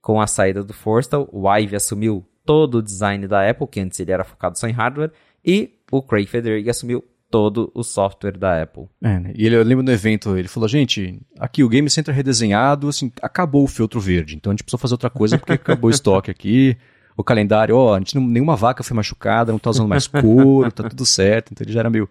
com a saída do Forstall. O Ive assumiu todo o design da Apple, que antes ele era focado só em hardware, e o Craig Federighi assumiu todo o software da Apple. É, né? E ele, eu lembro do evento, ele falou, gente, aqui o Game Center redesenhado, assim, acabou o filtro verde, então a gente precisou fazer outra coisa porque acabou o estoque aqui, o calendário, ó, a gente não, nenhuma vaca foi machucada, não tá usando mais couro, tá tudo certo, então ele já era meio,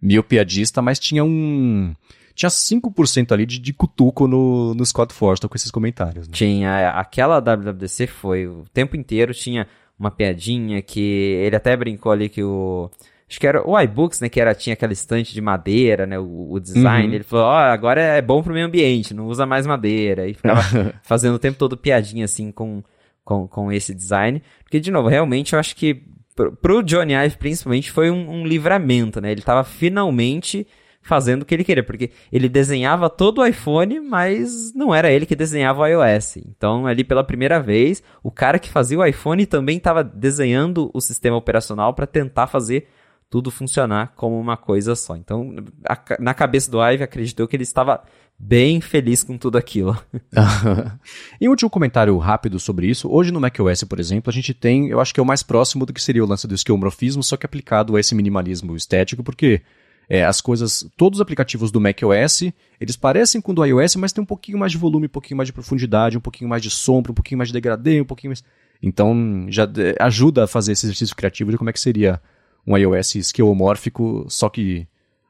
meio piadista, mas tinha um... Tinha 5% ali de, de cutuco no, no Scott Forstall com esses comentários. Né? Tinha, aquela WWDC foi, o tempo inteiro tinha uma piadinha que ele até brincou ali que o Acho que era o iBooks, né? Que era, tinha aquela estante de madeira, né? O, o design. Uhum. Ele falou, ó, oh, agora é bom pro meio ambiente, não usa mais madeira. E ficava fazendo o tempo todo piadinha, assim, com, com, com esse design. Porque, de novo, realmente eu acho que pro, pro Johnny Ive, principalmente, foi um, um livramento, né? Ele tava finalmente fazendo o que ele queria, porque ele desenhava todo o iPhone, mas não era ele que desenhava o iOS. Então, ali pela primeira vez, o cara que fazia o iPhone também estava desenhando o sistema operacional para tentar fazer tudo funcionar como uma coisa só. Então, a, na cabeça do Ive, acreditou que ele estava bem feliz com tudo aquilo. e um último comentário rápido sobre isso. Hoje no macOS, por exemplo, a gente tem, eu acho que é o mais próximo do que seria o lance do esquemorfismo, só que aplicado a esse minimalismo estético, porque é, as coisas, todos os aplicativos do macOS, eles parecem com o do iOS, mas tem um pouquinho mais de volume, um pouquinho mais de profundidade, um pouquinho mais de sombra, um pouquinho mais de degradê, um pouquinho mais... Então, já é, ajuda a fazer esse exercício criativo de como é que seria um iOS esquemomórfico, só que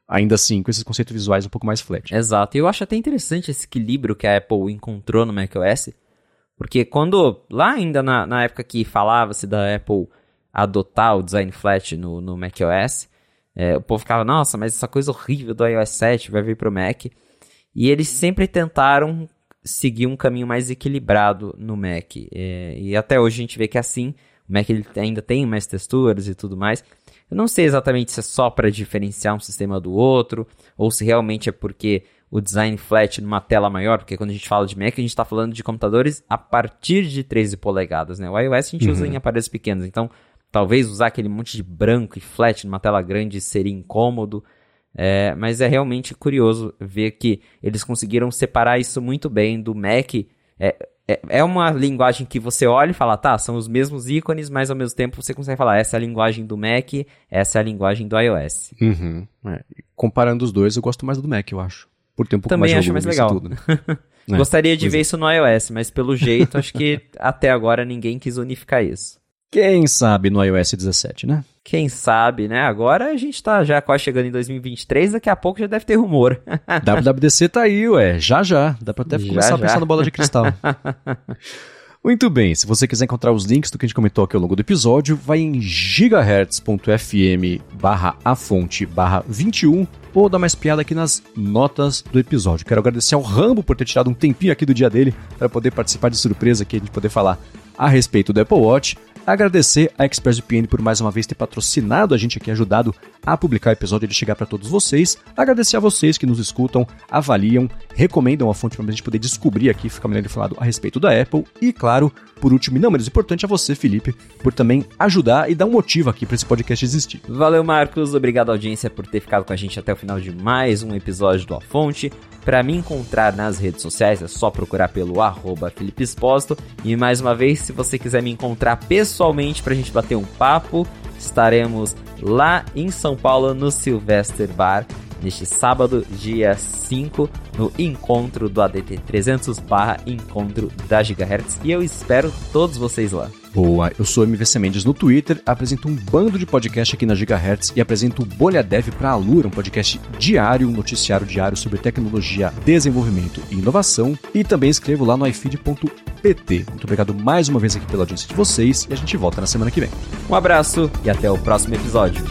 ainda assim com esses conceitos visuais um pouco mais flat. Exato. E eu acho até interessante esse equilíbrio que a Apple encontrou no macOS, porque quando, lá ainda na, na época que falava-se da Apple adotar o design flat no, no macOS, é, o povo ficava, nossa, mas essa coisa horrível do iOS 7 vai vir pro Mac. E eles sempre tentaram seguir um caminho mais equilibrado no Mac. É, e até hoje a gente vê que é assim. O Mac ele ainda tem mais texturas e tudo mais. Eu não sei exatamente se é só para diferenciar um sistema do outro, ou se realmente é porque o design flat numa tela maior, porque quando a gente fala de Mac, a gente está falando de computadores a partir de 13 polegadas, né? O iOS a gente uhum. usa em aparelhos pequenos, então talvez usar aquele monte de branco e flat numa tela grande seria incômodo, é, mas é realmente curioso ver que eles conseguiram separar isso muito bem do Mac. É, é, é uma linguagem que você olha e fala, tá, são os mesmos ícones, mas ao mesmo tempo você consegue falar, essa é a linguagem do Mac, essa é a linguagem do iOS. Uhum. É. Comparando os dois, eu gosto mais do Mac, eu acho. Por ter um Também acho mais legal. Tudo, né? É, Gostaria de ver é. isso no iOS, mas pelo jeito, acho que até agora ninguém quis unificar isso. Quem sabe no iOS 17, né? Quem sabe, né? Agora a gente tá já quase chegando em 2023, daqui a pouco já deve ter rumor. WWDC tá aí, ué, já já. Dá pra até já, começar já. a pensar no bola de cristal. Muito bem, se você quiser encontrar os links do que a gente comentou aqui ao longo do episódio, vai em gigahertz.fm barra a fonte barra 21 ou dar mais piada aqui nas notas do episódio. Quero agradecer ao Rambo por ter tirado um tempinho aqui do dia dele para poder participar de surpresa aqui, a gente poder falar a respeito do Apple Watch. Agradecer a ExpressVPN por mais uma vez ter patrocinado a gente aqui, ajudado a publicar o episódio e ele chegar para todos vocês. Agradecer a vocês que nos escutam, avaliam, recomendam a fonte para a gente poder descobrir aqui, ficar melhor falado a respeito da Apple. E claro, por último e não menos importante, a você, Felipe, por também ajudar e dar um motivo aqui para esse podcast existir. Valeu, Marcos. Obrigado, audiência, por ter ficado com a gente até o final de mais um episódio do A Fonte. Para me encontrar nas redes sociais é só procurar pelo arroba Felipe Exposto. E mais uma vez, se você quiser me encontrar pessoalmente para a gente bater um papo, estaremos lá em São Paulo no Sylvester Bar neste sábado, dia 5, no encontro do ADT 300 barra encontro da Gigahertz. E eu espero todos vocês lá. Boa, eu sou MVC Mendes no Twitter, apresento um bando de podcast aqui na Gigahertz e apresento o Bolha Dev para a Lura, um podcast diário, um noticiário diário sobre tecnologia, desenvolvimento e inovação. E também escrevo lá no ifeed.pt. Muito obrigado mais uma vez aqui pela audiência de vocês e a gente volta na semana que vem. Um abraço e até o próximo episódio.